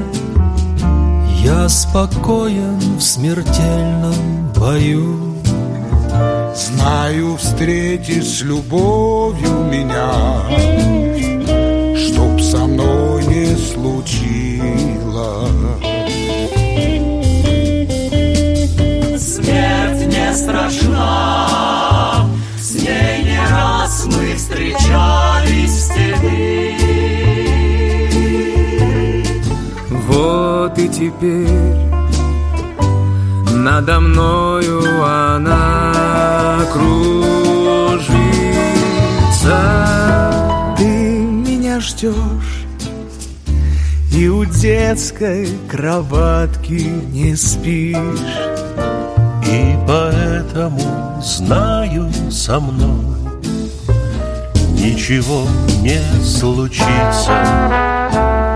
Я спокоен в смертельном бою. Знаю, встретишь с любовью меня Чтоб со мной не случилось. страшна. С ней не раз мы встречались в стены. Вот и теперь надо мною она кружится. Ты меня ждешь, и у детской кроватки не спишь. Поэтому знаю со мной. Ничего не случится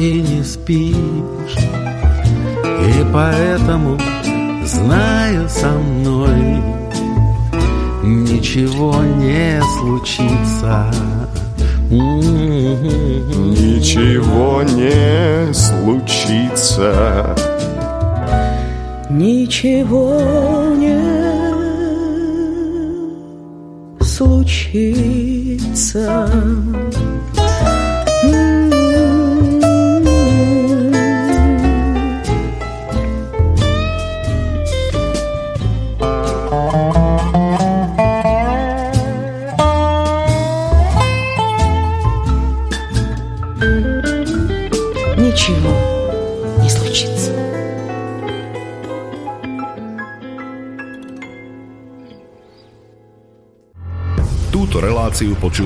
кроватки не спишь И поэтому знаю со мной Ничего не случится Ничего не случится. Ничего не случится.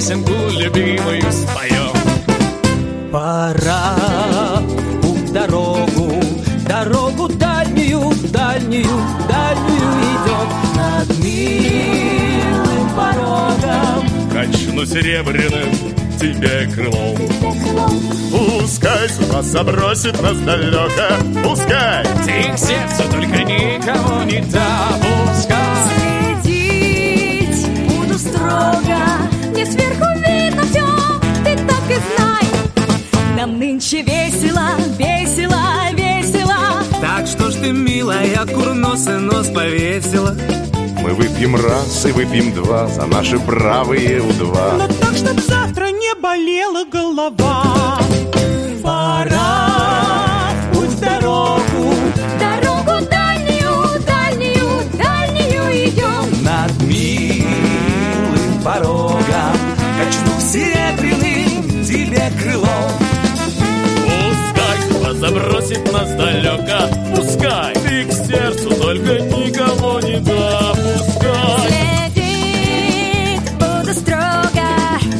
Песенку любимую споем Пора в дорогу, дорогу дальнюю, дальнюю, дальнюю идем над милым порогом. Качну серебряным тебе крылом. Пускай судьба забросит нас далеко, пускай. Ты к сердцу только никого не допускай Нынче весело, весело, весело Так что ж ты, милая, курносый нос повесила? Мы выпьем раз и выпьем два за наши бравые У-2. Но так, чтоб завтра не болела голова забросит нас далеко Пускай ты к сердцу только никого не допускай. Следить буду строго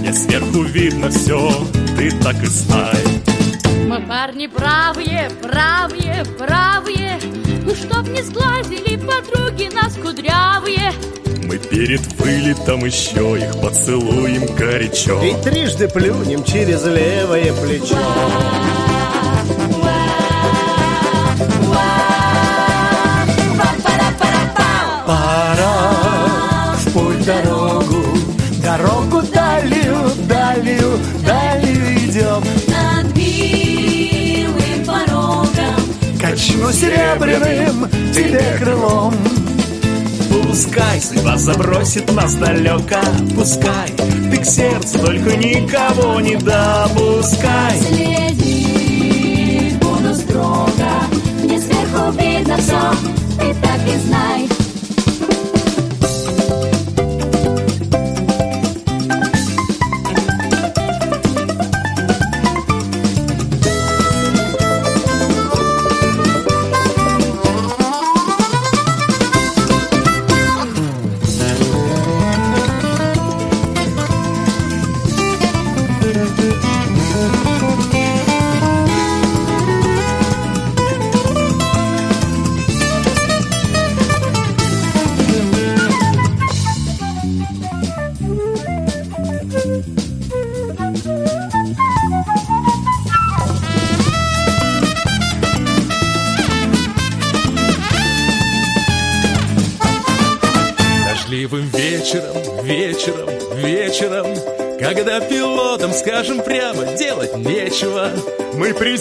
Не сверху видно все, ты так и знай. Мы парни правые, правые, правые. Ну чтоб не сглазили подруги нас кудрявые. Мы перед вылетом еще их поцелуем горячо. И трижды плюнем через левое плечо. Качну серебряным тебе крылом. Пускай судьба забросит нас далеко Пускай ты к сердцу только никого не допускай Следи, буду строго Мне сверху видно все Ты так и знай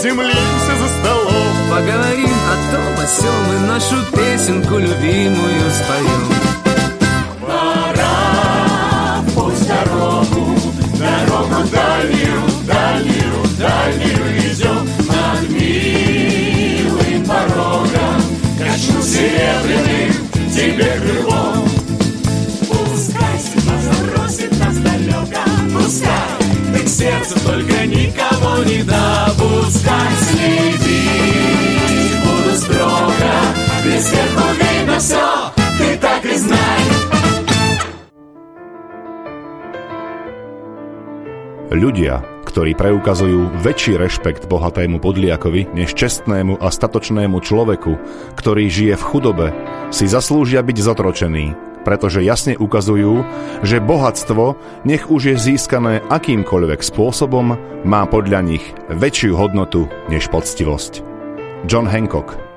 приземлимся за столом. Поговорим о том, о сём И нашу песенку любимую споем сердцу только никого не допускай Следи, буду строго Без сверху видно все, ты так и знай Ľudia, ktorí preukazujú väčší rešpekt bohatému podliakovi než čestnému a statočnému človeku, ktorý žije v chudobe, si zaslúžia byť zotročení, pretože jasne ukazujú, že bohatstvo, nech už je získané akýmkoľvek spôsobom, má podľa nich väčšiu hodnotu než poctivosť. John Hancock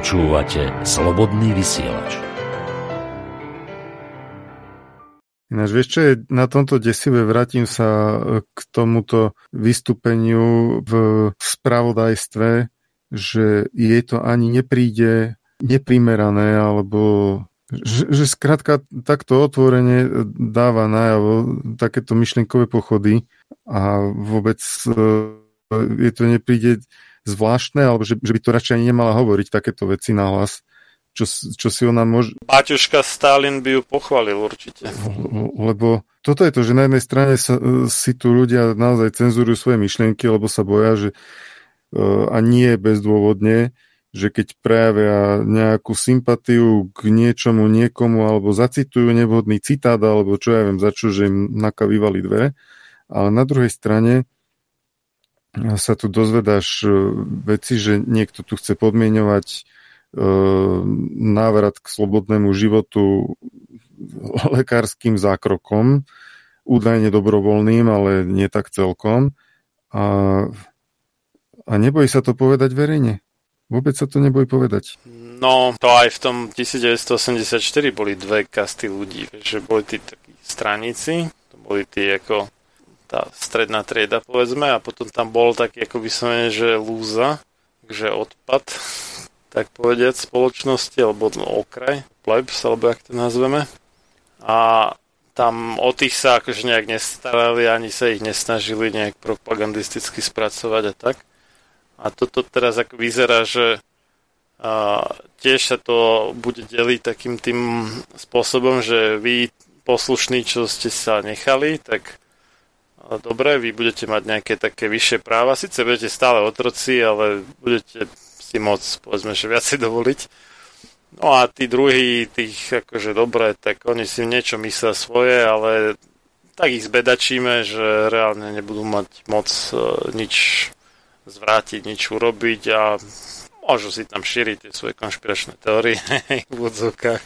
Počúvate Slobodný vysielač. Ináč, vieš čo je na tomto desivé? Vrátim sa e, k tomuto vystúpeniu v spravodajstve, že jej to ani nepríde neprimerané, alebo že, že skrátka takto otvorene dáva najavo takéto myšlienkové pochody a vôbec e, je to nepríde zvláštne, alebo že, že by to radšej ani nemala hovoriť takéto veci na hlas. Čo, čo si ona môže... Baťuška Stalin by ju pochválil určite. Lebo toto je to, že na jednej strane sa, si tu ľudia naozaj cenzurujú svoje myšlienky, lebo sa boja, že a nie bezdôvodne, že keď prejavia nejakú sympatiu k niečomu, niekomu, alebo zacitujú nevhodný citát, alebo čo ja viem, za čo, že im naka vyvali dve. Ale na druhej strane sa tu dozvedáš veci, že niekto tu chce podmienovať návrat k slobodnému životu lekárským zákrokom, údajne dobrovoľným, ale nie tak celkom. A, a nebojí sa to povedať verejne. Vôbec sa to nebojí povedať. No, to aj v tom 1984 boli dve kasty ľudí, že boli tí takí straníci, to boli tí ako tá stredná trieda, povedzme, a potom tam bol taký, ako by som že lúza, že odpad, tak povediať, spoločnosti, alebo okraj, plebs, alebo jak to nazveme. A tam o tých sa akože nejak nestarali, ani sa ich nesnažili nejak propagandisticky spracovať a tak. A toto teraz ako vyzerá, že a, tiež sa to bude deliť takým tým spôsobom, že vy poslušní, čo ste sa nechali, tak dobre, vy budete mať nejaké také vyššie práva, síce budete stále otroci, ale budete si môcť, povedzme, že viac si dovoliť. No a tí druhí, tých akože dobre, tak oni si niečo myslia svoje, ale tak ich zbedačíme, že reálne nebudú mať moc uh, nič zvrátiť, nič urobiť a môžu si tam šíriť tie svoje konšpiračné teórie v úvodzovkách.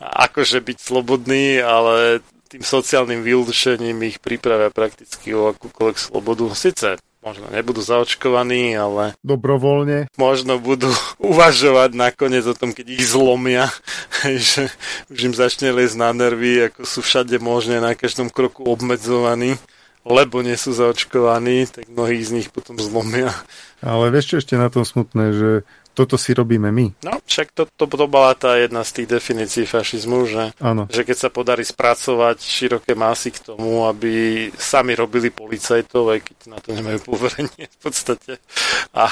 Akože byť slobodný, ale tým sociálnym vylúčením ich pripravia prakticky o akúkoľvek slobodu. Sice možno nebudú zaočkovaní, ale dobrovoľne možno budú uvažovať nakoniec o tom, keď ich zlomia, že už im začne lesť na nervy, ako sú všade možné na každom kroku obmedzovaní lebo nie sú zaočkovaní, tak mnohí z nich potom zlomia. Ale vieš čo ešte na tom smutné, že toto si robíme my. No, však to, to, to bola tá jedna z tých definícií fašizmu, že, Áno. že keď sa podarí spracovať široké masy k tomu, aby sami robili policajtov, aj keď na to nemajú poverenie v podstate, a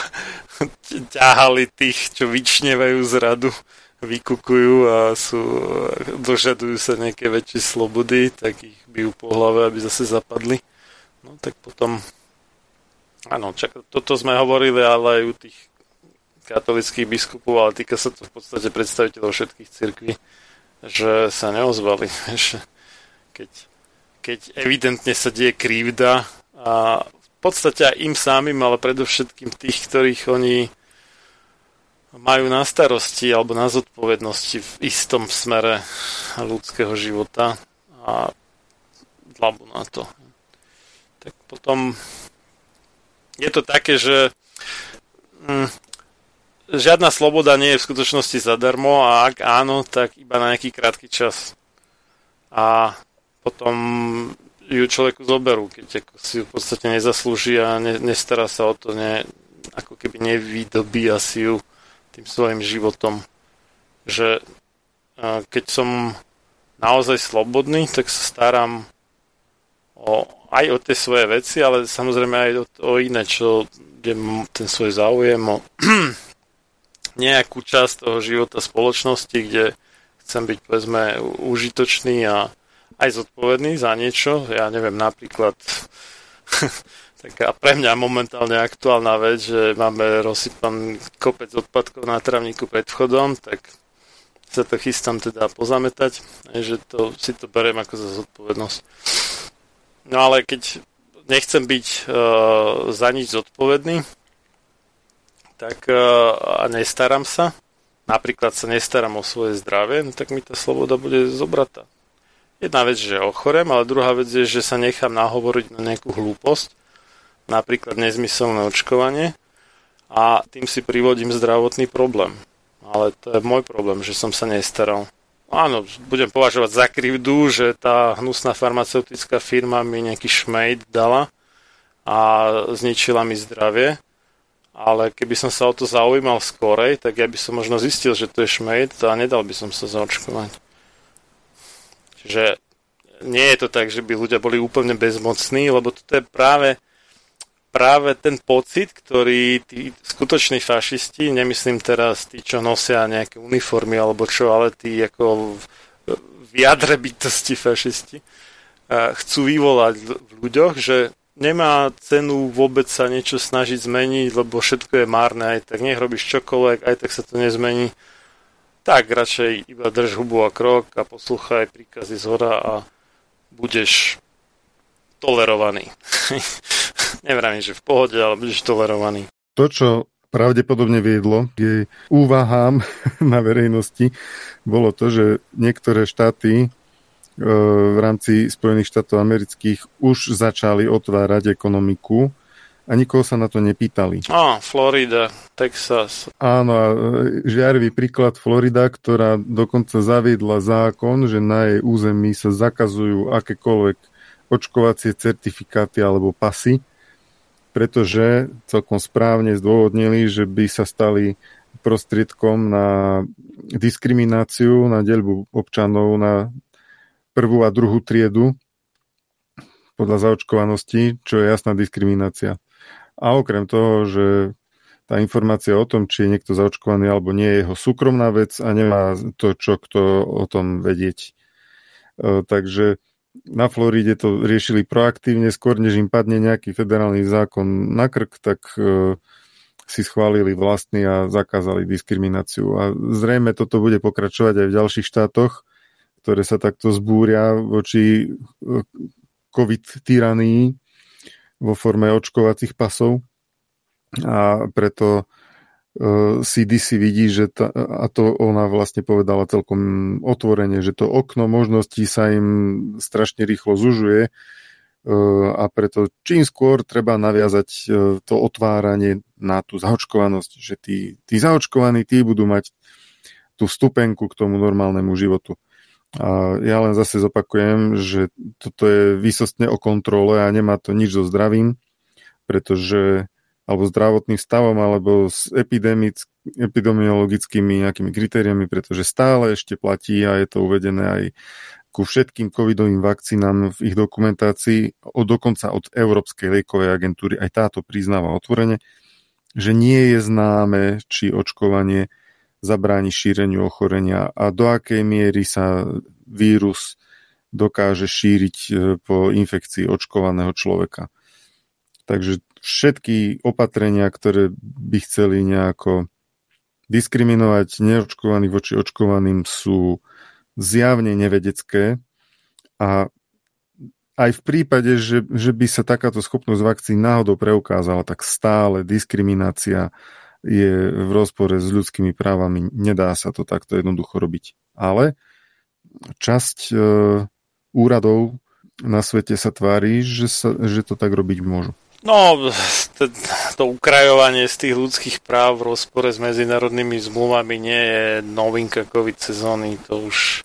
ťahali tých, čo vyčnevajú z radu, vykukujú a sú, dožadujú sa nejaké väčšie slobody, tak ich bijú po hlave, aby zase zapadli. No tak potom, áno, čak, toto sme hovorili, ale aj u tých katolických biskupov, ale týka sa to v podstate predstaviteľov všetkých cirkví, že sa neozvali. Keď, keď evidentne sa deje krivda a v podstate aj im samým, ale predovšetkým tých, ktorých oni majú na starosti alebo na zodpovednosti v istom smere ľudského života a dlabu na to. Tak potom je to také, že hm, žiadna sloboda nie je v skutočnosti zadarmo a ak áno, tak iba na nejaký krátky čas. A potom ju človeku zoberú, keď si ju v podstate nezaslúži a ne, nestará sa o to, ne, ako keby nevydobí si ju tým svojim životom. Že keď som naozaj slobodný, tak sa starám o, aj o tie svoje veci, ale samozrejme aj o, o iné, čo kde ten svoj záujem, o nejakú časť toho života spoločnosti, kde chcem byť povedzme užitočný a aj zodpovedný za niečo. Ja neviem, napríklad taká pre mňa momentálne aktuálna vec, že máme rozsypan kopec odpadkov na travníku pred vchodom, tak sa to chystám teda pozametať, že to, si to beriem ako za zodpovednosť. No ale keď nechcem byť uh, za nič zodpovedný, tak e, a nestaram sa, napríklad sa nestaram o svoje zdravie, no tak mi tá sloboda bude zobratá. Jedna vec, že ochorem, ale druhá vec je, že sa nechám nahovoriť na nejakú hlúposť, napríklad nezmyselné očkovanie a tým si privodím zdravotný problém. Ale to je môj problém, že som sa nestaral. Áno, budem považovať za krivdu, že tá hnusná farmaceutická firma mi nejaký šmejd dala a zničila mi zdravie ale keby som sa o to zaujímal skorej, tak ja by som možno zistil, že to je šmejd a nedal by som sa zaočkovať. Čiže nie je to tak, že by ľudia boli úplne bezmocní, lebo toto je práve, práve ten pocit, ktorý tí skutoční fašisti, nemyslím teraz tí, čo nosia nejaké uniformy alebo čo, ale tí ako v jadre bytosti fašisti, chcú vyvolať v ľuďoch, že nemá cenu vôbec sa niečo snažiť zmeniť, lebo všetko je márne, aj tak nech robíš čokoľvek, aj tak sa to nezmení. Tak radšej iba drž hubu a krok a poslúchaj príkazy z hora a budeš tolerovaný. Nevrám, že v pohode, ale budeš tolerovaný. To, čo pravdepodobne viedlo k úvahám na verejnosti, bolo to, že niektoré štáty v rámci Spojených štátov amerických už začali otvárať ekonomiku a nikoho sa na to nepýtali. Á, Florida, Texas. Áno, e, žiarivý príklad Florida, ktorá dokonca zaviedla zákon, že na jej území sa zakazujú akékoľvek očkovacie certifikáty alebo pasy, pretože celkom správne zdôvodnili, že by sa stali prostriedkom na diskrimináciu, na deľbu občanov na prvú a druhú triedu podľa zaočkovanosti, čo je jasná diskriminácia. A okrem toho, že tá informácia o tom, či je niekto zaočkovaný alebo nie, je jeho súkromná vec a nemá to, čo kto o tom vedieť. E, takže na Floride to riešili proaktívne, skôr než im padne nejaký federálny zákon na krk, tak e, si schválili vlastný a zakázali diskrimináciu. A zrejme toto bude pokračovať aj v ďalších štátoch, ktoré sa takto zbúria voči e, COVID tyranii vo forme očkovacích pasov a preto CDC vidí, že ta, a to ona vlastne povedala celkom otvorene, že to okno možností sa im strašne rýchlo zužuje a preto čím skôr treba naviazať to otváranie na tú zaočkovanosť, že tí, tí zaočkovaní tí budú mať tú vstupenku k tomu normálnemu životu. A ja len zase zopakujem, že toto je výsostne o kontrole a nemá to nič so zdravím, pretože alebo zdravotným stavom, alebo s epidemiologickými nejakými kritériami, pretože stále ešte platí a je to uvedené aj ku všetkým covidovým vakcínám v ich dokumentácii, od, dokonca od Európskej liekovej agentúry, aj táto priznáva otvorene, že nie je známe, či očkovanie zabráni šíreniu ochorenia a do akej miery sa vírus dokáže šíriť e, po infekcii očkovaného človeka. Takže všetky opatrenia, ktoré by chceli nejako diskriminovať neočkovaných voči očkovaným sú zjavne nevedecké a aj v prípade, že, že by sa takáto schopnosť vakcín náhodou preukázala, tak stále diskriminácia je v rozpore s ľudskými právami. Nedá sa to takto jednoducho robiť. Ale časť e, úradov na svete sa tvári, že, sa, že to tak robiť môžu. No, to, to ukrajovanie z tých ľudských práv v rozpore s medzinárodnými zmluvami nie je novinka COVID sezóny. To už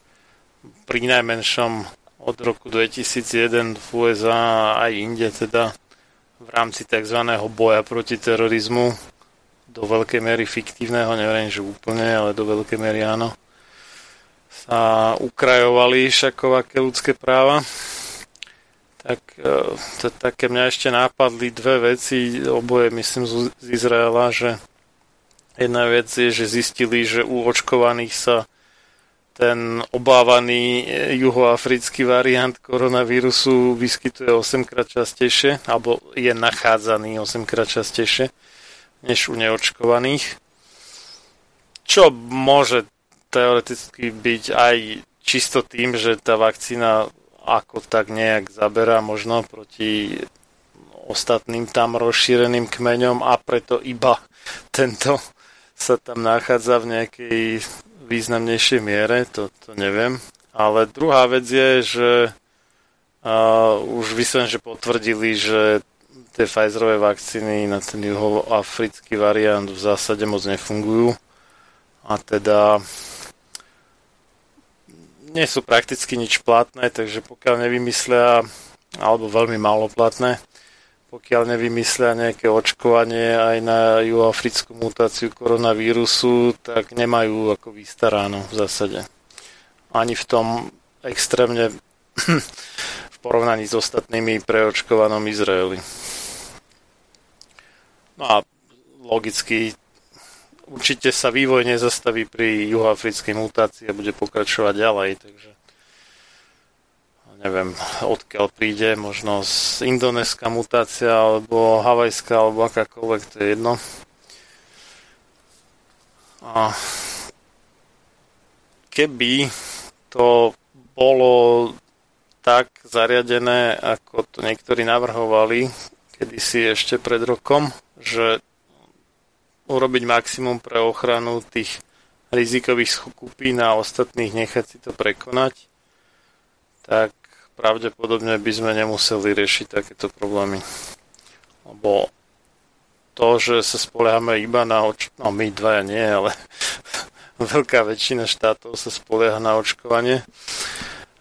pri najmenšom od roku 2001 v USA aj inde teda v rámci tzv. boja proti terorizmu do veľkej miery fiktívneho, neviem, že úplne, ale do veľkej miery áno, sa ukrajovali všakovaké ľudské práva. Tak e, to, také mňa ešte nápadli dve veci, oboje myslím z, z Izraela, že jedna vec je, že zistili, že u očkovaných sa ten obávaný juhoafrický variant koronavírusu vyskytuje 8 krát častejšie, alebo je nachádzaný 8 krát častejšie než u neočkovaných. Čo môže teoreticky byť aj čisto tým, že tá vakcína ako tak nejak zaberá možno proti ostatným tam rozšíreným kmeňom a preto iba tento sa tam nachádza v nejakej významnejšej miere, to, to neviem. Ale druhá vec je, že uh, už vyslovene, že potvrdili, že tie Pfizerové vakcíny na ten juhoafrický variant v zásade moc nefungujú. A teda nie sú prakticky nič platné, takže pokiaľ nevymyslia, alebo veľmi málo platné, pokiaľ nevymyslia nejaké očkovanie aj na juhoafrickú mutáciu koronavírusu, tak nemajú ako vystaráno v zásade. Ani v tom extrémne v porovnaní s ostatnými preočkovanom Izraeli. No a logicky určite sa vývoj nezastaví pri juhoafrickej mutácii a bude pokračovať ďalej, takže neviem, odkiaľ príde, možno z indonéska mutácia, alebo havajská, alebo akákoľvek, to je jedno. A keby to bolo tak zariadené, ako to niektorí navrhovali, kedysi ešte pred rokom, že urobiť maximum pre ochranu tých rizikových skupín a ostatných nechať si to prekonať, tak pravdepodobne by sme nemuseli riešiť takéto problémy. Lebo to, že sa spoliehame iba na oč... no my dvaja nie, ale veľká väčšina štátov sa spolieha na očkovanie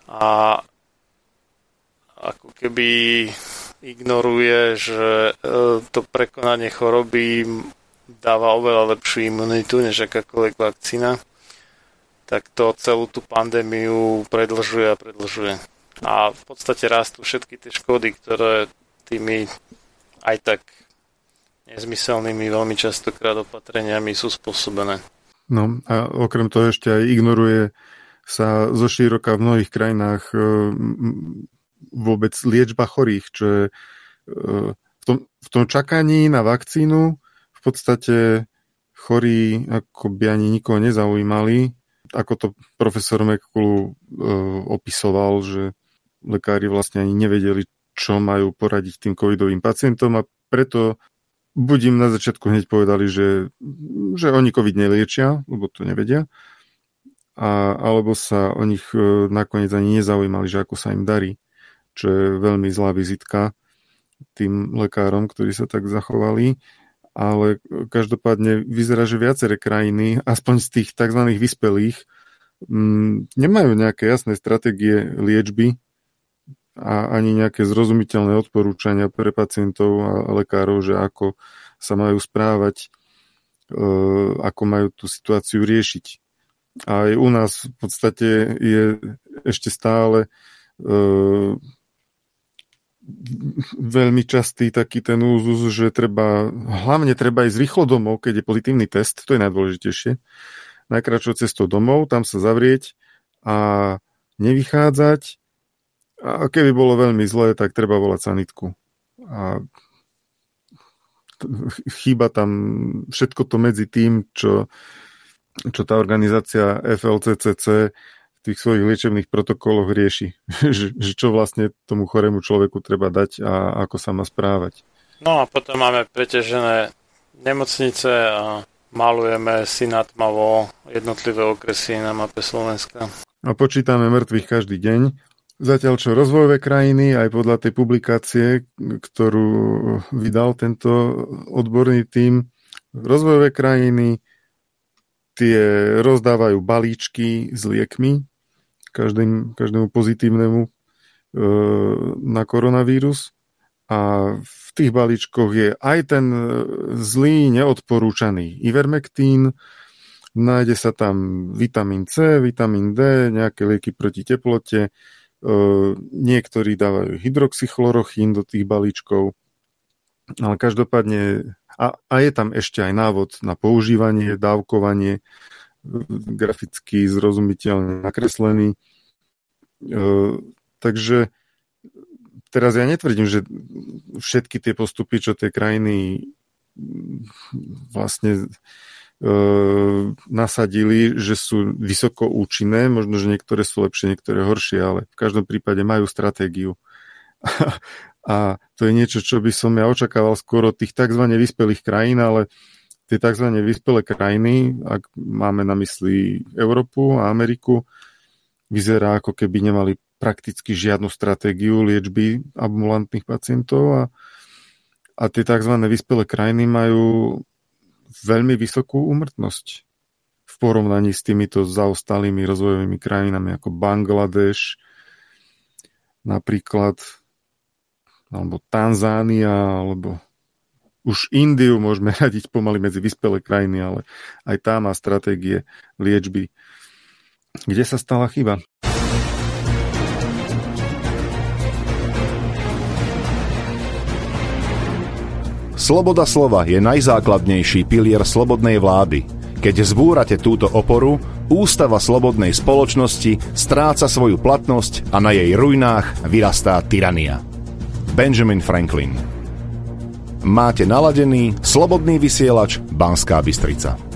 a ako keby ignoruje, že e, to prekonanie choroby dáva oveľa lepšiu imunitu než akákoľvek vakcína, tak to celú tú pandémiu predlžuje a predlžuje. A v podstate rastú všetky tie škody, ktoré tými aj tak nezmyselnými veľmi častokrát opatreniami sú spôsobené. No a okrem toho ešte aj ignoruje sa zo široka v mnohých krajinách e, vôbec liečba chorých, čo je e, v tom, v tom čakaní na vakcínu podstate chorí ako by ani nikoho nezaujímali. Ako to profesor Mekulu e, opisoval, že lekári vlastne ani nevedeli, čo majú poradiť tým covidovým pacientom a preto buď na začiatku hneď povedali, že, že oni COVID neliečia, lebo to nevedia, a, alebo sa o nich e, nakoniec ani nezaujímali, že ako sa im darí, čo je veľmi zlá vizitka tým lekárom, ktorí sa tak zachovali ale každopádne vyzerá, že viaceré krajiny, aspoň z tých tzv. vyspelých, mm, nemajú nejaké jasné stratégie liečby a ani nejaké zrozumiteľné odporúčania pre pacientov a lekárov, že ako sa majú správať, e, ako majú tú situáciu riešiť. Aj u nás v podstate je ešte stále e, veľmi častý taký ten úzus, že treba, hlavne treba ísť rýchlo domov, keď je pozitívny test, to je najdôležitejšie. Najkračšou cestou domov, tam sa zavrieť a nevychádzať. A keby bolo veľmi zlé, tak treba volať sanitku. A chýba tam všetko to medzi tým, čo, čo tá organizácia FLCCC tých svojich liečebných protokoloch rieši, že, že čo vlastne tomu chorému človeku treba dať a ako sa má správať. No a potom máme preťažené nemocnice a malujeme si natmavo jednotlivé okresy na mape Slovenska. A počítame mŕtvych každý deň. Zatiaľ čo rozvojové krajiny, aj podľa tej publikácie, ktorú vydal tento odborný tím, rozvojové krajiny tie rozdávajú balíčky s liekmi, každým, každému pozitívnemu e, na koronavírus. A v tých balíčkoch je aj ten e, zlý neodporúčaný ivermektín, nájde sa tam vitamín C, vitamín D, nejaké lieky proti teplote, e, niektorí dávajú hydroxychlorochín do tých balíčkov, ale každopádne a, a je tam ešte aj návod na používanie, dávkovanie, graficky zrozumiteľne nakreslený. E, takže teraz ja netvrdím, že všetky tie postupy, čo tie krajiny vlastne e, nasadili, že sú vysoko účinné, možno, že niektoré sú lepšie, niektoré horšie, ale v každom prípade majú stratégiu. A to je niečo, čo by som ja očakával skôr od tých tzv. vyspelých krajín, ale tie tzv. vyspelé krajiny, ak máme na mysli Európu a Ameriku, vyzerá ako keby nemali prakticky žiadnu stratégiu liečby ambulantných pacientov a, a tie tzv. vyspelé krajiny majú veľmi vysokú úmrtnosť v porovnaní s týmito zaostalými rozvojovými krajinami ako Bangladeš, napríklad alebo Tanzánia, alebo už Indiu môžeme radiť pomaly medzi vyspelé krajiny, ale aj tá má stratégie liečby. Kde sa stala chyba? Sloboda slova je najzákladnejší pilier slobodnej vlády. Keď zbúrate túto oporu, ústava slobodnej spoločnosti stráca svoju platnosť a na jej ruinách vyrastá tyrania. Benjamin Franklin Máte naladený slobodný vysielač Banská Bystrica.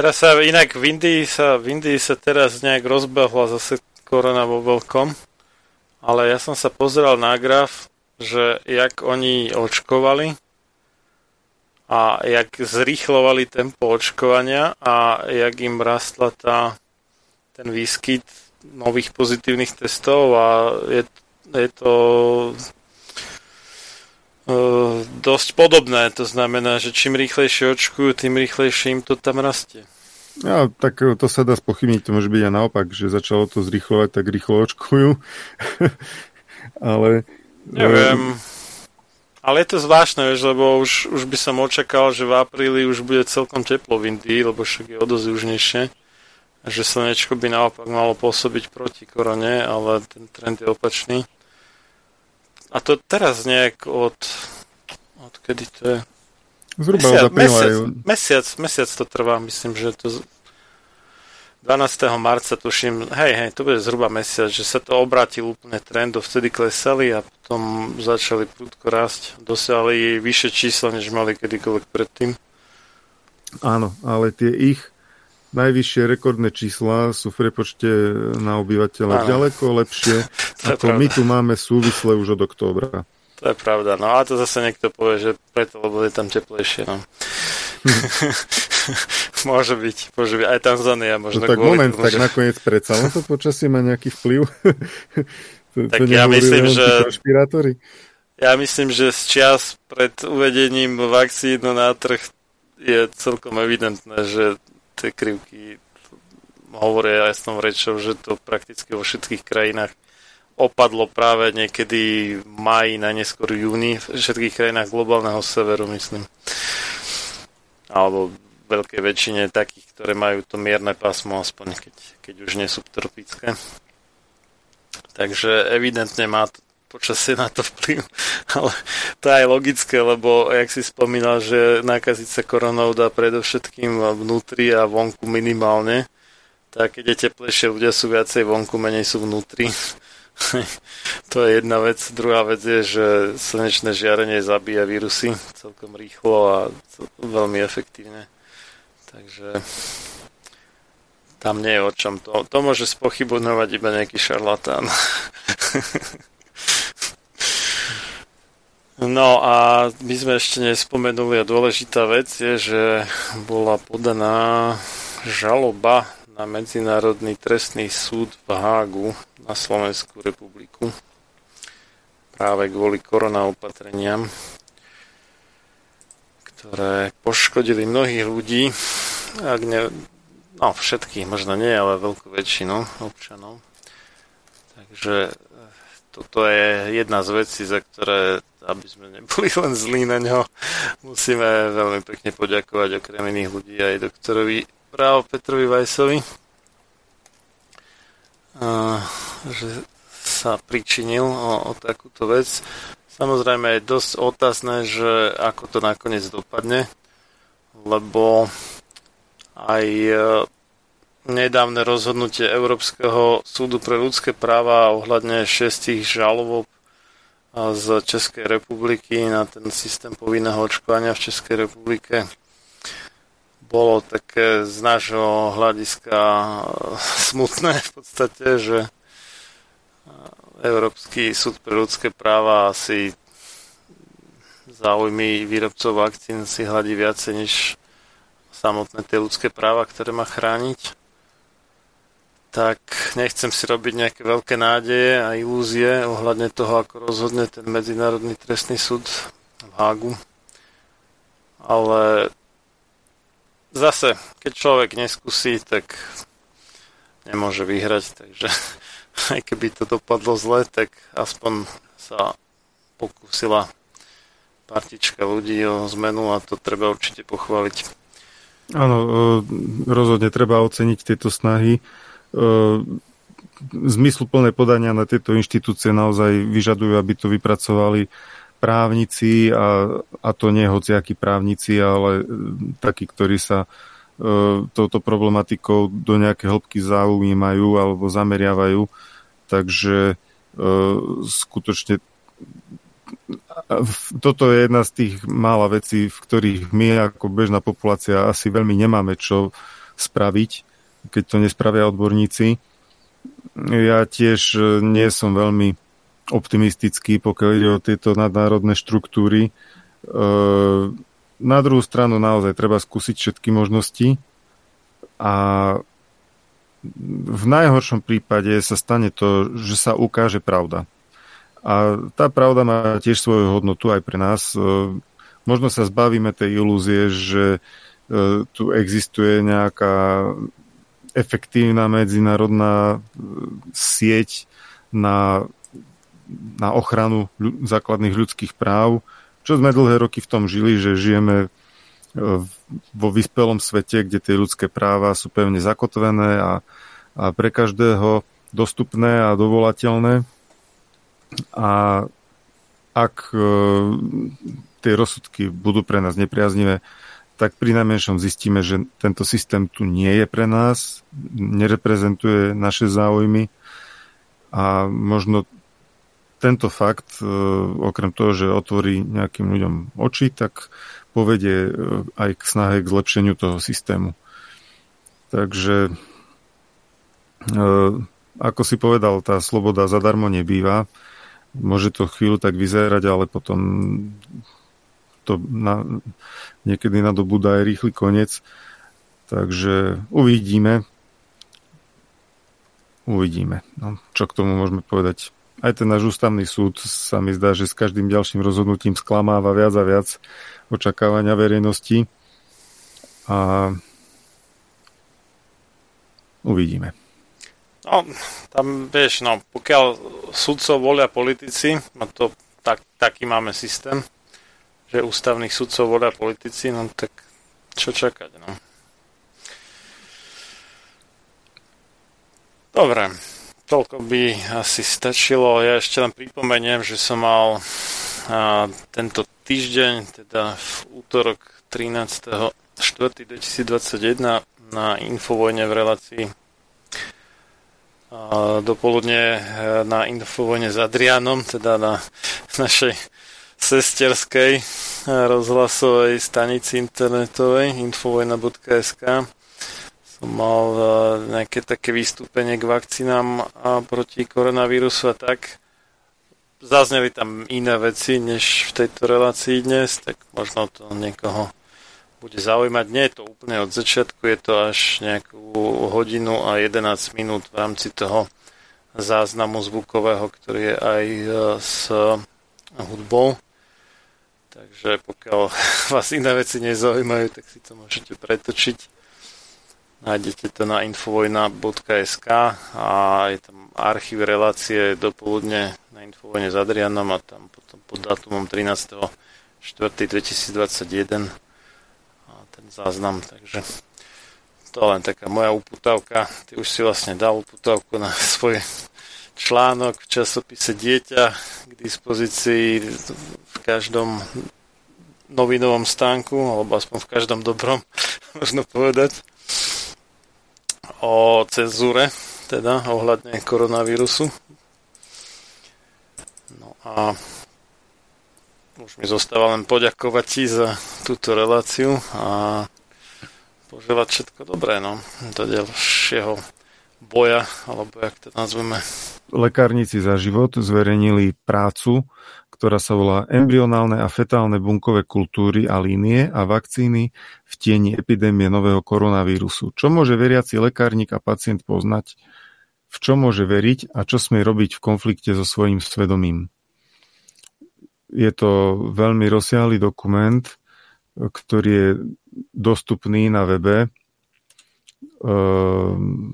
Teraz sa inak v Indii sa, v Indii sa teraz nejak rozbehla zase korona vo veľkom, ale ja som sa pozeral na graf, že jak oni očkovali a jak zrýchlovali tempo očkovania a jak im rastla tá, ten výskyt nových pozitívnych testov a je, je to dosť podobné. To znamená, že čím rýchlejšie očkujú, tým rýchlejšie im to tam rastie. Ja, tak to sa dá spochybniť, to môže byť aj naopak, že začalo to zrýchlovať, tak rýchlo očkujú. Ale... Neviem. Ale je to zvláštne, vieš, lebo už, už by som očakal, že v apríli už bude celkom teplo v Indii, lebo však je o dosť južnejšie. Že slnečko by naopak malo pôsobiť proti korone, ale ten trend je opačný. A to teraz nejak od... od kedy to je? Zhruba mesiac, mesiac, mesiac, mesiac to trvá, myslím, že to 12. marca tuším, hej, hej, to bude zhruba mesiac, že sa to obrátil úplne trend, vtedy klesali a potom začali prudko rásť, dosiahli vyššie čísla, než mali kedykoľvek predtým. Áno, ale tie ich najvyššie rekordné čísla sú v prepočte na obyvateľa Áno. ďaleko lepšie, ako my tu máme súvisle už od októbra. To je pravda, no a to zase niekto povie, že preto, lebo je tam teplejšie, no. môže byť, môže byť. Aj Tanzania možno. No tak moment, tomu, tak že... nakoniec predsa len to počasie má nejaký vplyv. to, tak to ja myslím, že... Ja myslím, že z čias pred uvedením vakcínu na trh je celkom evidentné, že tie krivky hovoria jasnou rečou, že to prakticky vo všetkých krajinách opadlo práve niekedy v maji, na neskôr júni v všetkých krajinách globálneho severu, myslím. Alebo veľkej väčšine takých, ktoré majú to mierne pásmo, aspoň keď, keď už nie sú tropické. Takže evidentne má to počasie na to vplyv, ale to je aj logické, lebo jak si spomínal, že nakaziť sa koronou dá predovšetkým vnútri a vonku minimálne, tak keď je teplejšie, ľudia sú viacej vonku, menej sú vnútri. to je jedna vec. Druhá vec je, že slnečné žiarenie zabíja vírusy celkom rýchlo a veľmi efektívne. Takže tam nie je o čom. To, to môže spochybnovať iba nejaký šarlatán. no a my sme ešte nespomenuli a dôležitá vec je, že bola podaná žaloba na Medzinárodný trestný súd v Hágu na Slovensku republiku práve kvôli korona opatreniam, ktoré poškodili mnohých ľudí, ak ne, no všetkých možno nie, ale veľkú väčšinu občanov. Takže toto je jedna z vecí, za ktoré, aby sme neboli len zlí na ňo, musíme veľmi pekne poďakovať okrem iných ľudí aj doktorovi právo Petrovi Vajsovi, že sa pričinil o, o takúto vec. Samozrejme je dosť otázne, že ako to nakoniec dopadne, lebo aj e, nedávne rozhodnutie Európskeho súdu pre ľudské práva ohľadne šestich žalob z Českej republiky na ten systém povinného očkovania v Českej republike bolo také z nášho hľadiska smutné v podstate, že Európsky súd pre ľudské práva asi záujmy výrobcov vakcín si hľadí viacej než samotné tie ľudské práva, ktoré má chrániť. Tak nechcem si robiť nejaké veľké nádeje a ilúzie ohľadne toho, ako rozhodne ten Medzinárodný trestný súd v Hágu. Ale zase, keď človek neskúsi, tak nemôže vyhrať, takže aj keby to dopadlo zle, tak aspoň sa pokúsila partička ľudí o zmenu a to treba určite pochváliť. Áno, e, rozhodne treba oceniť tieto snahy. E, zmysluplné podania na tieto inštitúcie naozaj vyžadujú, aby to vypracovali právnici a, a to nie hociakí právnici, ale e, takí, ktorí sa e, touto problematikou do nejaké hĺbky zaujímajú alebo zameriavajú. Takže e, skutočne toto je jedna z tých mála vecí, v ktorých my ako bežná populácia asi veľmi nemáme čo spraviť, keď to nespravia odborníci. Ja tiež e, nie som veľmi optimistický, pokiaľ ide o tieto nadnárodné štruktúry. E, na druhú stranu naozaj treba skúsiť všetky možnosti a v najhoršom prípade sa stane to, že sa ukáže pravda. A tá pravda má tiež svoju hodnotu aj pre nás. E, možno sa zbavíme tej ilúzie, že tu existuje nejaká efektívna medzinárodná e, sieť na, na ochranu základných ľudských práv, čo sme dlhé roky v tom žili, že žijeme vo vyspelom svete, kde tie ľudské práva sú pevne zakotvené a, a pre každého dostupné a dovolateľné. A ak e, tie rozsudky budú pre nás nepriaznivé, tak pri najmenšom zistíme, že tento systém tu nie je pre nás, nereprezentuje naše záujmy a možno tento fakt, e, okrem toho, že otvorí nejakým ľuďom oči, tak povedie e, aj k snahe k zlepšeniu toho systému. Takže e, ako si povedal, tá sloboda zadarmo nebýva. Môže to chvíľu tak vyzerať, ale potom to na, niekedy nadobúda aj rýchly koniec. Takže uvidíme. Uvidíme. No, čo k tomu môžeme povedať? Aj ten náš ústavný súd sa mi zdá, že s každým ďalším rozhodnutím sklamáva viac a viac očakávania verejnosti a uvidíme. No, tam vieš, no, pokiaľ sudcov volia politici, a to tak, taký máme systém, že ústavných sudcov volia politici, no tak čo čakať, no. Dobre, toľko by asi stačilo. Ja ešte len pripomeniem, že som mal a, tento týždeň, teda v útorok 13.4.2021 na Infovojne v relácii dopoludne e, na Infovojne s Adrianom, teda na našej sesterskej e, rozhlasovej stanici internetovej infovojna.sk som mal e, nejaké také vystúpenie k vakcínám proti koronavírusu a tak zazneli tam iné veci, než v tejto relácii dnes, tak možno to niekoho bude zaujímať. Nie je to úplne od začiatku, je to až nejakú hodinu a 11 minút v rámci toho záznamu zvukového, ktorý je aj e, s hudbou. Takže pokiaľ vás iné veci nezaujímajú, tak si to môžete pretočiť. Nájdete to na infovojna.sk a je tam archív relácie dopoludne na Infovojne s Adrianom a tam potom pod dátumom 13.4.2021 a ten záznam, takže to len taká moja uputávka. Ty už si vlastne dal uputávku na svoj článok v časopise Dieťa k dispozícii v každom novinovom stánku, alebo aspoň v každom dobrom, možno povedať, o cenzúre, teda ohľadne koronavírusu. A už mi zostáva len poďakovať ti za túto reláciu a poželať všetko dobré, no, do ďalšieho boja, alebo jak to nazveme. Lekárnici za život zverejnili prácu, ktorá sa volá Embryonálne a fetálne bunkové kultúry a línie a vakcíny v tieni epidémie nového koronavírusu. Čo môže veriaci lekárnik a pacient poznať? V čo môže veriť a čo smie robiť v konflikte so svojím svedomím? Je to veľmi rozsiahly dokument, ktorý je dostupný na webe. Ehm,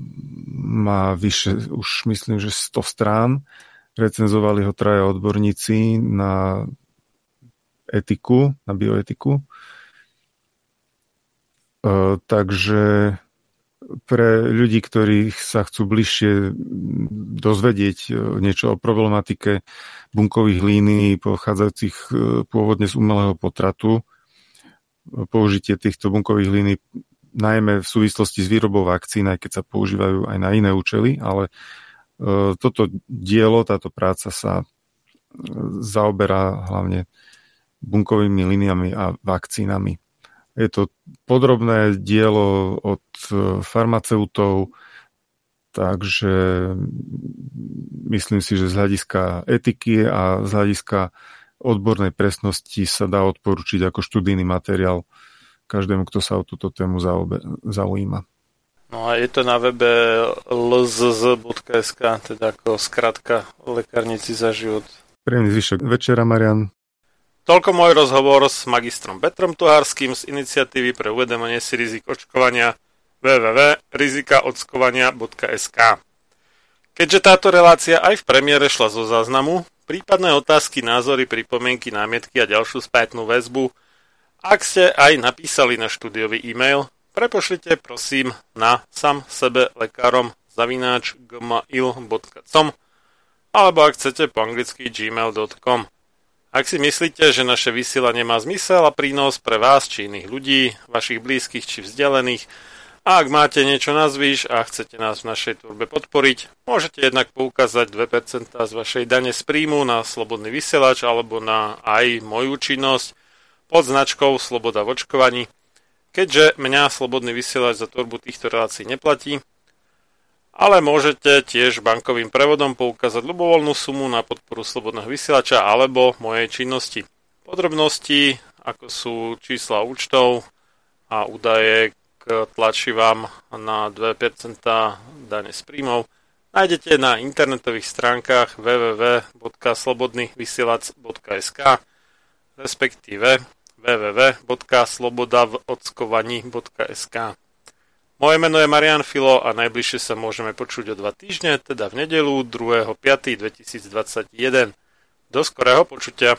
má vyše, už myslím, že 100 strán. Recenzovali ho traja odborníci na etiku, na bioetiku. Ehm, takže pre ľudí, ktorí sa chcú bližšie dozvedieť e, niečo o problematike bunkových línií pochádzajúcich e, pôvodne z umelého potratu, použitie týchto bunkových línií najmä v súvislosti s výrobou vakcín, aj keď sa používajú aj na iné účely, ale e, toto dielo, táto práca sa zaoberá hlavne bunkovými líniami a vakcínami. Je to podrobné dielo od farmaceutov, takže myslím si, že z hľadiska etiky a z hľadiska odbornej presnosti sa dá odporučiť ako študijný materiál každému, kto sa o túto tému zaujíma. No a je to na webe lzz.sk, teda ako skratka Lekárnici za život. Príjemný zvyšok večera, Marian. Toľko môj rozhovor s magistrom Petrom Tuhárským z iniciatívy pre uvedomenie si rizik očkovania www.rizikaočkovania.sk Keďže táto relácia aj v premiére šla zo záznamu, prípadné otázky, názory, pripomienky, námietky a ďalšiu spätnú väzbu, ak ste aj napísali na štúdiový e-mail, prepošlite prosím na sam sebe lekárom zavináč gmail.com alebo ak chcete po anglicky gmail.com. Ak si myslíte, že naše vysielanie má zmysel a prínos pre vás či iných ľudí, vašich blízkych či vzdialených, a ak máte niečo na zvyš a chcete nás v našej tvorbe podporiť, môžete jednak poukázať 2% z vašej dane z príjmu na Slobodný vysielač alebo na aj moju činnosť pod značkou Sloboda v očkovaní. Keďže mňa Slobodný vysielač za tvorbu týchto relácií neplatí, ale môžete tiež bankovým prevodom poukázať ľubovoľnú sumu na podporu Slobodného vysielača alebo mojej činnosti. Podrobnosti, ako sú čísla účtov a údaje k tlačivám na 2% dane z príjmov, nájdete na internetových stránkach www.slobodnyvysielac.sk respektíve www.slobodavockovaní.sk moje meno je Marian Filo a najbližšie sa môžeme počuť o dva týždne, teda v nedelu 2.5.2021. Do skorého počutia.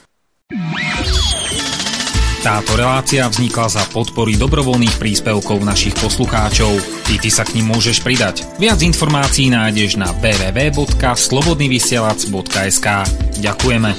Táto relácia vznikla za podpory dobrovoľných príspevkov našich poslucháčov. I ty sa k ním môžeš pridať. Viac informácií nájdeš na www.slobodnyvysielac.sk Ďakujeme.